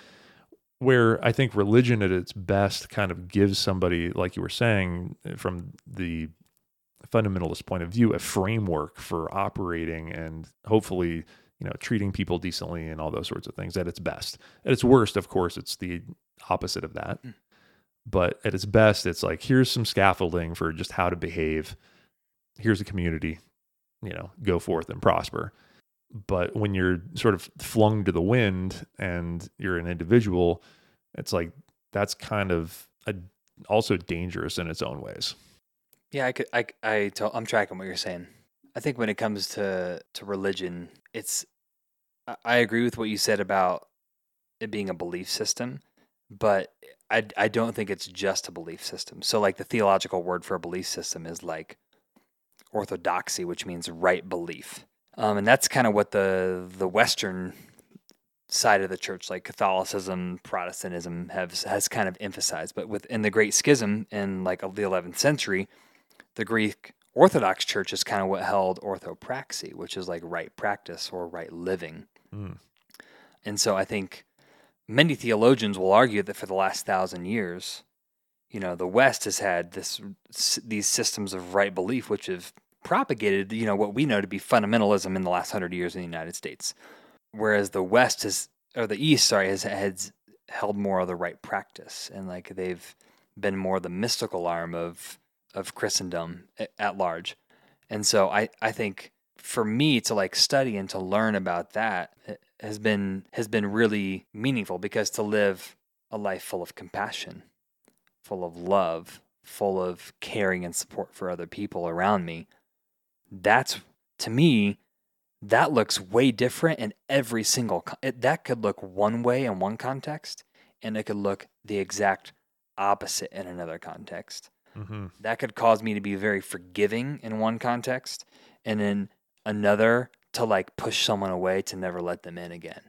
where I think religion at its best kind of gives somebody, like you were saying, from the fundamentalist point of view, a framework for operating and hopefully, you know, treating people decently and all those sorts of things at its best. At its worst, of course, it's the opposite of that. Mm. But at its best, it's like here's some scaffolding for just how to behave. Here's a community, you know, go forth and prosper. But when you're sort of flung to the wind and you're an individual, it's like that's kind of a, also dangerous in its own ways. Yeah, I could, I, I, tell, I'm tracking what you're saying. I think when it comes to to religion, it's, I agree with what you said about it being a belief system, but I, I don't think it's just a belief system. So, like the theological word for a belief system is like orthodoxy, which means right belief, um, and that's kind of what the the Western side of the church, like Catholicism, Protestantism, has has kind of emphasized. But within the Great Schism in like the 11th century, the Greek Orthodox Church is kind of what held orthopraxy, which is like right practice or right living. Mm. And so I think many theologians will argue that for the last thousand years, you know, the West has had this these systems of right belief, which have propagated, you know, what we know to be fundamentalism in the last hundred years in the United States whereas the West has, or the East, sorry, has, has held more of the right practice, and like they've been more the mystical arm of of Christendom at large. And so I, I think for me to like study and to learn about that eh, has been has been really meaningful because to live a life full of compassion, full of love, full of caring and support for other people around me, that's to me that looks way different in every single it, that could look one way in one context and it could look the exact opposite in another context mm-hmm. that could cause me to be very forgiving in one context and in another to like push someone away to never let them in again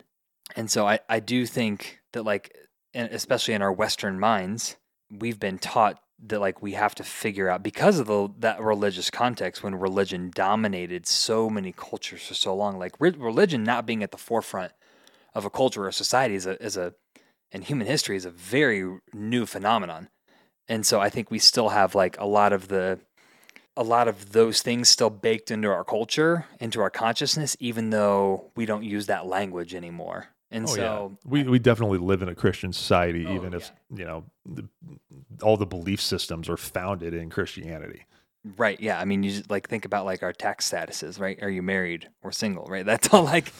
and so i, I do think that like especially in our western minds we've been taught that like we have to figure out because of the that religious context when religion dominated so many cultures for so long like re- religion not being at the forefront of a culture or society is a is a in human history is a very new phenomenon and so i think we still have like a lot of the a lot of those things still baked into our culture into our consciousness even though we don't use that language anymore and oh, so yeah. we we definitely live in a Christian society, oh, even if yeah. you know the, all the belief systems are founded in Christianity. Right. Yeah. I mean, you just, like think about like our tax statuses, right? Are you married or single? Right. That's all. Like.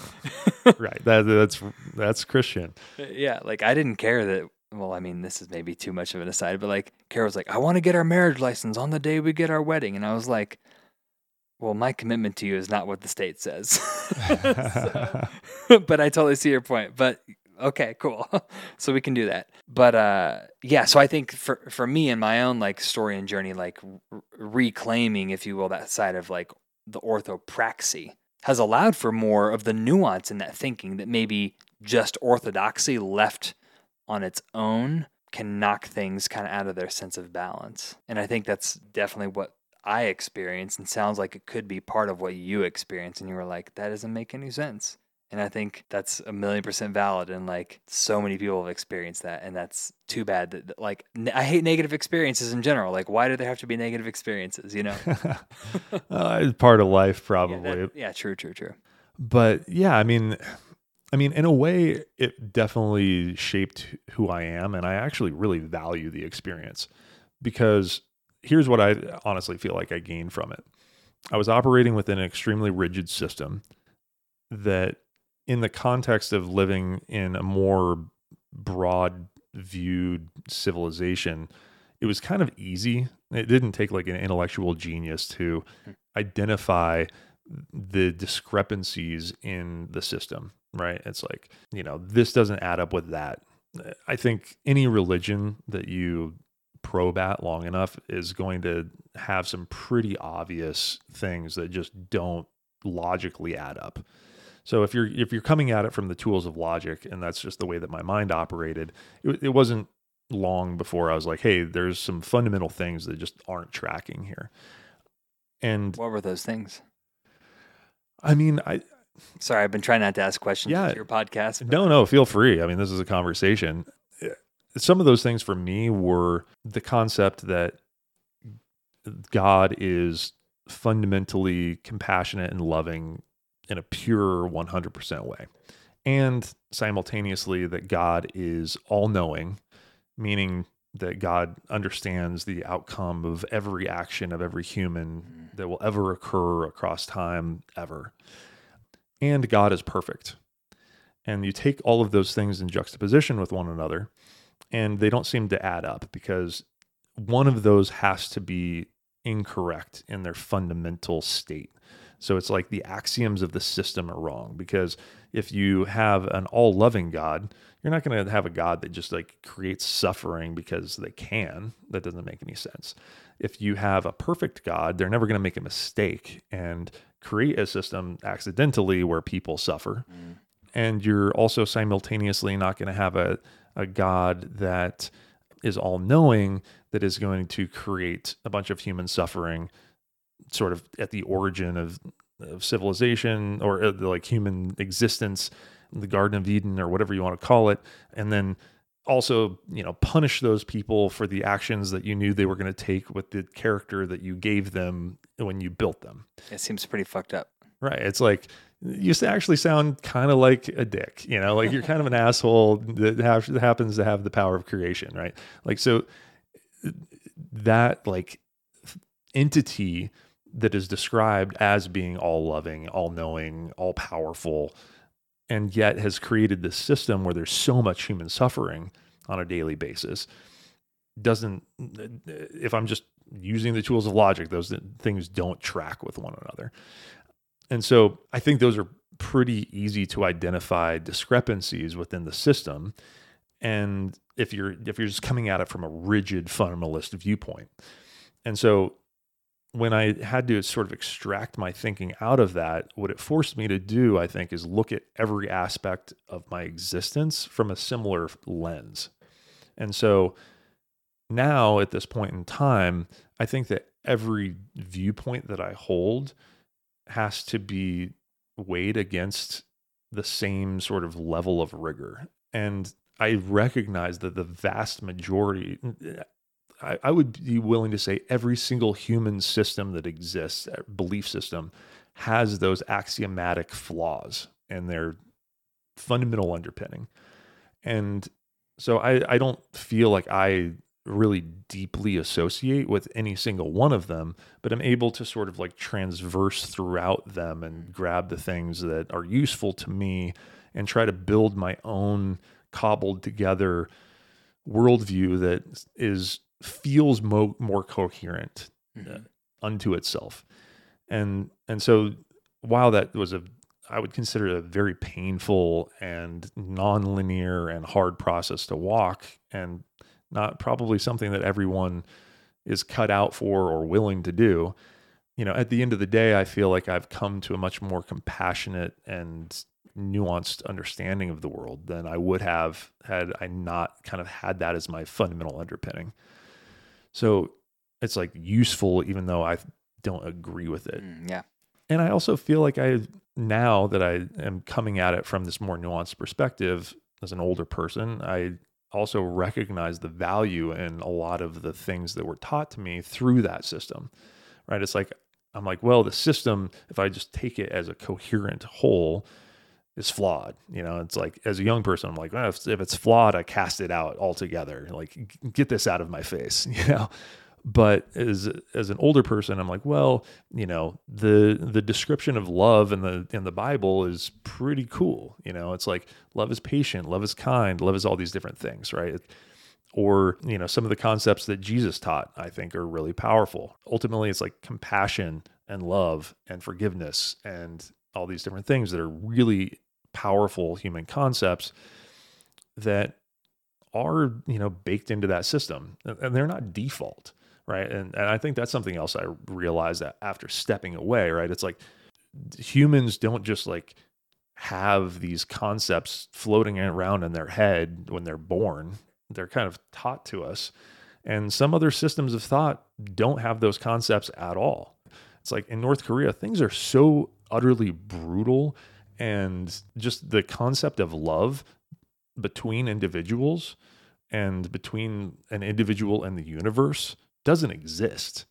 right. That that's that's Christian. Yeah. Like I didn't care that. Well, I mean, this is maybe too much of an aside, but like Carol's like, I want to get our marriage license on the day we get our wedding, and I was like, well, my commitment to you is not what the state says. so, but I totally see your point. But okay, cool. so we can do that. But uh, yeah, so I think for for me and my own like story and journey, like r- reclaiming, if you will, that side of like the orthopraxy has allowed for more of the nuance in that thinking that maybe just orthodoxy left on its own can knock things kind of out of their sense of balance. And I think that's definitely what I experienced and sounds like it could be part of what you experienced. And you were like, that doesn't make any sense. And I think that's a million percent valid. And like so many people have experienced that. And that's too bad that, like, I hate negative experiences in general. Like, why do there have to be negative experiences, you know? uh, it's part of life, probably. Yeah, that, yeah, true, true, true. But yeah, I mean, I mean, in a way, it definitely shaped who I am. And I actually really value the experience because here's what I honestly feel like I gained from it. I was operating within an extremely rigid system that, in the context of living in a more broad viewed civilization, it was kind of easy. It didn't take like an intellectual genius to hmm. identify the discrepancies in the system, right? It's like, you know, this doesn't add up with that. I think any religion that you probe at long enough is going to have some pretty obvious things that just don't logically add up. So if you're if you're coming at it from the tools of logic, and that's just the way that my mind operated, it, it wasn't long before I was like, hey, there's some fundamental things that just aren't tracking here. And what were those things? I mean, I sorry, I've been trying not to ask questions yeah, your podcast. But. No, no, feel free. I mean, this is a conversation some of those things for me were the concept that God is fundamentally compassionate and loving in a pure 100% way. And simultaneously, that God is all knowing, meaning that God understands the outcome of every action of every human mm. That will ever occur across time ever. And God is perfect. And you take all of those things in juxtaposition with one another, and they don't seem to add up because one of those has to be incorrect in their fundamental state. So it's like the axioms of the system are wrong because if you have an all loving God, you're not going to have a God that just like creates suffering because they can. That doesn't make any sense. If you have a perfect God, they're never going to make a mistake and create a system accidentally where people suffer. Mm. And you're also simultaneously not going to have a, a God that is all knowing that is going to create a bunch of human suffering sort of at the origin of, of civilization or uh, like human existence, the Garden of Eden or whatever you want to call it, and then also you know punish those people for the actions that you knew they were going to take with the character that you gave them when you built them. It seems pretty fucked up. Right. It's like you actually sound kind of like a dick, you know, like you're kind of an asshole that happens to have the power of creation, right? Like so that like entity that is described as being all loving, all knowing, all powerful, and yet has created this system where there's so much human suffering on a daily basis doesn't if i'm just using the tools of logic those things don't track with one another. And so i think those are pretty easy to identify discrepancies within the system. And if you're if you're just coming at it from a rigid fundamentalist viewpoint. And so when I had to sort of extract my thinking out of that, what it forced me to do, I think, is look at every aspect of my existence from a similar lens. And so now at this point in time, I think that every viewpoint that I hold has to be weighed against the same sort of level of rigor. And I recognize that the vast majority, I, I would be willing to say every single human system that exists, belief system, has those axiomatic flaws and their fundamental underpinning. And so I, I don't feel like I really deeply associate with any single one of them, but I'm able to sort of like transverse throughout them and grab the things that are useful to me and try to build my own cobbled together worldview that is feels mo- more coherent mm-hmm. unto itself. And and so while that was a I would consider it a very painful and non-linear and hard process to walk and not probably something that everyone is cut out for or willing to do. You know, at the end of the day, I feel like I've come to a much more compassionate and nuanced understanding of the world than I would have had I not kind of had that as my fundamental underpinning. So it's like useful, even though I don't agree with it. Mm, yeah. And I also feel like I, now that I am coming at it from this more nuanced perspective as an older person, I also recognize the value in a lot of the things that were taught to me through that system, right? It's like, I'm like, well, the system, if I just take it as a coherent whole, is flawed. You know, it's like as a young person, I'm like, if, if, it's flawed, I cast it out altogether. Like, get this out of my face. You know. But as as an older person, I'm like, well, you know, the the description of love in the in the Bible is pretty cool. You know, it's like love is patient, love is kind, love is all these different things, right? Or you know, some of the concepts that Jesus taught, I think, are really powerful. Ultimately, it's like compassion and love and forgiveness and all these different things that are really powerful human concepts that are you know baked into that system and they're not default right? And, and i think that's something else i realized that after stepping away right? It's like humans don't just like have these concepts floating around in their head when they're born. They're kind of taught to us. And some other systems of thought don't have those concepts at all. It's like in north korea things are so utterly brutal and just the concept of love between individuals and between an individual and the universe doesn't exist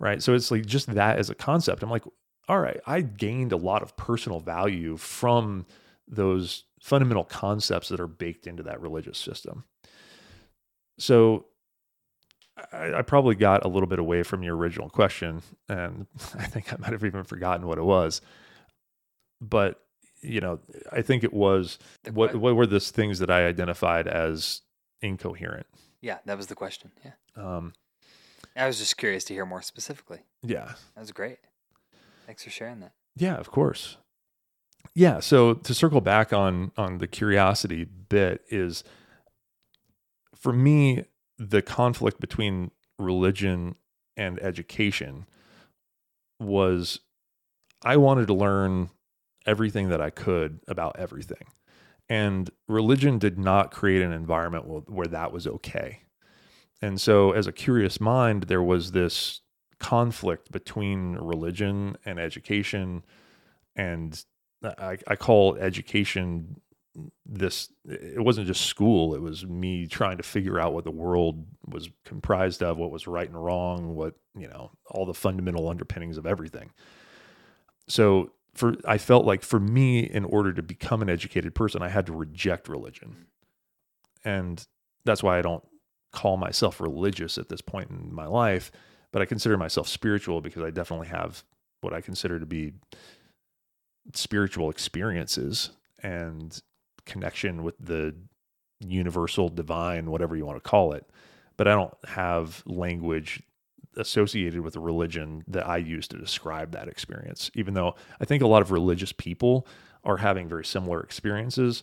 right? So it's like just that as a concept. I'm like all right i gained a lot of personal value from those fundamental concepts that are baked into that religious system. So I, I probably got a little bit away from your original question, and I think I might have even forgotten what it was. But you know, I think it was what what were the things that I identified as incoherent. Yeah, that was the question. Yeah. Um, I was just curious to hear more specifically. yeah, That was great. Thanks for sharing that. Yeah, of course. Yeah, so to circle back on on the curiosity bit is for me the conflict between religion and education was I wanted to learn everything that I could about everything. And religion did not create an environment where, that was okay. And so as a curious mind there was this conflict between religion and education and uh, I, I call education this it wasn't just school it was me trying to figure out what the world was comprised of what was right and wrong what you know all the fundamental underpinnings of everything so for i felt like for me in order to become an educated person i had to reject religion and that's why i don't call myself religious at this point in my life but I consider myself spiritual because I definitely have what I consider to be spiritual experiences and connection with the universal divine, whatever you want to call it. But I don't have language associated with religion that I use to describe that experience, even though I think a lot of religious people are having very similar experiences.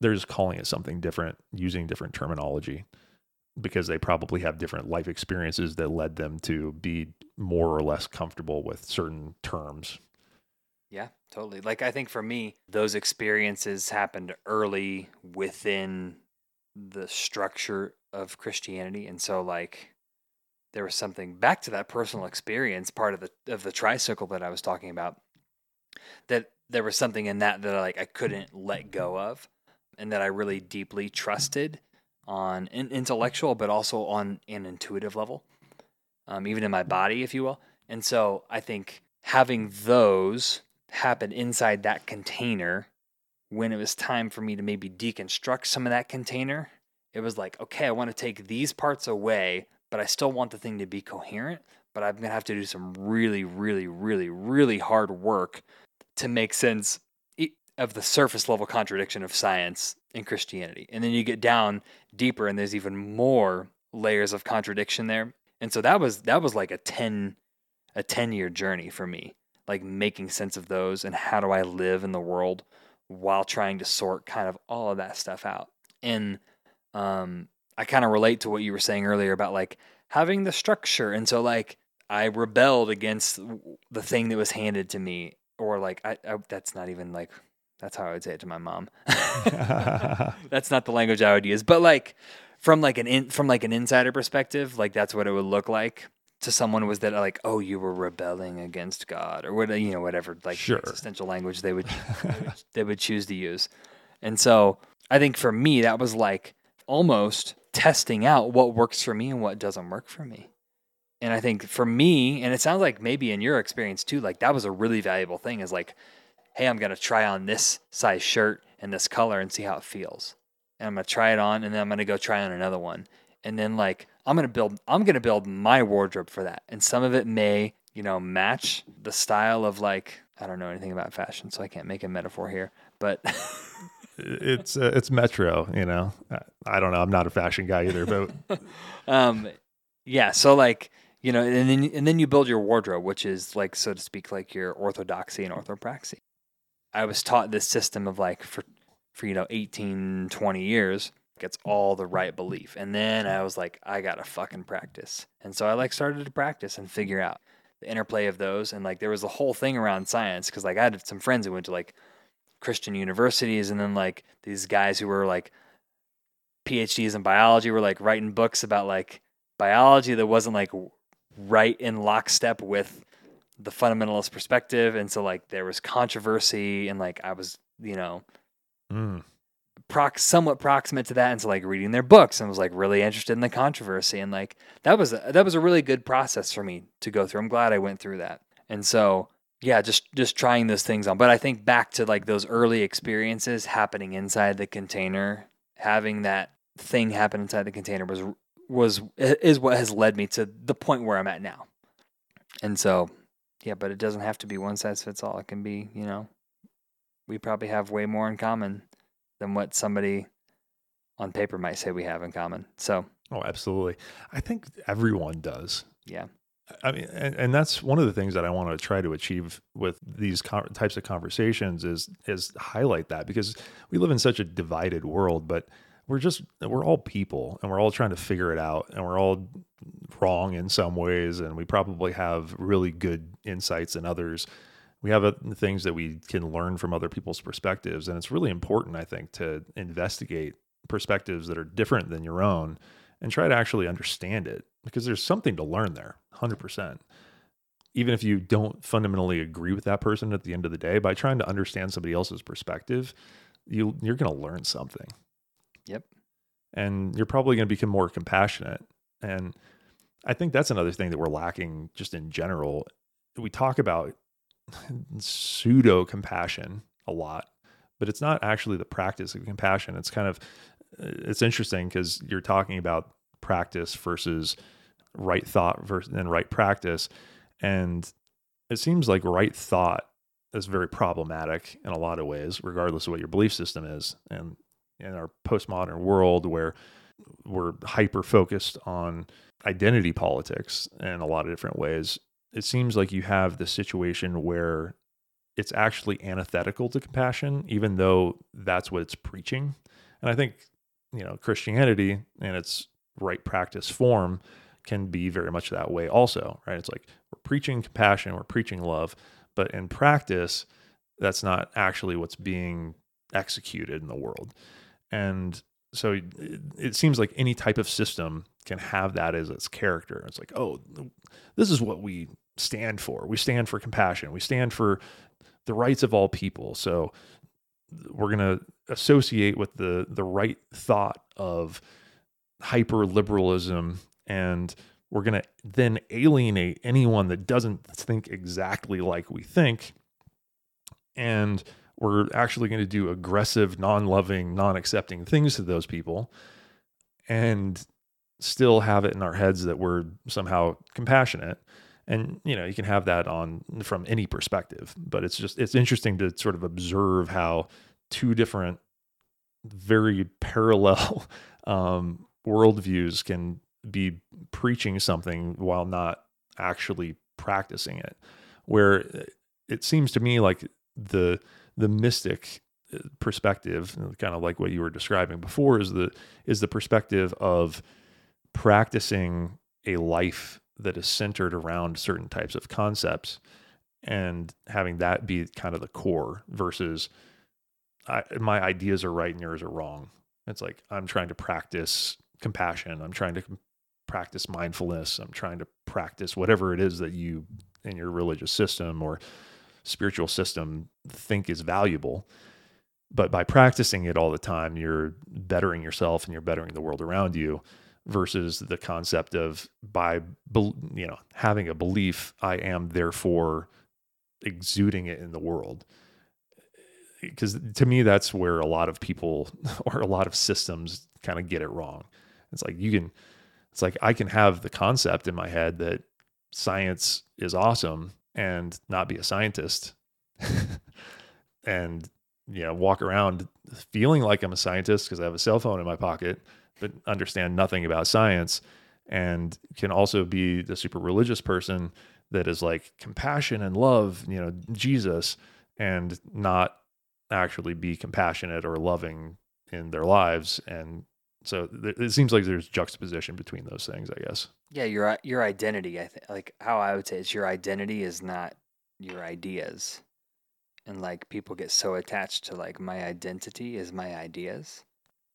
They're just calling it something different, using different terminology because they probably have different life experiences that led them to be more or less comfortable with certain terms. Yeah, totally. Like I think for me, those experiences happened early within the structure of Christianity, and so like there was something back to that personal experience, part of the of the tricycle that I was talking about. That there was something in that that I, like I couldn't let go of, and that I really deeply trusted on an intellectual, but also on an intuitive level, um, even in my body, if you will. And so I think having those happen inside that container when it was time for me to maybe deconstruct some of that container, it was like, okay, I want to take these parts away, but I still want the thing to be coherent. But I'm to have to do some really, really, really, really hard work to make sense of the surface level contradiction of science and Christianity. And then you get down deeper and there's even more layers of contradiction there. And so that was that was like a 10 a 10 year journey for me, like making sense of those and how do I live in the world while trying to sort kind of all of that stuff out. And um I kind of relate to what you were saying earlier about like having the structure. And so like I rebelled against the thing that was handed to me or like I, I that's not even like that's how I would say it to my mom. that's not the language I would use, but like from like an in, from like an insider perspective, like that's what it would look like to someone was that like oh you were rebelling against God or what you know whatever like Sure. existential language they would they would- they would choose to use. And so I think for me that was like almost testing out what works for me and what doesn't work for me. And I think for me, and it sounds like maybe in your experience too, like that was a really valuable thing is like, hey, I'm going to try on this size shirt and this color and see how it feels. And I'm going to try it on and then I'm going to go try on another one. And then like, I'm going to build, I'm going to build my wardrobe for that. And some of it may, you know, match the style of like, I don't know anything about fashion, so I can't make a metaphor here, but it's uh, it's Metro, you know. I- don't know. I'm not a fashion guy either, but um, yeah. So like, you know, and then and then you build your wardrobe, which is like, so to speak, like your orthodoxy and orthopraxy. I was taught this system of like for for you know 18, 20 years. It's all the right belief, and then I was like, I gotta fucking practice, and so I like started to practice and figure out the interplay of those, and like there was a whole thing around science because like I had some friends who went to like Christian universities, and then like these guys who were like PhDs in biology were like writing books about like biology that wasn't like right in lockstep with the fundamentalist perspective and so like there was controversy and like I was you know mm, prox somewhat proximate to that and so like reading their books and was like really interested in the controversy and like that was a, that was a really good process for me to go through. I'm glad I went through that. And so yeah, just just trying those things on. But I think back to like those early experiences happening inside the container, having that thing happen inside the container was was is what has led me to the point where I'm at now. And so, yeah, but it doesn't have to be one size fits all. It can be, you know, we probably have way more in common than what somebody on paper might say we have in common. So, oh, absolutely. I think everyone does. Yeah. I mean, and, and that's one of the things that I want to try to achieve with these types of conversations is is highlight that because we live in such a divided world, but we're just we're all people and we're all trying to figure it out and we're all wrong in some ways and we probably have really good insights in others. We have uh, things that we can learn from other people's perspectives and it's really important i think to investigate perspectives that are different than your own and try to actually understand it because there's something to learn there 100% even if you don't fundamentally agree with that person at the end of the day by trying to understand somebody else's perspective you you're going to learn something Yep. And you're probably going to become more compassionate. And I think that's another thing that we're lacking just in general. We talk about pseudo compassion a lot, but it's not actually the practice of compassion. It's kind of uh, it's interesting because you're talking about practice versus right thought versus and right practice. And it seems like right thought is very problematic in a lot of ways, regardless of what your belief system is. And in our postmodern world where we're hyper focused on identity politics in a lot of different ways, it seems like you have the situation where it's actually antithetical to compassion, even though that's what it's preaching. And I think, you know, Christianity and its right practice form can be very much that way also, right? It's like we're preaching compassion, we're preaching love, but in practice, that's not actually what's being executed in the world. And so it, it seems like any type of system can have that as its character. It's like, oh, this is what we stand for. We stand for compassion. We stand for the rights of all people. So we're going to associate with the the right thought of hyper liberalism and we're going to then alienate anyone that doesn't think exactly like we think and we're actually going to do aggressive, non loving, non accepting things to those people and still have it in our heads that we're somehow compassionate. And, you know, you can have that on from any perspective, but it's just, it's interesting to sort of observe how two different, very parallel um, worldviews can be preaching something while not actually practicing it. Where it seems to me like the, the mystic uh, perspective, kind of like what you were describing before, is the is the perspective of practicing a life that is centered around certain types of concepts and having that be kind of the core versus I, my ideas are right and yours are wrong. It's like I'm trying to practice compassion. I'm trying to practice mindfulness. I'm trying to practice whatever it is that you in your religious system or spiritual system think is valuable. But by practicing it all the time, you're bettering yourself and you're bettering the world around you versus the concept of by you know having a belief I am therefore exuding it in the world eh, because to me that's where a lot of people or a lot of systems kind of get it wrong it's like you can it's like I can have the concept in my head that science is awesome and not be a scientist and you know walk around feeling like I'm a scientist because I have a cell phone in my pocket but understand nothing about science and can also be the super religious person that is like compassion and love, you know, Jesus and not actually be compassionate or loving in their lives and so it seems like there's juxtaposition between those things, I guess. Yeah, your your identity. I think like how I would say it's your identity is not your ideas, and like people get so attached to like my identity is my ideas,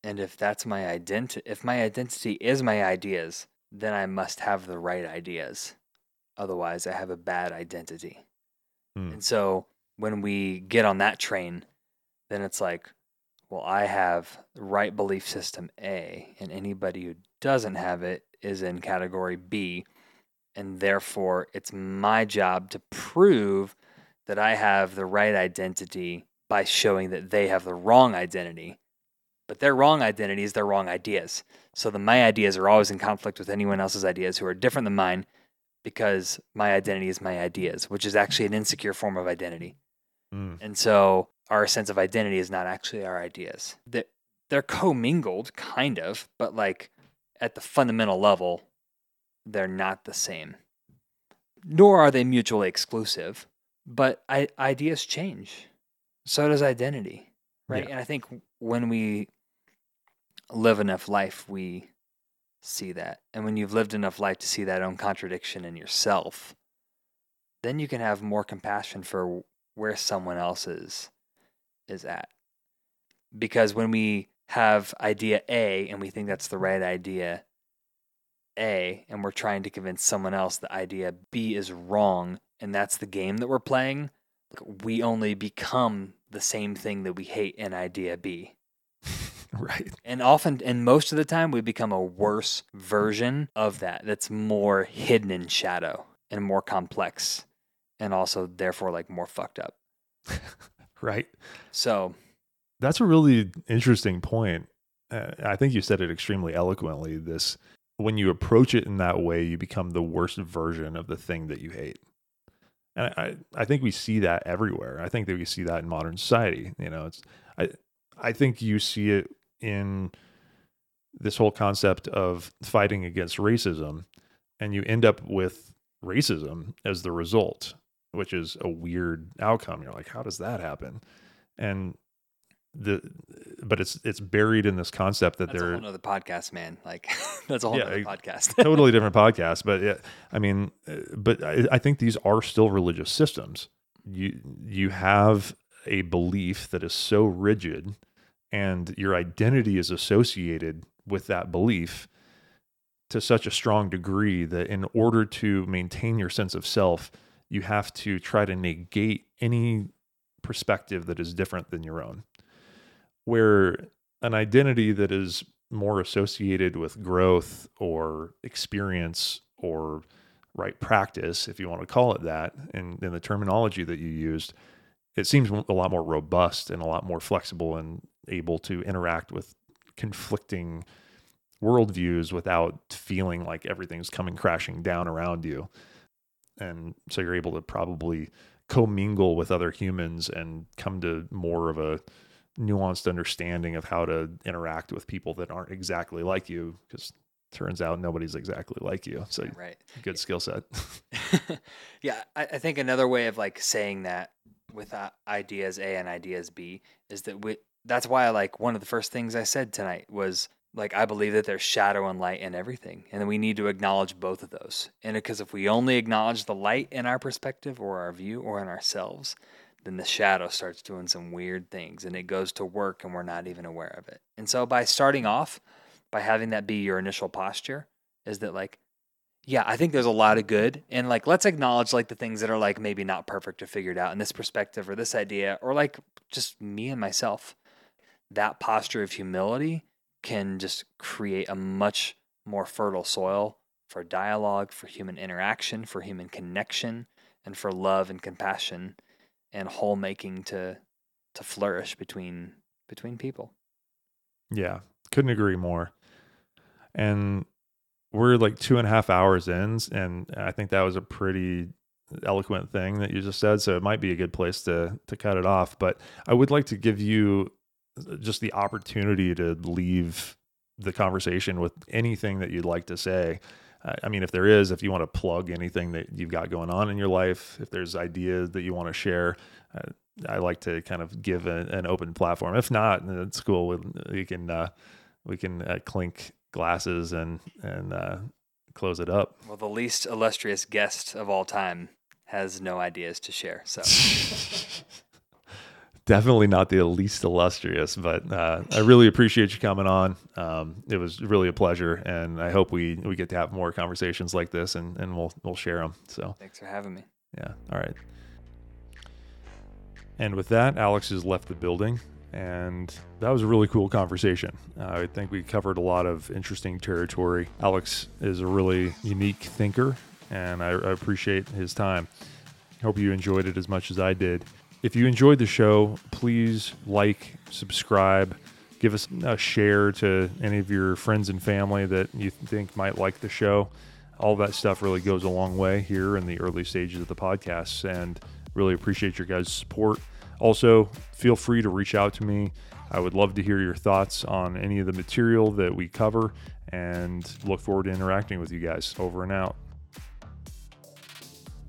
and if that's my identity, if my identity is my ideas, then I must have the right ideas. Otherwise, I have a bad identity. Hmm. And so when we get on that train, then it's like, well, I have the right belief system A, and anybody who doesn't have it is in category B. And therefore, it's my job to prove that I have the right identity by showing that they have the wrong identity. But they're wrong identity is their wrong ideas. So the my ideas are always in conflict with anyone else's ideas who are different than mine because my identity is my ideas, which is actually an insecure form of identity. Mm. And so our sense of identity is not actually our ideas. They're, they're commingled, kind of, but like at the fundamental level, they're not the same. Nor are they mutually exclusive, but I, ideas change. So does identity, right? Yeah. And I think when we live enough life, we see that. And when you've lived enough life to see that own contradiction in yourself, then you can have more compassion for where someone else is is at. Because when we have idea A and we think that's the right idea A and we're trying to convince someone else the idea B is wrong and that's the game that we're playing, we only become the same thing that we hate in idea B. right. And often, and most of the time, we become a worse version of that that's more hidden in shadow and more complex and also, therefore, like more fucked up. Right. So, That's a really interesting point. Uh, I think you said it extremely eloquently. This, when you approach it in that way, you become the worst version of the thing that you hate. And I, I think we see that everywhere. I think that we see that in modern society. You know, it's I, I think you see it in this whole concept of fighting against racism, and you end up with racism as the result, which is a weird outcome. You're like, how does that happen? And the but it's it's buried in this concept that that's a there whole nother podcast, man. Like, that's a whole Yeah, nother I- podcast. totally different podcast but yeah i mean uh, but I, I think these are still religious systems you you have a belief that is so rigid and your identity is associated with that belief to such a strong degree that in order to maintain your sense of self you have to try to negate any perspective that is different than your own where an identity that is more associated with growth or experience or right practice, if you want to call it that, and in the terminology that you used, it seems a lot more robust and a lot more flexible and able to interact with conflicting worldviews without feeling like everything's coming crashing down around you. And so you're able to probably commingle with other humans and come to more of a nuanced understanding of how to interact with people that aren't exactly like you because turns out nobody's exactly like you so right. good skill set yeah, I, I think another way of like saying that with uh, ideas A and ideas B is that we. That's why I like one of the first things I said tonight was like I believe that there's shadow and light in everything, and we need to acknowledge both of those. And because if we only acknowledge the light in our perspective or our view or in ourselves, then the shadow starts doing some weird things, and it goes to work, and we're not even aware of it. And so by starting off, by having that be your initial posture, is that like yeah, I think there's a lot of good. And like, let's acknowledge like the things that are like maybe not perfect or figured out in this perspective or this idea, or like just me and myself. That posture of humility can just create a much more fertile soil for dialogue, for human interaction, for human connection, and for love and compassion and whole making to to flourish between between people. yeah couldn't agree more and we're like two and a half hours in and i think that was a pretty eloquent thing that you just said so it might be a good place to to cut it off but i would like to give you just the opportunity to leave the conversation with anything that you'd like to say. I mean if there is if you want to plug anything that you've got going on in your life if there's ideas that you want to share uh, i like to kind of give a, an open platform. If not it's cool. We, we can uh, we can uh, clink glasses and and uh, close it up. Well, the least illustrious guest of all time has no ideas to share. So definitely not the least illustrious, but uh, I really appreciate you coming on. Um, it was really a pleasure, and I hope we we get to have more conversations like this, and and we'll we'll share them. So thanks for having me. yeah, all right. And with that, Alex has left the building, and that was a really cool conversation. Uh, I think we covered a lot of interesting territory. Alex is a really unique thinker, and I, I appreciate his time. Hope you enjoyed it as much as I did. If you enjoyed the show, please like, subscribe, give us a share to any of your friends and family that you think might like the show. All that stuff really goes a long way here in the early stages of the podcast, and really appreciate your guys' support. Also, feel free to reach out to me. I would love to hear your thoughts on any of the material that we cover and look forward to interacting with you guys. Over and out.